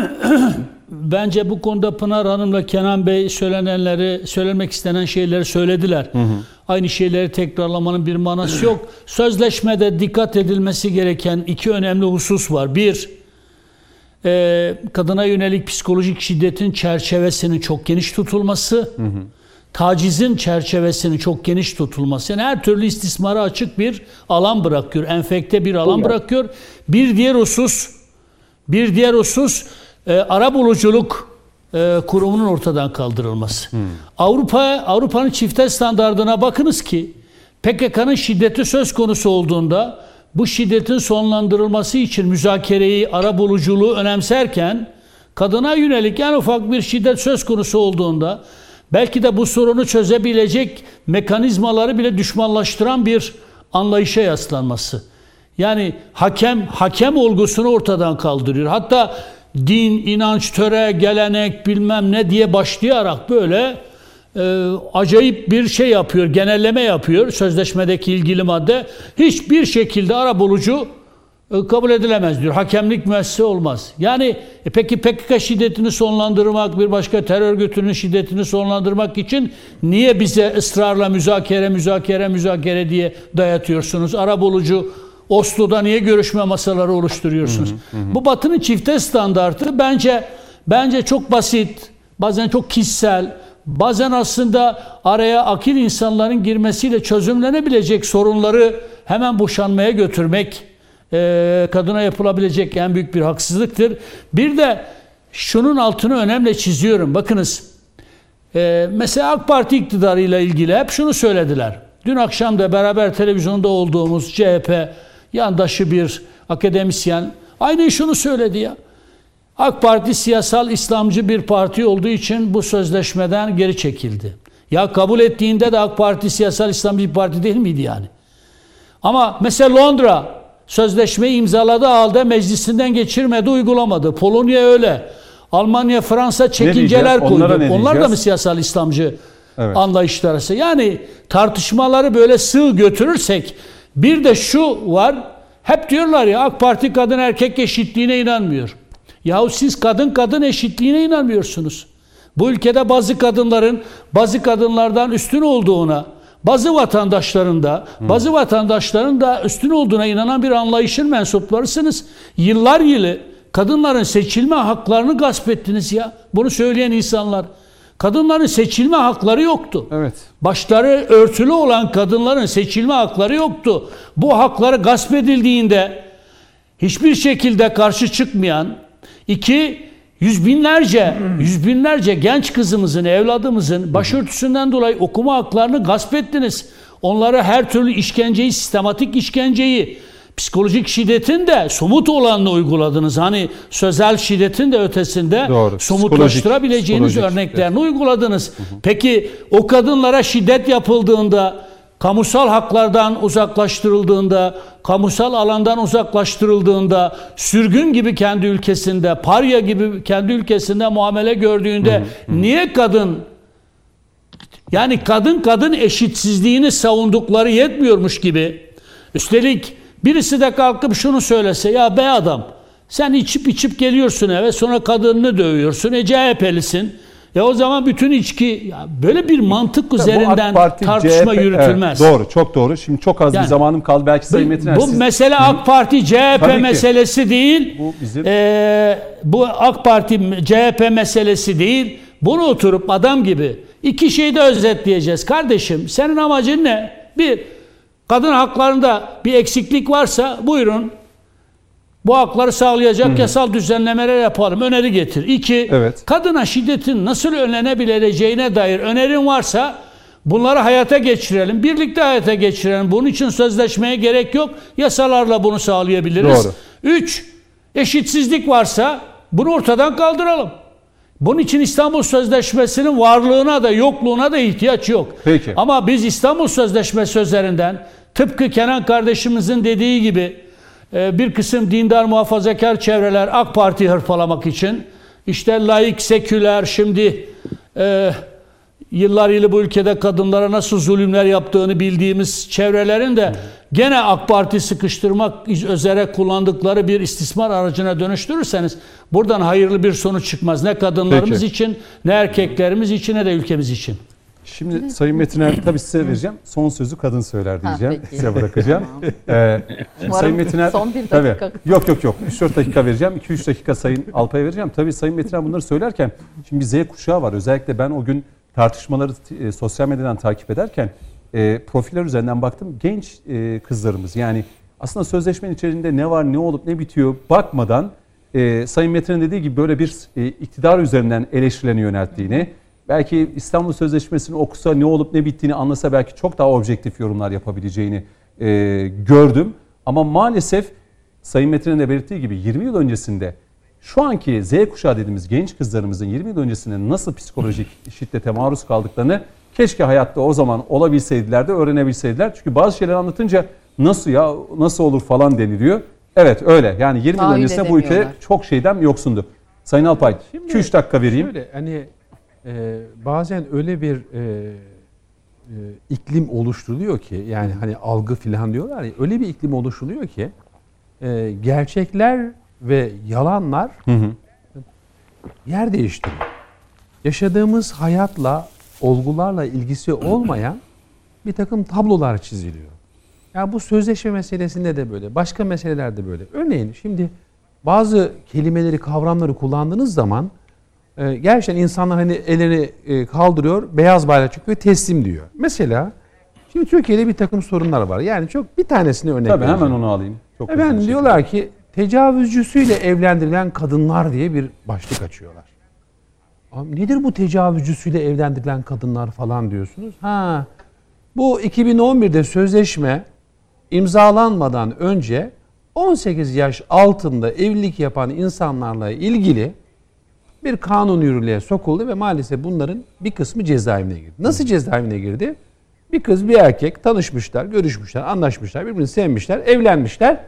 bence bu konuda Pınar Hanım'la Kenan Bey söylenenleri, söylemek istenen şeyleri söylediler. Hı hı. Aynı şeyleri tekrarlamanın bir manası yok. Sözleşmede dikkat edilmesi gereken iki önemli husus var. Bir, e, kadına yönelik psikolojik şiddetin çerçevesinin çok geniş tutulması, hı hı. tacizin çerçevesinin çok geniş tutulması. Yani her türlü istismara açık bir alan bırakıyor, enfekte bir alan bırakıyor. Bir diğer husus, bir diğer husus e, ara buluculuk e, kurumunun ortadan kaldırılması. Hmm. Avrupa Avrupa'nın çifte standardına bakınız ki PKK'nın şiddeti söz konusu olduğunda bu şiddetin sonlandırılması için müzakereyi, ara buluculuğu önemserken kadına yönelik en ufak bir şiddet söz konusu olduğunda belki de bu sorunu çözebilecek mekanizmaları bile düşmanlaştıran bir anlayışa yaslanması. Yani hakem hakem olgusunu ortadan kaldırıyor. Hatta din, inanç, töre, gelenek bilmem ne diye başlayarak böyle e, acayip bir şey yapıyor, genelleme yapıyor sözleşmedeki ilgili madde. Hiçbir şekilde ara bulucu e, kabul edilemez diyor. Hakemlik müessese olmaz. Yani e, peki PKK şiddetini sonlandırmak, bir başka terör örgütünün şiddetini sonlandırmak için niye bize ısrarla müzakere, müzakere, müzakere diye dayatıyorsunuz? Ara bulucu Oslo'da niye görüşme masaları oluşturuyorsunuz? Hı hı hı. Bu Batı'nın çifte standartı bence bence çok basit, bazen çok kişisel, bazen aslında araya akil insanların girmesiyle çözümlenebilecek sorunları hemen boşanmaya götürmek e, kadına yapılabilecek en büyük bir haksızlıktır. Bir de şunun altını önemli çiziyorum. Bakınız e, mesela AK Parti iktidarıyla ilgili hep şunu söylediler. Dün akşam da beraber televizyonda olduğumuz CHP yandaşı bir akademisyen aynı şunu söyledi ya. AK Parti siyasal İslamcı bir parti olduğu için bu sözleşmeden geri çekildi. Ya kabul ettiğinde de AK Parti siyasal İslamcı bir parti değil miydi yani? Ama mesela Londra sözleşmeyi imzaladı halde meclisinden geçirmedi, uygulamadı. Polonya öyle. Almanya, Fransa çekinceler koydu. Onlar da mı siyasal İslamcı evet. anlayışları? Yani tartışmaları böyle sığ götürürsek bir de şu var. Hep diyorlar ya AK Parti kadın erkek eşitliğine inanmıyor. Yahu siz kadın kadın eşitliğine inanmıyorsunuz. Bu ülkede bazı kadınların bazı kadınlardan üstün olduğuna, bazı vatandaşların da, bazı vatandaşların da üstün olduğuna inanan bir anlayışın mensuplarısınız. Yıllar yılı kadınların seçilme haklarını gasp ettiniz ya. Bunu söyleyen insanlar. Kadınların seçilme hakları yoktu. Evet. Başları örtülü olan kadınların seçilme hakları yoktu. Bu hakları gasp edildiğinde hiçbir şekilde karşı çıkmayan, iki yüz binlerce, yüz binlerce genç kızımızın, evladımızın başörtüsünden dolayı okuma haklarını gasp ettiniz. onlara her türlü işkenceyi, sistematik işkenceyi, psikolojik şiddetin de somut olanını uyguladınız. Hani sözel şiddetin de ötesinde Doğru. somutlaştırabileceğiniz psikolojik, örneklerini evet. uyguladınız. Hı hı. Peki o kadınlara şiddet yapıldığında, kamusal haklardan uzaklaştırıldığında, kamusal alandan uzaklaştırıldığında, sürgün gibi kendi ülkesinde, parya gibi kendi ülkesinde muamele gördüğünde hı hı. niye kadın yani kadın kadın eşitsizliğini savundukları yetmiyormuş gibi. Üstelik birisi de kalkıp şunu söylese ya be adam sen içip içip geliyorsun eve sonra kadınını dövüyorsun. E CHP'lisin. Ya o zaman bütün içki ya böyle bir mantık üzerinden Parti, tartışma CHP, yürütülmez. Evet, doğru, çok doğru. Şimdi çok az yani, bir zamanım kaldı. Belki Sayın Metin Bu siz... mesele AK Parti CHP meselesi değil. Bu bizim e, bu AK Parti CHP meselesi değil. Bunu oturup adam gibi iki şeyi de özetleyeceğiz. Kardeşim senin amacın ne? Bir, kadın haklarında bir eksiklik varsa buyurun bu hakları sağlayacak Hı-hı. yasal düzenlemeler yapalım. Öneri getir. İki, evet. kadına şiddetin nasıl önlenebileceğine dair önerin varsa bunları hayata geçirelim. Birlikte hayata geçirelim. Bunun için sözleşmeye gerek yok. Yasalarla bunu sağlayabiliriz. Doğru. Üç, eşitsizlik varsa bunu ortadan kaldıralım. Bunun için İstanbul Sözleşmesi'nin varlığına da yokluğuna da ihtiyaç yok. Peki. Ama biz İstanbul Sözleşmesi üzerinden tıpkı Kenan kardeşimizin dediği gibi bir kısım dindar muhafazakar çevreler AK Parti hırpalamak için işte laik, seküler şimdi e, yıllar yılı bu ülkede kadınlara nasıl zulümler yaptığını bildiğimiz çevrelerin de gene AK Parti sıkıştırmak üzere kullandıkları bir istismar aracına dönüştürürseniz buradan hayırlı bir sonuç çıkmaz. Ne kadınlarımız Peki. için ne erkeklerimiz için ne de ülkemiz için. Şimdi Sayın Metiner tabii size vereceğim. Son sözü kadın söyler diyeceğim. Ha, size bırakacağım. ee, Sayın Metiner son bir dakika. Tabii, yok yok yok. 3-4 dakika vereceğim. 2-3 dakika Sayın Alpay'a vereceğim. Tabii Sayın Metiner bunları söylerken şimdi bir Z kuşağı var. Özellikle ben o gün tartışmaları e, sosyal medyadan takip ederken e, profiller üzerinden baktım. Genç e, kızlarımız yani aslında sözleşmenin içerisinde ne var, ne olup ne bitiyor bakmadan e, Sayın Metin'in dediği gibi böyle bir e, iktidar üzerinden eleştirilerini yönelttiğini, belki İstanbul Sözleşmesi'ni okusa ne olup ne bittiğini anlasa belki çok daha objektif yorumlar yapabileceğini e, gördüm. Ama maalesef Sayın Metin'in de belirttiği gibi 20 yıl öncesinde şu anki Z kuşağı dediğimiz genç kızlarımızın 20 yıl öncesinde nasıl psikolojik şiddete maruz kaldıklarını keşke hayatta o zaman olabilseydiler de öğrenebilseydiler. Çünkü bazı şeyler anlatınca nasıl ya nasıl olur falan deniliyor. Evet öyle yani 20 yıl öncesinde bu ülke çok şeyden yoksundu. Sayın Alpay 2-3 dakika vereyim. Şöyle hani e, bazen öyle bir e, e, iklim oluşturuluyor ki yani hani algı filan diyorlar ya öyle bir iklim oluşturuluyor ki e, gerçekler ve yalanlar hı hı. yer değiştiriyor. Yaşadığımız hayatla, olgularla ilgisi olmayan bir takım tablolar çiziliyor. Ya yani bu sözleşme meselesinde de böyle, başka meselelerde böyle. Örneğin şimdi bazı kelimeleri, kavramları kullandığınız zaman e, gerçekten insanlar hani elini e, kaldırıyor, beyaz bayrak çıkıyor, teslim diyor. Mesela şimdi Türkiye'de bir takım sorunlar var. Yani çok bir tanesini örnek Tabii hemen onu alayım. Çok Efendim diyorlar ki tecavüzcüsüyle evlendirilen kadınlar diye bir başlık açıyorlar. Abi nedir bu tecavüzcüsüyle evlendirilen kadınlar falan diyorsunuz? Ha, bu 2011'de sözleşme imzalanmadan önce 18 yaş altında evlilik yapan insanlarla ilgili bir kanun yürürlüğe sokuldu ve maalesef bunların bir kısmı cezaevine girdi. Nasıl cezaevine girdi? Bir kız bir erkek tanışmışlar, görüşmüşler, anlaşmışlar, birbirini sevmişler, evlenmişler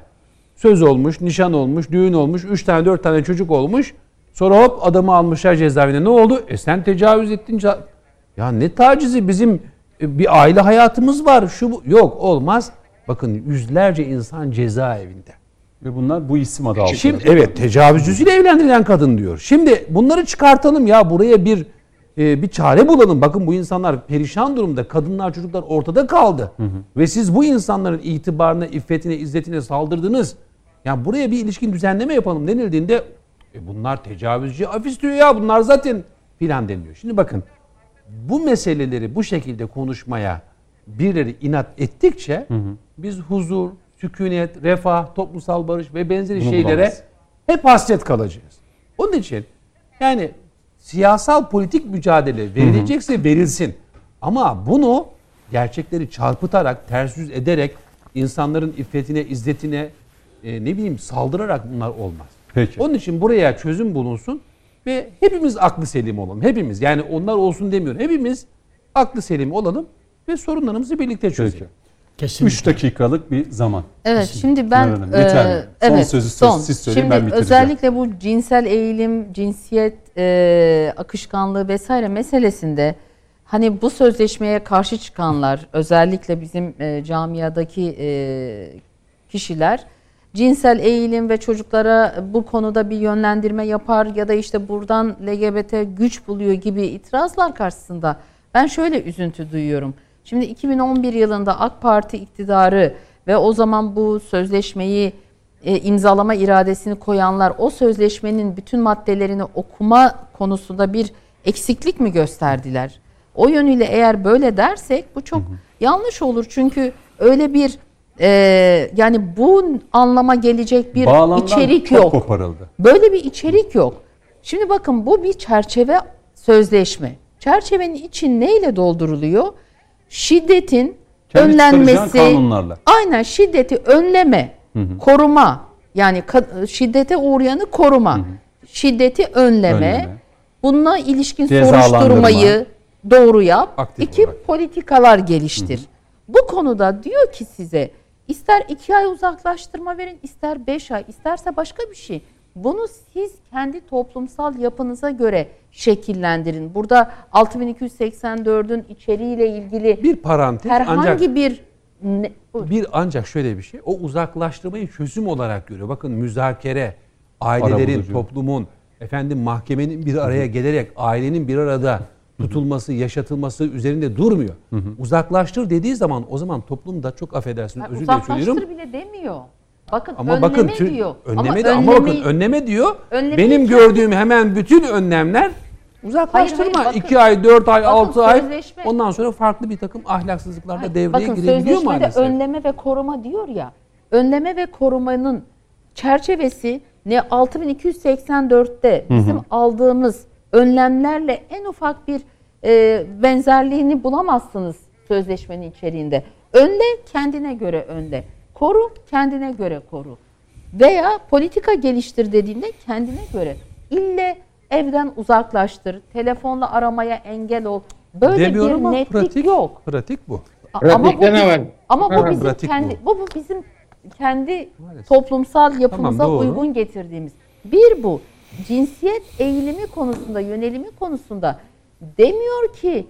söz olmuş, nişan olmuş, düğün olmuş, 3 tane 4 tane çocuk olmuş. Sonra hop adamı almışlar cezaevine. Ne oldu? E sen tecavüz ettin. Ya ne tacizi bizim e, bir aile hayatımız var. Şu bu. Yok olmaz. Bakın yüzlerce insan cezaevinde. Ve bunlar bu isim adı altında. Şimdi evet tecavüzcüsüyle evlendirilen kadın diyor. Şimdi bunları çıkartalım ya buraya bir e, bir çare bulalım. Bakın bu insanlar perişan durumda. Kadınlar, çocuklar ortada kaldı. Hı hı. Ve siz bu insanların itibarına, iffetine, izzetine saldırdınız. Yani buraya bir ilişkin düzenleme yapalım denildiğinde e bunlar tecavüzcü afis diyor ya bunlar zaten filan deniliyor. Şimdi bakın bu meseleleri bu şekilde konuşmaya birileri inat ettikçe hı hı. biz huzur, sükunet, refah, toplumsal barış ve benzeri Bunu şeylere bulamaz. hep hasret kalacağız. Onun için yani siyasal politik mücadele verilecekse verilsin. Ama bunu gerçekleri çarpıtarak, ters yüz ederek insanların iffetine, izzetine e, ne bileyim saldırarak bunlar olmaz. Peki. Onun için buraya çözüm bulunsun ve hepimiz aklı selim olalım. Hepimiz yani onlar olsun demiyorum. Hepimiz aklı selim olalım ve sorunlarımızı birlikte çözelim. Peki. Kesinlikle. 3 dakikalık bir zaman. Evet şimdi ben e, son evet, sözü son. siz söyleyin şimdi ben bitireceğim. Özellikle bu cinsel eğilim, cinsiyet e, akışkanlığı vesaire meselesinde hani bu sözleşmeye karşı çıkanlar özellikle bizim e, camiadaki e, kişiler cinsel eğilim ve çocuklara bu konuda bir yönlendirme yapar ya da işte buradan LGBT güç buluyor gibi itirazlar karşısında ben şöyle üzüntü duyuyorum. Şimdi 2011 yılında AK Parti iktidarı ve o zaman bu sözleşmeyi e, imzalama iradesini koyanlar o sözleşmenin bütün maddelerini okuma konusunda bir eksiklik mi gösterdiler? O yönüyle eğer böyle dersek bu çok hı hı. yanlış olur. Çünkü öyle bir e, yani bu anlama gelecek bir Bağlamdan içerik yok. koparıldı. Böyle bir içerik yok. Şimdi bakın bu bir çerçeve sözleşme. Çerçevenin için neyle dolduruluyor? Şiddetin Kendi önlenmesi, kanunlarla. aynen şiddeti önleme, hı hı. koruma yani şiddete uğrayanı koruma, hı hı. şiddeti önleme, önleme. bununla ilişkin soruşturmayı doğru yap, Aktif iki olarak. politikalar geliştir. Hı hı. Bu konuda diyor ki size ister iki ay uzaklaştırma verin, ister beş ay, isterse başka bir şey. Bunu siz kendi toplumsal yapınıza göre şekillendirin. Burada 6284'ün içeriğiyle ilgili bir parantez herhangi ancak, bir ne, bir ancak şöyle bir şey. O uzaklaştırmayı çözüm olarak görüyor. Bakın müzakere, ailelerin, toplumun, efendim mahkemenin bir araya gelerek ailenin bir arada tutulması, yaşatılması üzerinde durmuyor. Hı hı. Uzaklaştır dediği zaman o zaman toplumda çok affedersiniz özür dilerim Uzaklaştır bile demiyor. Bakın ama önleme bakın, diyor. Önleme ama, de, önlemeyi, ama bakın önleme diyor. Benim gördüğüm hemen bütün önlemler uzaklaştırma. Hayır, hayır, 2 ay, 4 ay, 6 ay. Ondan sonra farklı bir takım ahlaksızlıklar da devreye bakın, girebiliyor maalesef. önleme ve koruma diyor ya. Önleme ve korumanın çerçevesi ne 6284'te bizim hı hı. aldığımız önlemlerle en ufak bir e, benzerliğini bulamazsınız sözleşmenin içeriğinde. Önle kendine göre önle. Koru kendine göre koru. Veya politika geliştir dediğinde kendine göre. İlle evden uzaklaştır, telefonla aramaya engel ol. Böyle Demiyorum bir netlik pratik, yok. Pratik bu. Ama bu, ne var? Ama bu bizim pratik kendi bu. bu. bu bizim kendi Maalesef. toplumsal yapımıza tamam, uygun getirdiğimiz. Bir bu. Cinsiyet eğilimi konusunda, yönelimi konusunda demiyor ki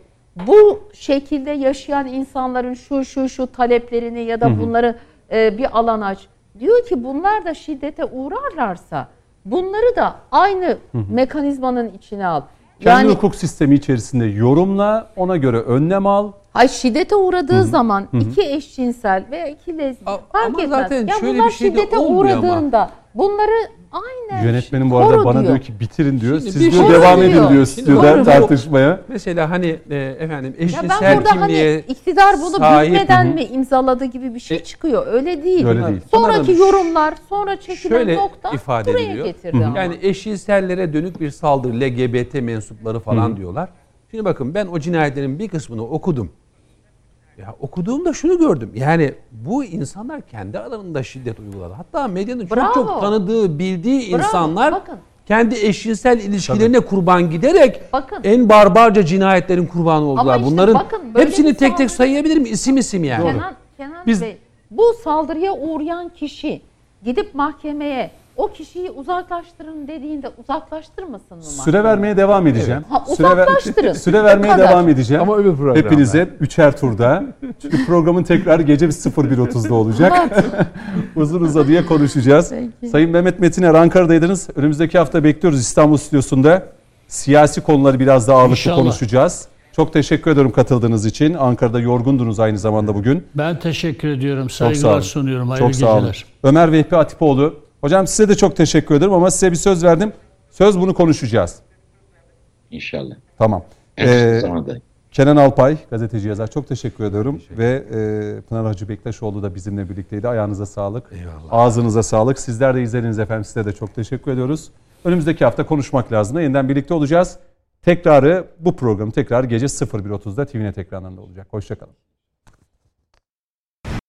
bu şekilde yaşayan insanların şu şu şu taleplerini ya da bunları e, bir alan aç. Diyor ki bunlar da şiddete uğrarlarsa bunları da aynı hı hı. mekanizmanın içine al. Kendi yani, hukuk sistemi içerisinde yorumla, ona göre önlem al. Hay şiddete uğradığı Hı-hı. zaman Hı-hı. iki eşcinsel veya iki lezbiyen fark ama etmez. Zaten ya şöyle bunlar bir şey şiddete uğradığında ama. bunları Aynen. Yönetmenim bu arada bana diyor. diyor ki bitirin diyor. Şimdi Siz diyor devam edin diyor stüdyoda tartışmaya. Mesela hani e, efendim eşcinsel ya ben burada kimliğe hani iktidar bunu sahip, bilmeden mi imzaladı gibi bir şey e, çıkıyor. Öyle değil. Öyle değil. Sonraki Bunların yorumlar, sonra çekilen şöyle nokta ifade buraya ediliyor. getirdi ama. Yani eşcinsellere dönük bir saldırı, LGBT mensupları falan diyorlar. Şimdi bakın ben o cinayetlerin bir kısmını okudum. Ya okuduğumda şunu gördüm. Yani bu insanlar kendi aralarında şiddet uyguladı. Hatta medyanın çok Bravo. çok tanıdığı, bildiği Bravo. insanlar Bakın. kendi eşcinsel ilişkilerine Tabii. kurban giderek bakın. en barbarca cinayetlerin kurbanı oldular. Işte Bunların bakın, hepsini tek tek sayabilirim isim isim yani. Kenan, Kenan Biz, Bey, bu saldırıya uğrayan kişi gidip mahkemeye o kişiyi uzaklaştırın dediğinde uzaklaştırmasın mı? Süre vermeye devam edeceğim. Evet. Ha, uzaklaştırın. Süre, süre vermeye devam edeceğim. Ama öbür program. Hepinize üçer turda. Çünkü programın tekrar gece 01.30'da olacak. Uzun uzadıya konuşacağız. Peki. Sayın Mehmet Metiner Ankara'daydınız. Önümüzdeki hafta bekliyoruz İstanbul stüdyosunda. Siyasi konuları biraz daha ağırlıklı İnşallah. konuşacağız. Çok teşekkür ederim katıldığınız için. Ankara'da yorgundunuz aynı zamanda bugün. Ben teşekkür ediyorum. Saygılar sunuyorum. Hayırlı Çok sağ olun. Ömer Vehbi Atipoğlu Hocam size de çok teşekkür ederim ama size bir söz verdim. Söz bunu konuşacağız. İnşallah. Tamam. Ee, Kenan Alpay, gazeteci yazar. Çok teşekkür ediyorum. Teşekkür Ve e, Pınar Hacı Bektaşoğlu da bizimle birlikteydi. Ayağınıza sağlık. Eyvallah. Ağzınıza sağlık. Sizler de izlediğiniz efendim. Size de çok teşekkür ediyoruz. Önümüzdeki hafta konuşmak lazım. Yeniden birlikte olacağız. Tekrarı bu program tekrar gece 01.30'da TVNet ekranlarında olacak. Hoşçakalın.